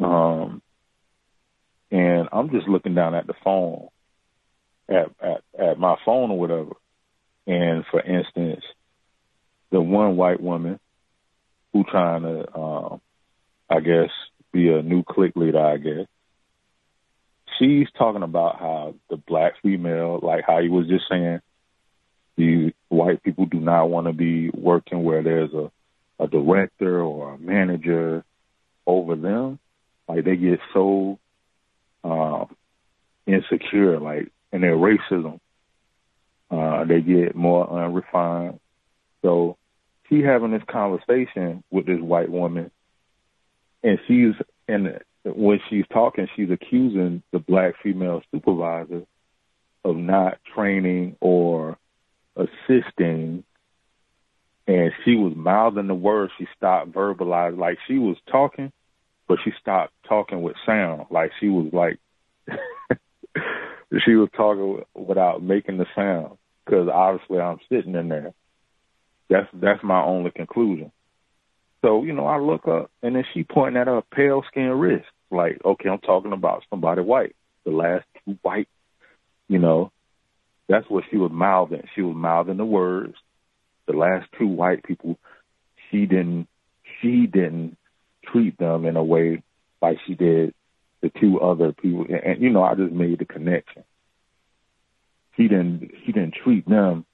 um and I'm just looking down at the phone, at at, at my phone or whatever. And for instance, the one white woman who trying to, um, I guess, be a new clique leader, I guess. She's talking about how the black female, like how he was just saying, the white people do not want to be working where there's a, a director or a manager over them. Like they get so uh, insecure, like in their racism. Uh, they get more unrefined. So she having this conversation with this white woman, and she's and when she's talking, she's accusing the black female supervisor of not training or assisting. And she was mouthing the words. She stopped verbalizing, like she was talking, but she stopped talking with sound. Like she was like, she was talking without making the sound because obviously I'm sitting in there. That's that's my only conclusion. So you know, I look up and then she pointing at her pale skin wrist, like, okay, I'm talking about somebody white. The last two white, you know, that's what she was mouthing. She was mouthing the words. The last two white people, she didn't she didn't treat them in a way like she did the two other people. And, and you know, I just made the connection. She didn't she didn't treat them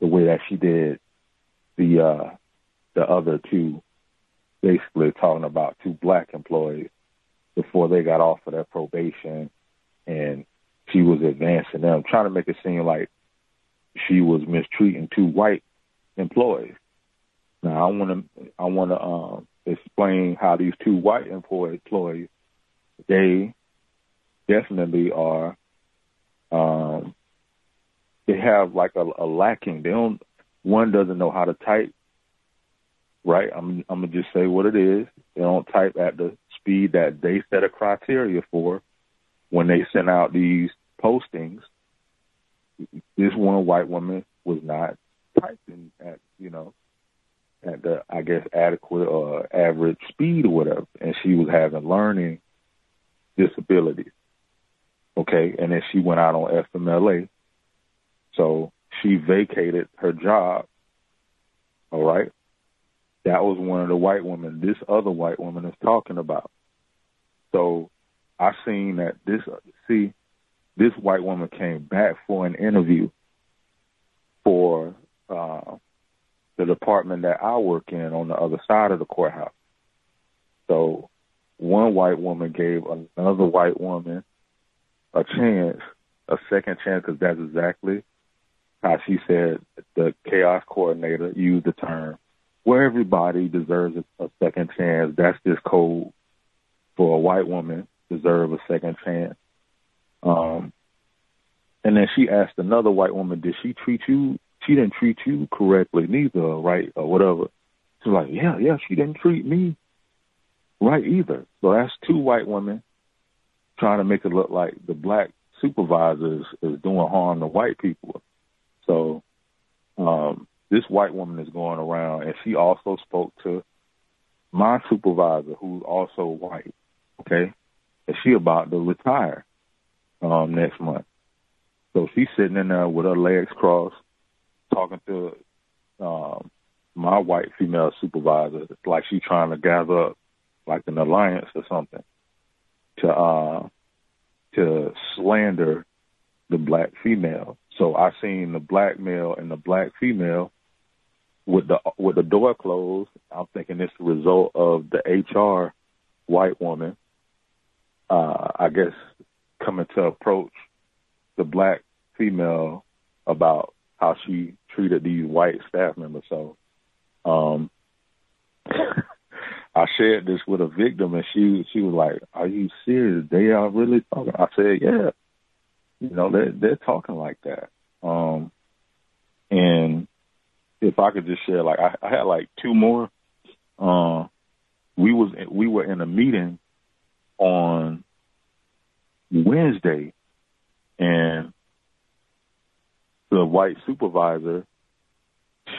the way that she did the uh the other two basically talking about two black employees before they got off of their probation and she was advancing them, trying to make it seem like she was mistreating two white employees. Now I want to I want to um, explain how these two white employees they definitely are um, they have like a, a lacking. They don't one doesn't know how to type. Right, I'm I'm gonna just say what it is. They don't type at the that they set a criteria for when they sent out these postings. This one white woman was not typing at you know at the I guess adequate or average speed or whatever, and she was having learning disabilities. Okay, and then she went out on FMLA, so she vacated her job. All right, that was one of the white women. This other white woman is talking about. So I seen that this see this white woman came back for an interview for uh, the department that I work in on the other side of the courthouse. So one white woman gave another white woman a chance, a second chance, because that's exactly how she said the chaos coordinator used the term where everybody deserves a, second chance. That's just code for a white woman deserve a second chance. Um, and then she asked another white woman, "Did she treat you? She didn't treat you correctly, neither, right, or whatever." She's like, "Yeah, yeah, she didn't treat me right either." So that's two white women trying to make it look like the black supervisors is doing harm to white people. So um, this white woman is going around, and she also spoke to my supervisor, who's also white. Okay, and she about to retire um, next month. So she's sitting in there with her legs crossed, talking to um, my white female supervisor, It's like she's trying to gather up like an alliance or something to uh, to slander the black female. So I seen the black male and the black female with the with the door closed. I'm thinking it's the result of the HR white woman, uh, I guess, coming to approach the black female about how she treated these white staff members. So, um, I shared this with a victim, and she she was like, "Are you serious? They are really talking?" I said, "Yeah, you know they're they're talking like that." Um, and if I could just share, like I, I had like two more. Uh, we was we were in a meeting on Wednesday, and the white supervisor,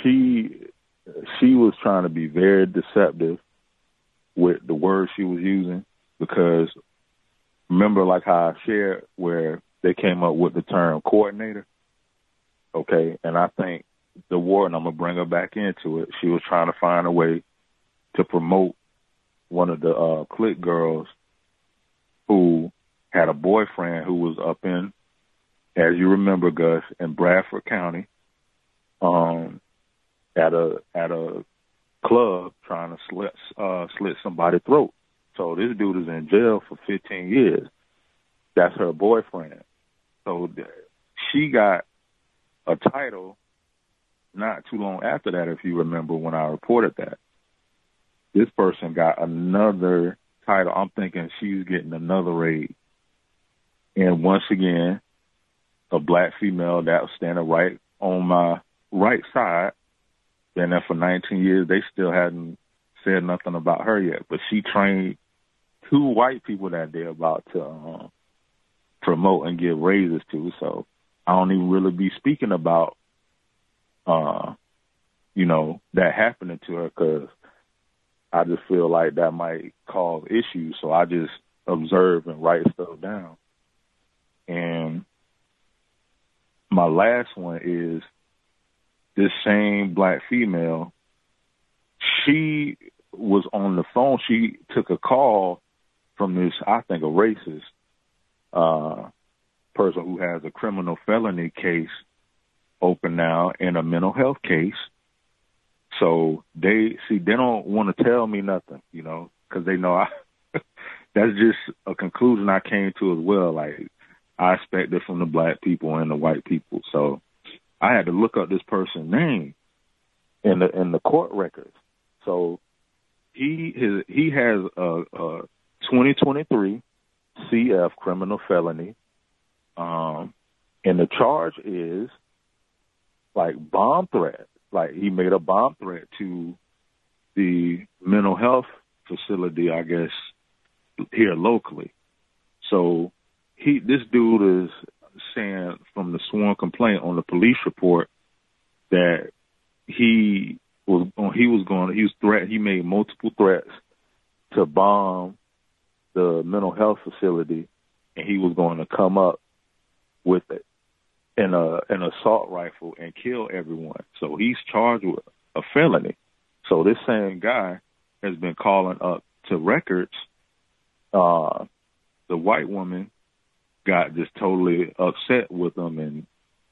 she she was trying to be very deceptive with the words she was using because remember like how I shared where they came up with the term coordinator. Okay, and I think the warden, I'm gonna bring her back into it. She was trying to find a way to promote one of the uh clique girls who had a boyfriend who was up in as you remember, Gus, in Bradford County, um, at a at a club trying to slit uh, slit somebody's throat. So this dude is in jail for 15 years. That's her boyfriend. So she got a title not too long after that, if you remember when I reported that. This person got another title. I'm thinking she's getting another raid. And once again, a black female that was standing right on my right side been there for 19 years. They still hadn't said nothing about her yet, but she trained two white people that day about to uh, promote and give raises to. So I don't even really be speaking about, uh, you know, that happening to her because I just feel like that might cause issues. So I just observe and write stuff down. And my last one is this same black female, she was on the phone. She took a call from this, I think, a racist uh, person who has a criminal felony case open now and a mental health case. So they see they don't want to tell me nothing, you know, because they know I. that's just a conclusion I came to as well. Like I expect it from the black people and the white people. So I had to look up this person's name in the in the court records. So he his, he has a, a 2023 CF criminal felony, um, and the charge is like bomb threat. Like he made a bomb threat to the mental health facility, I guess, here locally. So he this dude is saying from the sworn complaint on the police report that he was he was going he was threat he made multiple threats to bomb the mental health facility and he was going to come up with it in a an assault rifle and kill everyone. So he's charged with a felony. So this same guy has been calling up to records uh, the white woman got just totally upset with them and,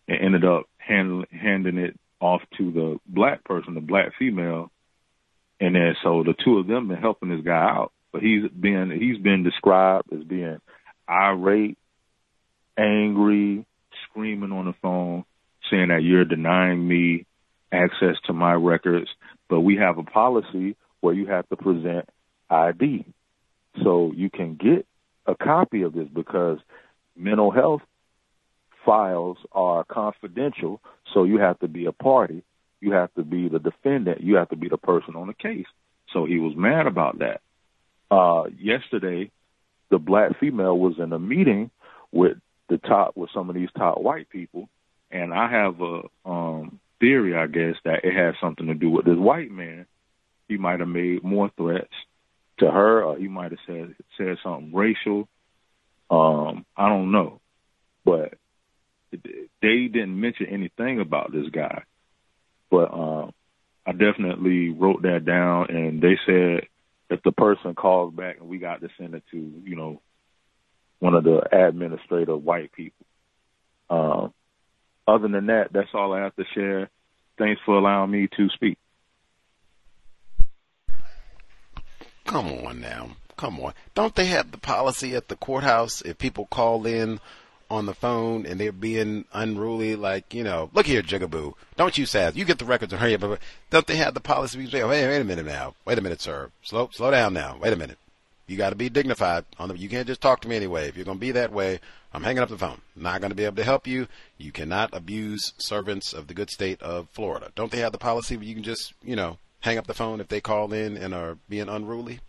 and ended up hand, handing it off to the black person, the black female, and then so the two of them been helping this guy out. But he's been he's been described as being irate, angry, screaming on the phone, saying that you're denying me access to my records. But we have a policy where you have to present ID. So you can get a copy of this because mental health files are confidential. So you have to be a party. You have to be the defendant. You have to be the person on the case. So he was mad about that. Uh, yesterday, the black female was in a meeting with the top, with some of these top white people. And I have a, um, theory, I guess, that it has something to do with this white man. He might have made more threats to her, or he might have said said something racial. Um, I don't know, but they didn't mention anything about this guy. But um, I definitely wrote that down, and they said if the person calls back and we got to send it to, you know, one of the administrative white people. Um, other than that, that's all I have to share. Thanks for allowing me to speak. Come on now. Come on. Don't they have the policy at the courthouse if people call in on the phone and they're being unruly, like, you know, look here, Jigaboo, don't you sass, you get the records and hurry up. Don't they have the policy? Wait, wait a minute now. Wait a minute, sir. Slow, slow down now. Wait a minute. You got to be dignified. On the, you can't just talk to me anyway. If you're going to be that way, I'm hanging up the phone. Not going to be able to help you. You cannot abuse servants of the good state of Florida. Don't they have the policy where you can just, you know, hang up the phone if they call in and are being unruly?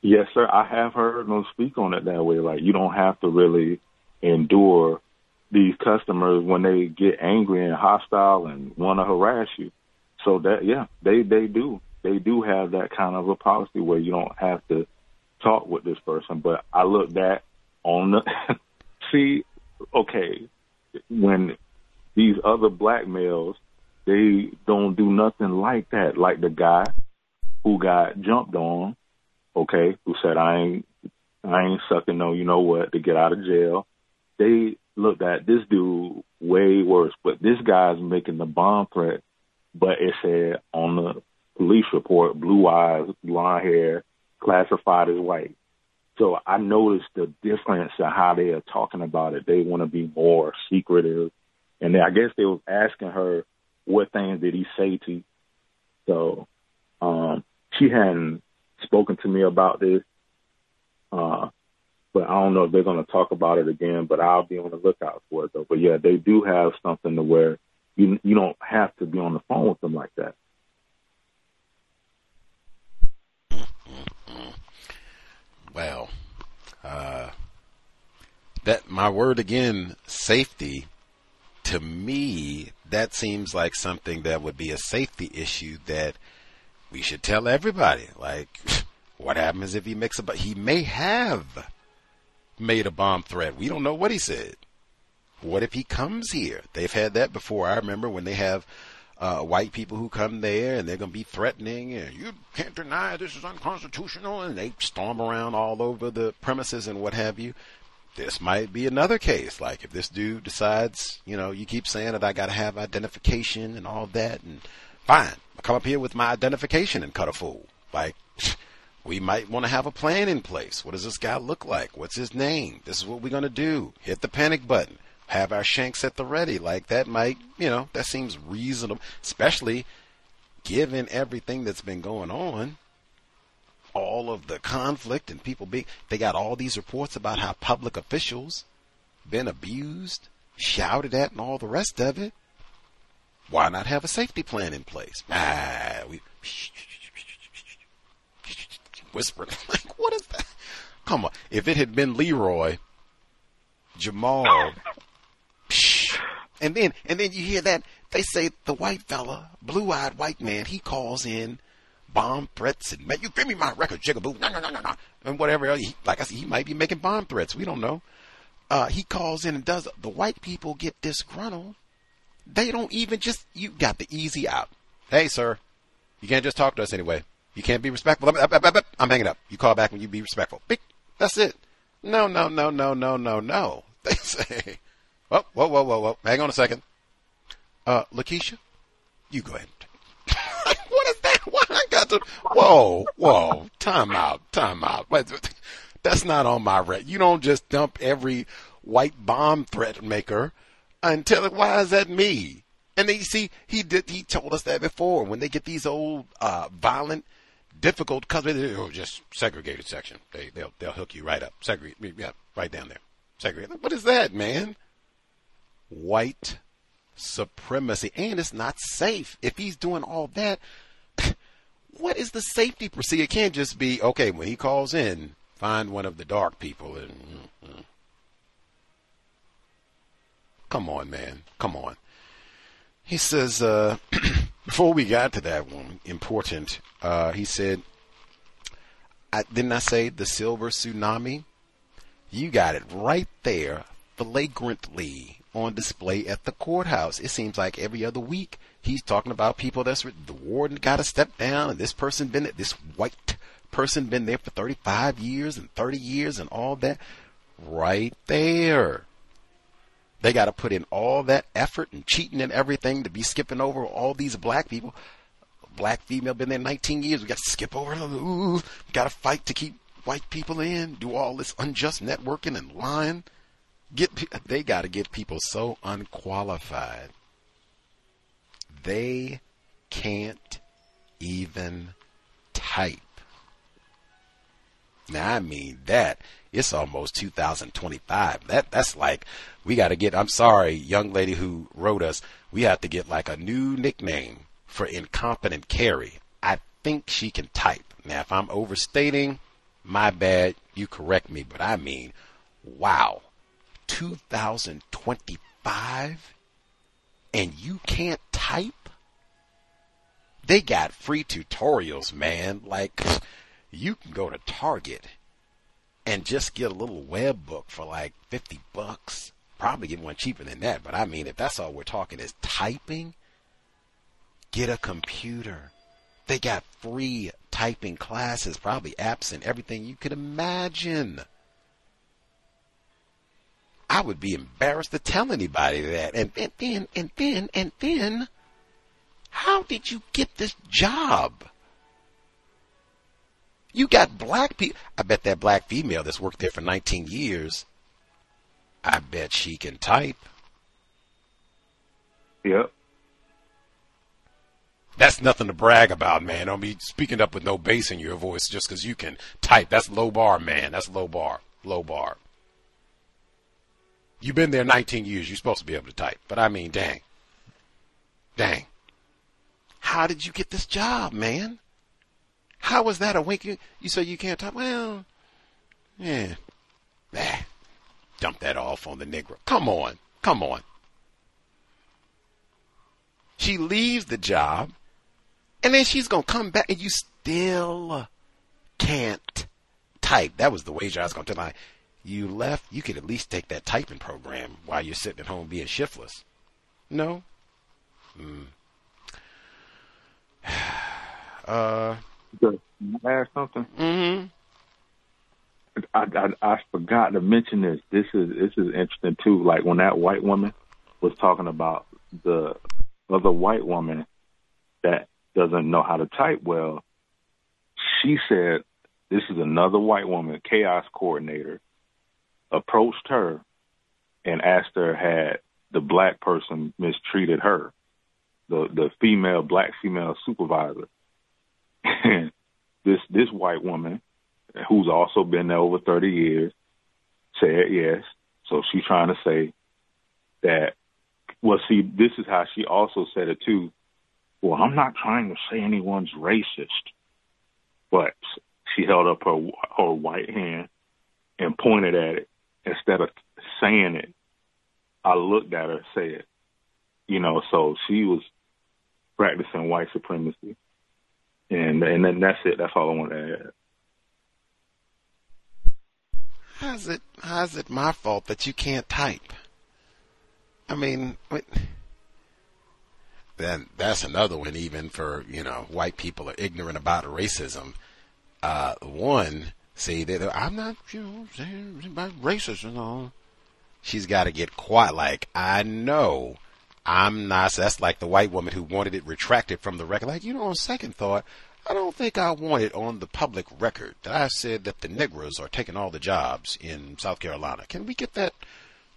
Yes, sir. I have heard them speak on it that way. Like you don't have to really endure these customers when they get angry and hostile and want to harass you. So that yeah, they they do they do have that kind of a policy where you don't have to talk with this person. But I look back on the see, okay, when these other black males they don't do nothing like that. Like the guy who got jumped on okay, who said I ain't I ain't sucking no you know what to get out of jail. They looked at this dude way worse, but this guy's making the bomb threat, but it said on the police report, blue eyes, blonde hair, classified as white. So I noticed the difference in how they are talking about it. They want to be more secretive. And I guess they was asking her, what things did he say to you? So, um, she hadn't spoken to me about this. Uh, but I don't know if they're going to talk about it again. But I'll be on the lookout for it though. But yeah, they do have something to where you you don't have to be on the phone with them like that. Well, uh, that my word again, safety. To me, that seems like something that would be a safety issue that we should tell everybody. Like, what happens if he makes a? But he may have made a bomb threat. We don't know what he said. What if he comes here? They've had that before. I remember when they have uh, white people who come there and they're going to be threatening and you can't deny this is unconstitutional and they storm around all over the premises and what have you. This might be another case. Like if this dude decides, you know, you keep saying that I got to have identification and all that and fine. I'll come up here with my identification and cut a fool. Like, we might want to have a plan in place. What does this guy look like? What's his name? This is what we're going to do. Hit the panic button. Have our shanks at the ready. Like, that might, you know, that seems reasonable, especially given everything that's been going on. All of the conflict and people being, they got all these reports about how public officials been abused, shouted at, and all the rest of it. Why not have a safety plan in place? Ah, we whispering. Like, what is that? Come on. If it had been Leroy, Jamal, and then and then you hear that they say the white fella, blue-eyed white man, he calls in bomb threats and man, you give me my record, jigaboo, no, no, no, no, no, and whatever. Else. He, like I said, he might be making bomb threats. We don't know. Uh, he calls in and does. The white people get disgruntled they don't even just, you got the easy out. Hey, sir, you can't just talk to us anyway. You can't be respectful. I'm hanging up. You call back when you be respectful. That's it. No, no, no, no, no, no, no. They say, oh, whoa, whoa, whoa, whoa. Hang on a second. Uh, Lakeisha, you go ahead. what is that? What I got to? Whoa, whoa. Time out. Time out. That's not on my red. You don't just dump every white bomb threat maker until why is that me? And then you see, he did. He told us that before. When they get these old uh, violent, difficult, because they're just segregated section. They they'll they'll hook you right up. Segregate, yeah, right down there. Segregate. What is that, man? White supremacy, and it's not safe. If he's doing all that, what is the safety procedure? It can't just be okay when he calls in. Find one of the dark people and. Come on, man. Come on. He says, uh, before we got to that one, important, uh, he said, I, didn't I say the silver tsunami? You got it right there, flagrantly on display at the courthouse. It seems like every other week he's talking about people that's the warden got to step down, and this person been this white person been there for 35 years and 30 years and all that. Right there. They got to put in all that effort and cheating and everything to be skipping over all these black people. Black female been there 19 years. We got to skip over. Ooh, we got to fight to keep white people in. Do all this unjust networking and lying. Get they got to get people so unqualified. They can't even type. Now I mean that it's almost 2025. That that's like we got to get. I'm sorry, young lady who wrote us. We have to get like a new nickname for incompetent Carrie. I think she can type. Now, if I'm overstating, my bad. You correct me, but I mean, wow, 2025, and you can't type. They got free tutorials, man. Like you can go to Target and just get a little web book for like 50 bucks. Probably get one cheaper than that, but I mean, if that's all we're talking is typing, get a computer. They got free typing classes, probably apps and everything you could imagine. I would be embarrassed to tell anybody that. And, then, and then, and then, and then, how did you get this job? You got black people. I bet that black female that's worked there for 19 years, I bet she can type. Yep. That's nothing to brag about, man. Don't be speaking up with no bass in your voice just because you can type. That's low bar, man. That's low bar. Low bar. You've been there 19 years. You're supposed to be able to type. But I mean, dang. Dang. How did you get this job, man? How was that a wink? You, you say you can't type? Well, yeah. Nah. Dump that off on the Negro. Come on. Come on. She leaves the job, and then she's going to come back, and you still can't type. That was the wager I was going to tell her. You left, you could at least take that typing program while you're sitting at home being shiftless. No? Hmm. Uh, can I add something? Mm-hmm. I, I I forgot to mention this. This is this is interesting too. Like when that white woman was talking about the other white woman that doesn't know how to type well, she said this is another white woman, chaos coordinator, approached her and asked her had the black person mistreated her, the the female black female supervisor. this this white woman, who's also been there over thirty years, said yes. So she's trying to say that. Well, see, this is how she also said it too. Well, I'm not trying to say anyone's racist, but she held up her her white hand and pointed at it instead of saying it. I looked at her, said, you know, so she was practicing white supremacy. And and then that's it. That's all I want to add. How's it how's it my fault that you can't type? I mean, then that's another one. Even for you know, white people are ignorant about racism. Uh, one, see, they, I'm not, you know, saying about racist and all. She's got to get quiet. Like I know, I'm not. That's like the white woman who wanted it retracted from the record. Like you know, on second thought, I don't think I want it on the public record that I said that the Negroes are taking all the jobs in South Carolina. Can we get that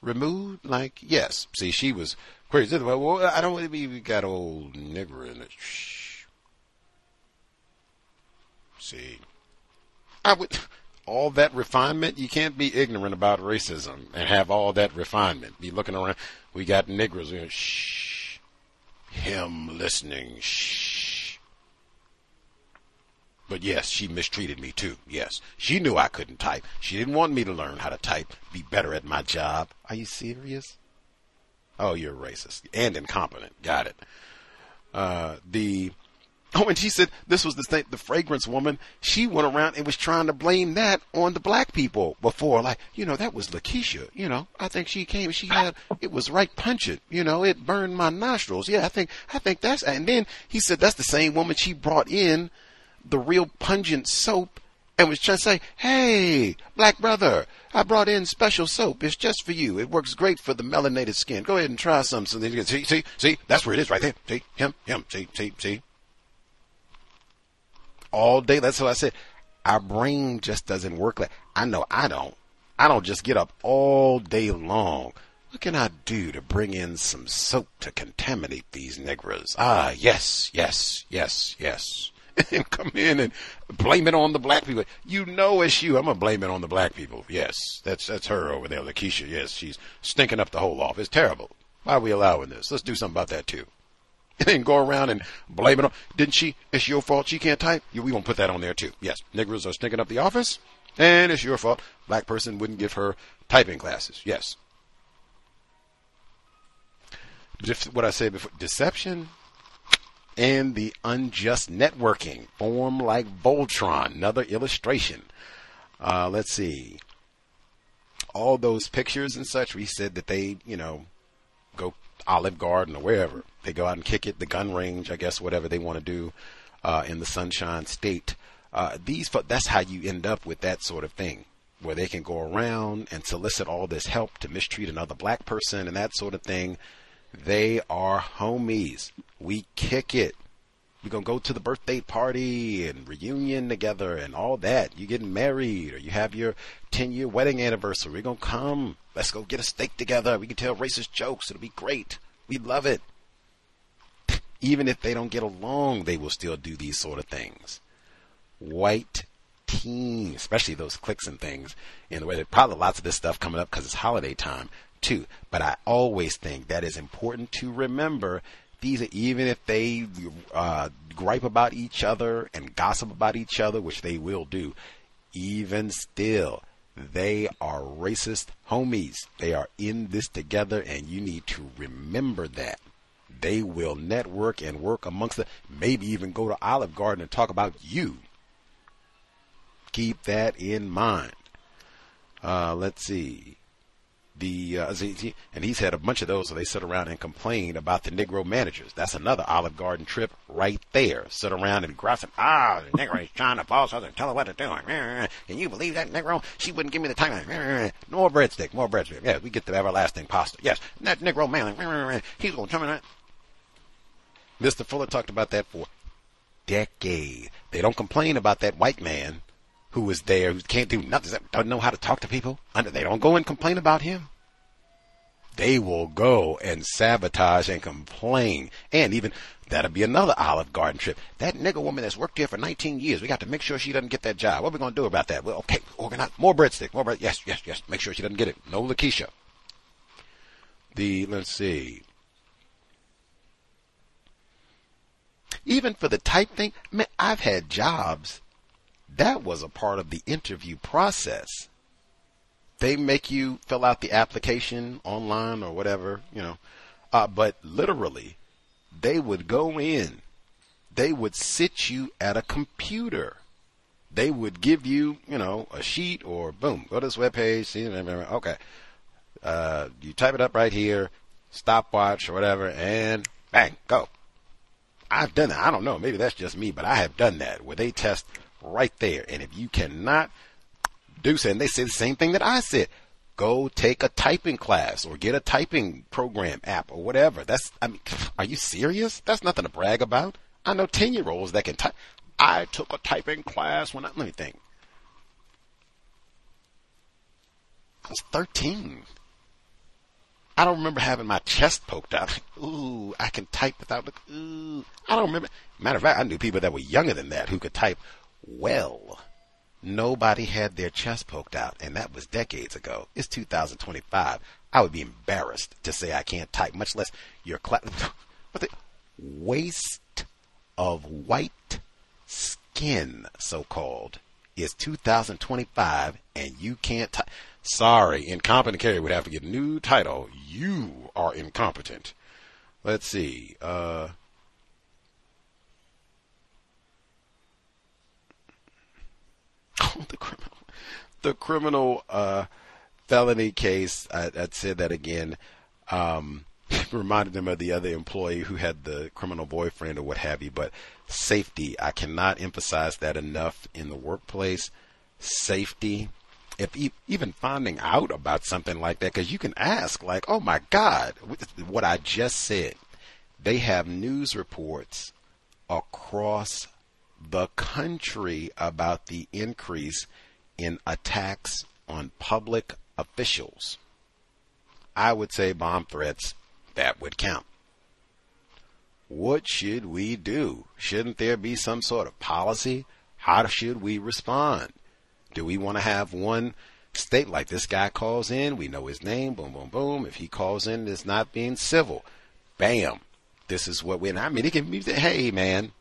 removed? Like, yes. See, she was crazy. Well, I don't want to be got old Negro in it. Shh. See, I would all that refinement. You can't be ignorant about racism and have all that refinement. Be looking around. We got Negroes. Shh. Him listening. Shh. But yes, she mistreated me too. Yes. She knew I couldn't type. She didn't want me to learn how to type, be better at my job. Are you serious? Oh, you're racist and incompetent. Got it. Uh, the Oh, and she said this was the thing, the fragrance woman. She went around and was trying to blame that on the black people before, like you know that was Lakeisha. You know, I think she came. She had it was right pungent. You know, it burned my nostrils. Yeah, I think I think that's. And then he said that's the same woman she brought in the real pungent soap and was trying to say, "Hey, black brother, I brought in special soap. It's just for you. It works great for the melanated skin. Go ahead and try some. So then you can see, see, see. That's where it is, right there. See him, him. See, see, see." All day. That's what I said. Our brain just doesn't work like I know I don't. I don't just get up all day long. What can I do to bring in some soap to contaminate these Negroes? Ah, yes, yes, yes, yes. and come in and blame it on the black people. You know it's you. I'm gonna blame it on the black people. Yes, that's that's her over there, Lakeisha. Yes, she's stinking up the whole office. Terrible. Why are we allowing this? Let's do something about that too. and go around and blame it on. Didn't she? It's your fault she can't type. We won't put that on there too. Yes, Negroes are stinking up the office, and it's your fault. Black person wouldn't give her typing classes. Yes. What I said before, deception and the unjust networking form like Voltron. Another illustration. Uh, let's see. All those pictures and such. We said that they, you know, Olive Garden or wherever. They go out and kick it, the gun range, I guess, whatever they want to do uh, in the Sunshine State. Uh, these that's how you end up with that sort of thing, where they can go around and solicit all this help to mistreat another black person and that sort of thing. They are homies. We kick it. We're gonna go to the birthday party and reunion together and all that. You getting married or you have your ten year wedding anniversary. We're gonna come. Let's go get a steak together. We can tell racist jokes. It'll be great. We love it. Even if they don't get along, they will still do these sort of things. White teens, especially those cliques and things, in the way that probably lots of this stuff coming up because it's holiday time too. But I always think that is important to remember. These are even if they uh, gripe about each other and gossip about each other, which they will do. Even still, they are racist homies. They are in this together, and you need to remember that. They will network and work amongst them, maybe even go to Olive Garden and talk about you. Keep that in mind. Uh, let's see the uh, and he's had a bunch of those So they sit around and complain about the Negro managers. That's another Olive Garden trip right there. Sit around and gossip. Ah, the Negro is trying to boss us and tell her what to do. Can you believe that Negro? She wouldn't give me the time. More breadstick, more breadstick. Yeah, we get the everlasting pasta. Yes, that Negro man, he's gonna come in. Mr. Fuller talked about that for decades. They don't complain about that white man who was there, who can't do nothing, doesn't know how to talk to people. They don't go and complain about him. They will go and sabotage and complain. And even, that'll be another Olive Garden trip. That nigger woman that's worked here for 19 years, we got to make sure she doesn't get that job. What are we going to do about that? Well, okay, organize, more breadstick, more bread. Yes, yes, yes. Make sure she doesn't get it. No Lakeisha. The, let's see. Even for the type thing, man, I've had jobs that was a part of the interview process. They make you fill out the application online or whatever, you know, uh, but literally, they would go in, they would sit you at a computer. They would give you, you know, a sheet or boom, go to this webpage, see, okay. Uh, you type it up right here, stopwatch or whatever, and bang, go. I've done that. I don't know. Maybe that's just me, but I have done that where they test right there. And if you cannot do so, and they say the same thing that I said, go take a typing class or get a typing program app or whatever. That's, I mean, are you serious? That's nothing to brag about. I know 10 year olds that can type. I took a typing class when I, let me think. I was 13. I don't remember having my chest poked out. Ooh, I can type without look. Ooh, I don't remember. Matter of fact, I knew people that were younger than that who could type well. Nobody had their chest poked out, and that was decades ago. It's 2025. I would be embarrassed to say I can't type, much less your class. What the waste of white skin, so called, is 2025, and you can't type. Sorry, incompetent Carrie would have to get a new title. You are incompetent. Let's see. Uh, the criminal, the criminal uh, felony case. I, would said that again. Um, reminded them of the other employee who had the criminal boyfriend or what have you. But safety, I cannot emphasize that enough in the workplace. Safety if even finding out about something like that, because you can ask, like, oh my God, what I just said. They have news reports across the country about the increase in attacks on public officials. I would say bomb threats, that would count. What should we do? Shouldn't there be some sort of policy? How should we respond? Do we want to have one state like this guy calls in? We know his name. Boom, boom, boom. If he calls in, it's not being civil. Bam. This is what we. I mean, it can be. Hey, man,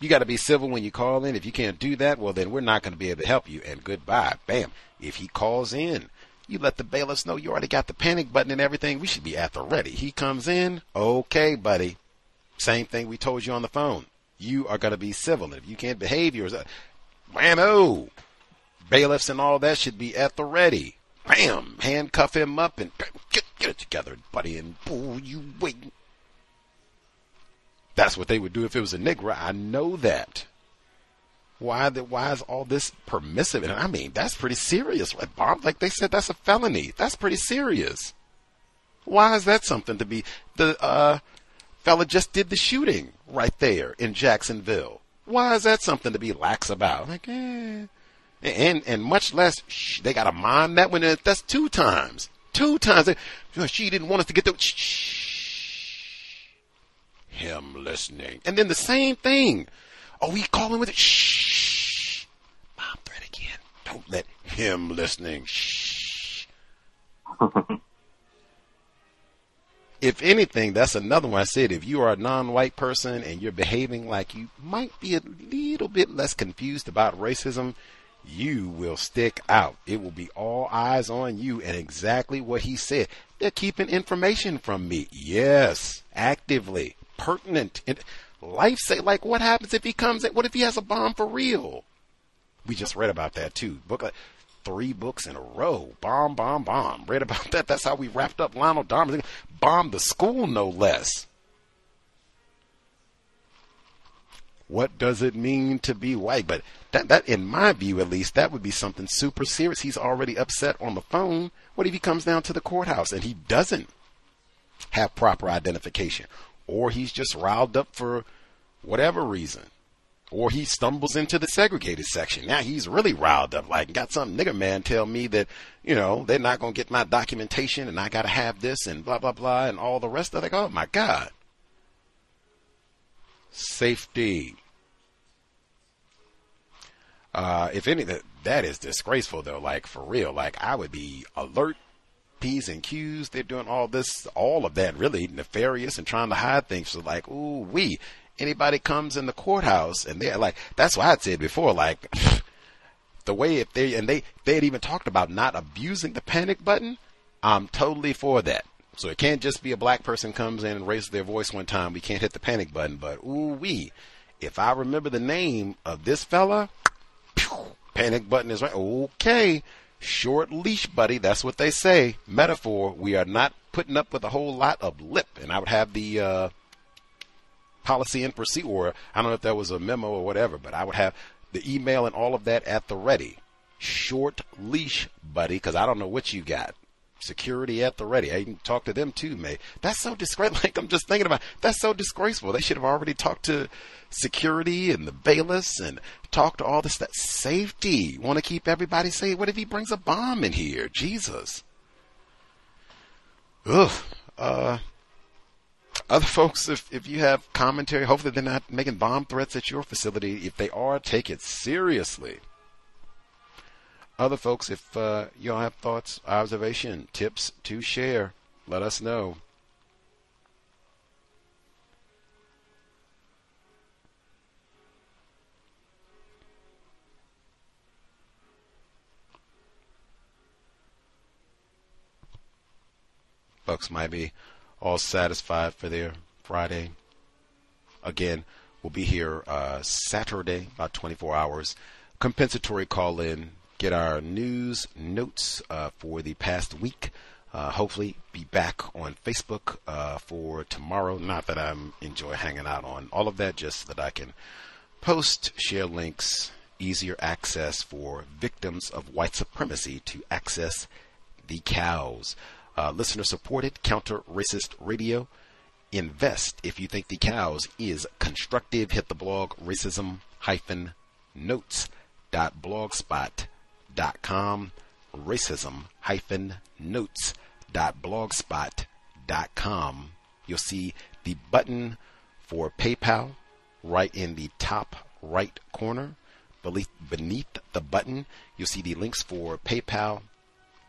you got to be civil when you call in. If you can't do that, well, then we're not going to be able to help you. And goodbye. Bam. If he calls in, you let the bailiffs know you already got the panic button and everything. We should be at the ready. He comes in. Okay, buddy. Same thing we told you on the phone. You are going to be civil. If you can't behave, you're whammo bailiffs and all that should be at the ready. Bam! Handcuff him up and get, get it together, buddy, and oh, you wait. That's what they would do if it was a nigger. I know that. Why the, why is all this permissive? And I mean, that's pretty serious. Like, Bob, like they said, that's a felony. That's pretty serious. Why is that something to be? The uh, fella just did the shooting right there in Jacksonville. Why is that something to be lax about? Like, eh and and much less shh, they got to mind that when that's two times, two times. She didn't want us to get the shh, him listening, and then the same thing. Oh, we calling with it. Shh, mom threat again. Don't let him listening. Shh. if anything, that's another one I said. If you are a non-white person and you're behaving like you might be a little bit less confused about racism, you will stick out. It will be all eyes on you and exactly what he said. They're keeping information from me. Yes, actively, pertinent. And life say like what happens if he comes what if he has a bomb for real? We just read about that too. Book like three books in a row. Bomb, bomb, bomb. Read about that. That's how we wrapped up Lionel Dahmer. Bomb the school no less. What does it mean to be white? But that, that, in my view, at least, that would be something super serious. He's already upset on the phone. What if he comes down to the courthouse and he doesn't have proper identification? Or he's just riled up for whatever reason. Or he stumbles into the segregated section. Now he's really riled up, like got some nigger man tell me that, you know, they're not gonna get my documentation and I gotta have this and blah blah blah and all the rest of it. Oh my God. Safety. Uh, if any, that, that is disgraceful though. Like for real, like I would be alert, P's and Q's. They're doing all this, all of that really nefarious and trying to hide things. So like, ooh, we, anybody comes in the courthouse and they're like, that's what I said before, like the way if they, and they, they had even talked about not abusing the panic button. I'm totally for that. So it can't just be a black person comes in and raises their voice one time. We can't hit the panic button, but ooh we, if I remember the name of this fella, Panic button is right. Okay. Short leash, buddy. That's what they say. Metaphor. We are not putting up with a whole lot of lip. And I would have the uh, policy and procedure, or I don't know if that was a memo or whatever, but I would have the email and all of that at the ready. Short leash, buddy, because I don't know what you got. Security at the ready. I can talk to them too, May. That's so disgraceful. Like I'm just thinking about. That's so disgraceful. They should have already talked to security and the bailiffs and talked to all this stuff. Safety. Want to keep everybody safe. What if he brings a bomb in here? Jesus. Ugh. Uh, other folks, if, if you have commentary, hopefully they're not making bomb threats at your facility. If they are, take it seriously. Other folks, if uh, y'all have thoughts, observation, tips to share, let us know. Folks might be all satisfied for their Friday. Again, we'll be here uh, Saturday, about 24 hours. Compensatory call in, get our news notes uh, for the past week. Uh, hopefully, be back on Facebook uh, for tomorrow. Not that I enjoy hanging out on all of that, just so that I can post, share links, easier access for victims of white supremacy to access the cows uh, listener supported counter racist radio. Invest if you think the cows is constructive. Hit the blog racism hyphen notes dot blogspot dot com racism hyphen notes dot blogspot dot com. You'll see the button for PayPal right in the top right corner. Beneath the button, you'll see the links for PayPal,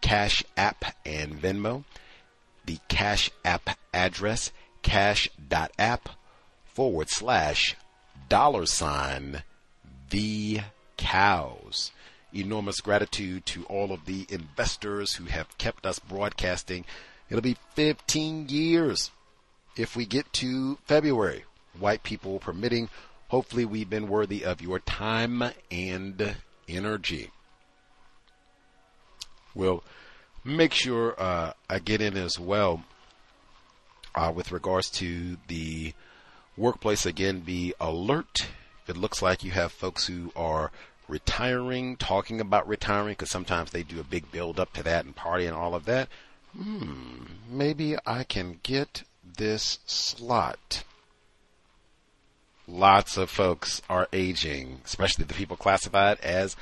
Cash App and Venmo. The Cash App address, cash.app forward slash dollar sign the cows. Enormous gratitude to all of the investors who have kept us broadcasting. It'll be 15 years if we get to February. White people permitting. Hopefully, we've been worthy of your time and energy. We'll make sure uh, I get in as well uh, with regards to the workplace. Again, be alert. It looks like you have folks who are retiring, talking about retiring, because sometimes they do a big build up to that and party and all of that. Hmm, maybe I can get this slot. Lots of folks are aging, especially the people classified as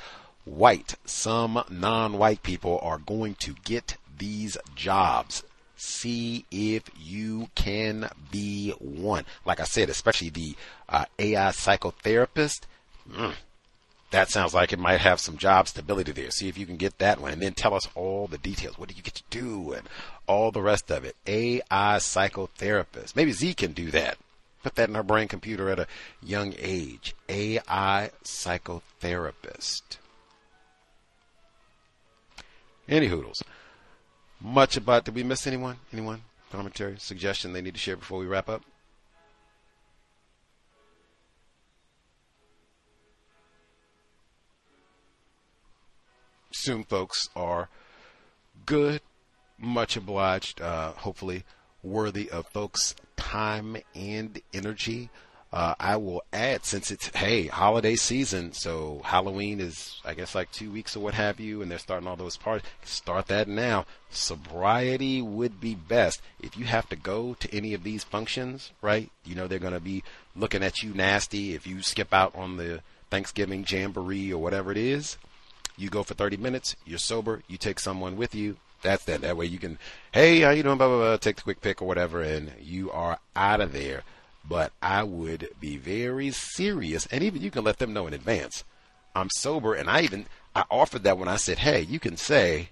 white, some non white people are going to get these jobs. See if you can be one. Like I said, especially the uh, AI psychotherapist. Mm, that sounds like it might have some job stability there. See if you can get that one and then tell us all the details. What do you get to do and all the rest of it. AI psychotherapist. Maybe Z can do that. Put that in her brain computer at a young age. AI psychotherapist. Any hoodles. Much about. Did we miss anyone? Anyone? Commentary, suggestion they need to share before we wrap up? Assume folks are good, much obliged, uh, hopefully worthy of folks' time and energy. Uh, I will add since it's hey holiday season, so Halloween is I guess like two weeks or what have you, and they're starting all those parties. Start that now. Sobriety would be best if you have to go to any of these functions, right? You know they're going to be looking at you nasty if you skip out on the Thanksgiving jamboree or whatever it is. You go for 30 minutes. You're sober. You take someone with you. That's that. That way you can, hey, how you doing? Blah blah blah. Take the quick pick or whatever, and you are out of there but I would be very serious, and even you can let them know in advance. I'm sober, and I even I offered that when I said, "Hey, you can say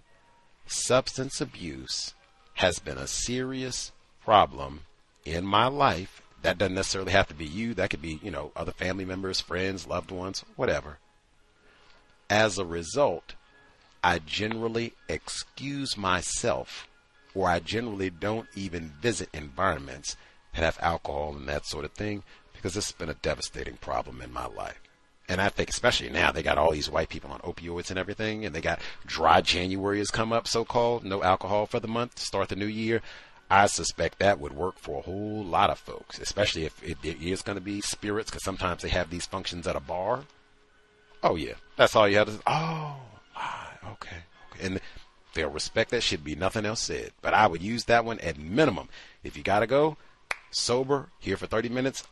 substance abuse has been a serious problem in my life. That doesn't necessarily have to be you. That could be, you know, other family members, friends, loved ones, whatever. As a result, I generally excuse myself or I generally don't even visit environments that have alcohol and that sort of thing because has been a devastating problem in my life. And I think, especially now, they got all these white people on opioids and everything, and they got dry January has come up, so called, no alcohol for the month, start the new year. I suspect that would work for a whole lot of folks, especially if it is going to be spirits, because sometimes they have these functions at a bar. Oh yeah, that's all you have to. say. Oh, okay, okay, and they'll respect that. Should be nothing else said. But I would use that one at minimum. If you gotta go, sober, here for 30 minutes,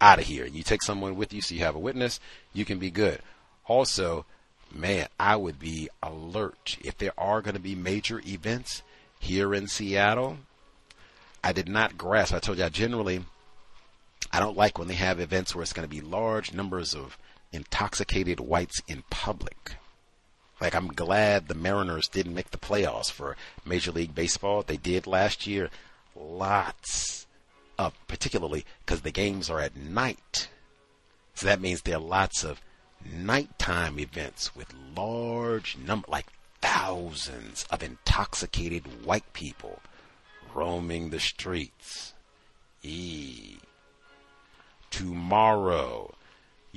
out of here. And you take someone with you, so you have a witness. You can be good. Also, man, I would be alert if there are going to be major events here in Seattle. I did not grasp. I told you I generally I don't like when they have events where it's going to be large numbers of intoxicated whites in public. Like I'm glad the Mariners didn't make the playoffs for Major League Baseball. They did last year. Lots of, particularly because the games are at night. So that means there are lots of nighttime events with large number, like thousands of intoxicated white people roaming the streets. E. Tomorrow,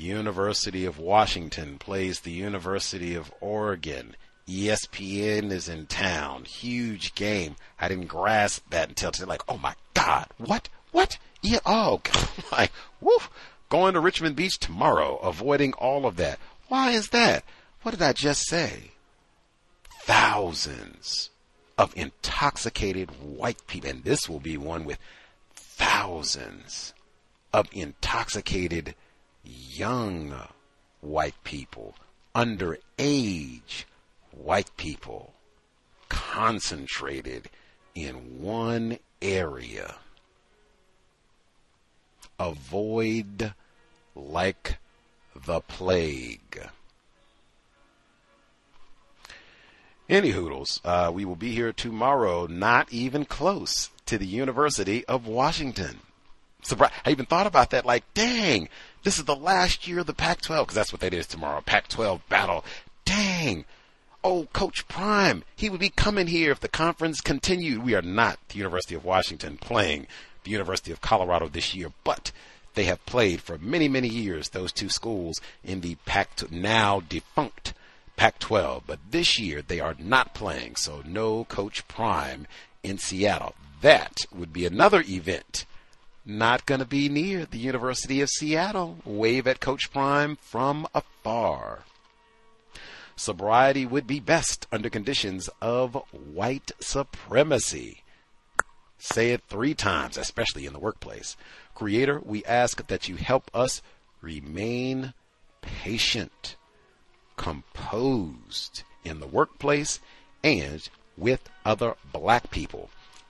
University of Washington plays the University of Oregon. ESPN is in town. Huge game. I didn't grasp that until today. Like, oh my God, what? What? Yeah, oh, God. like, woof. Going to Richmond Beach tomorrow, avoiding all of that. Why is that? What did I just say? Thousands of intoxicated white people. And this will be one with thousands of intoxicated young white people, underage white people, concentrated in one area. Avoid like the plague. Any hoodles, uh, we will be here tomorrow, not even close to the University of Washington. Surprise! I even thought about that. Like, dang, this is the last year of the Pac-12 because that's what that is tomorrow. Pac-12 battle. Dang. Oh, Coach Prime, he would be coming here if the conference continued. We are not the University of Washington playing the University of Colorado this year, but they have played for many, many years, those two schools in the Pac now defunct Pac 12. But this year they are not playing, so no Coach Prime in Seattle. That would be another event. Not going to be near the University of Seattle. Wave at Coach Prime from afar. Sobriety would be best under conditions of white supremacy. Say it three times, especially in the workplace. Creator, we ask that you help us remain patient, composed in the workplace and with other black people.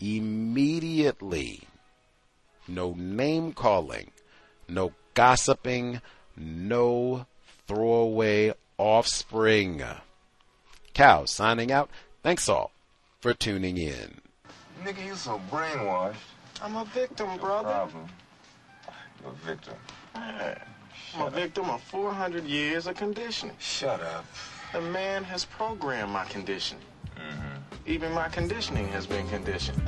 immediately. No name calling, no gossiping, no throwaway offspring. Cow signing out. Thanks all for tuning in. Nigga, you so brainwashed. I'm a victim, brother. Problem. You're a victim. I'm a victim of 400 years of conditioning. Shut up. The man has programmed my conditioning. Mm-hmm. Even my conditioning has been conditioned.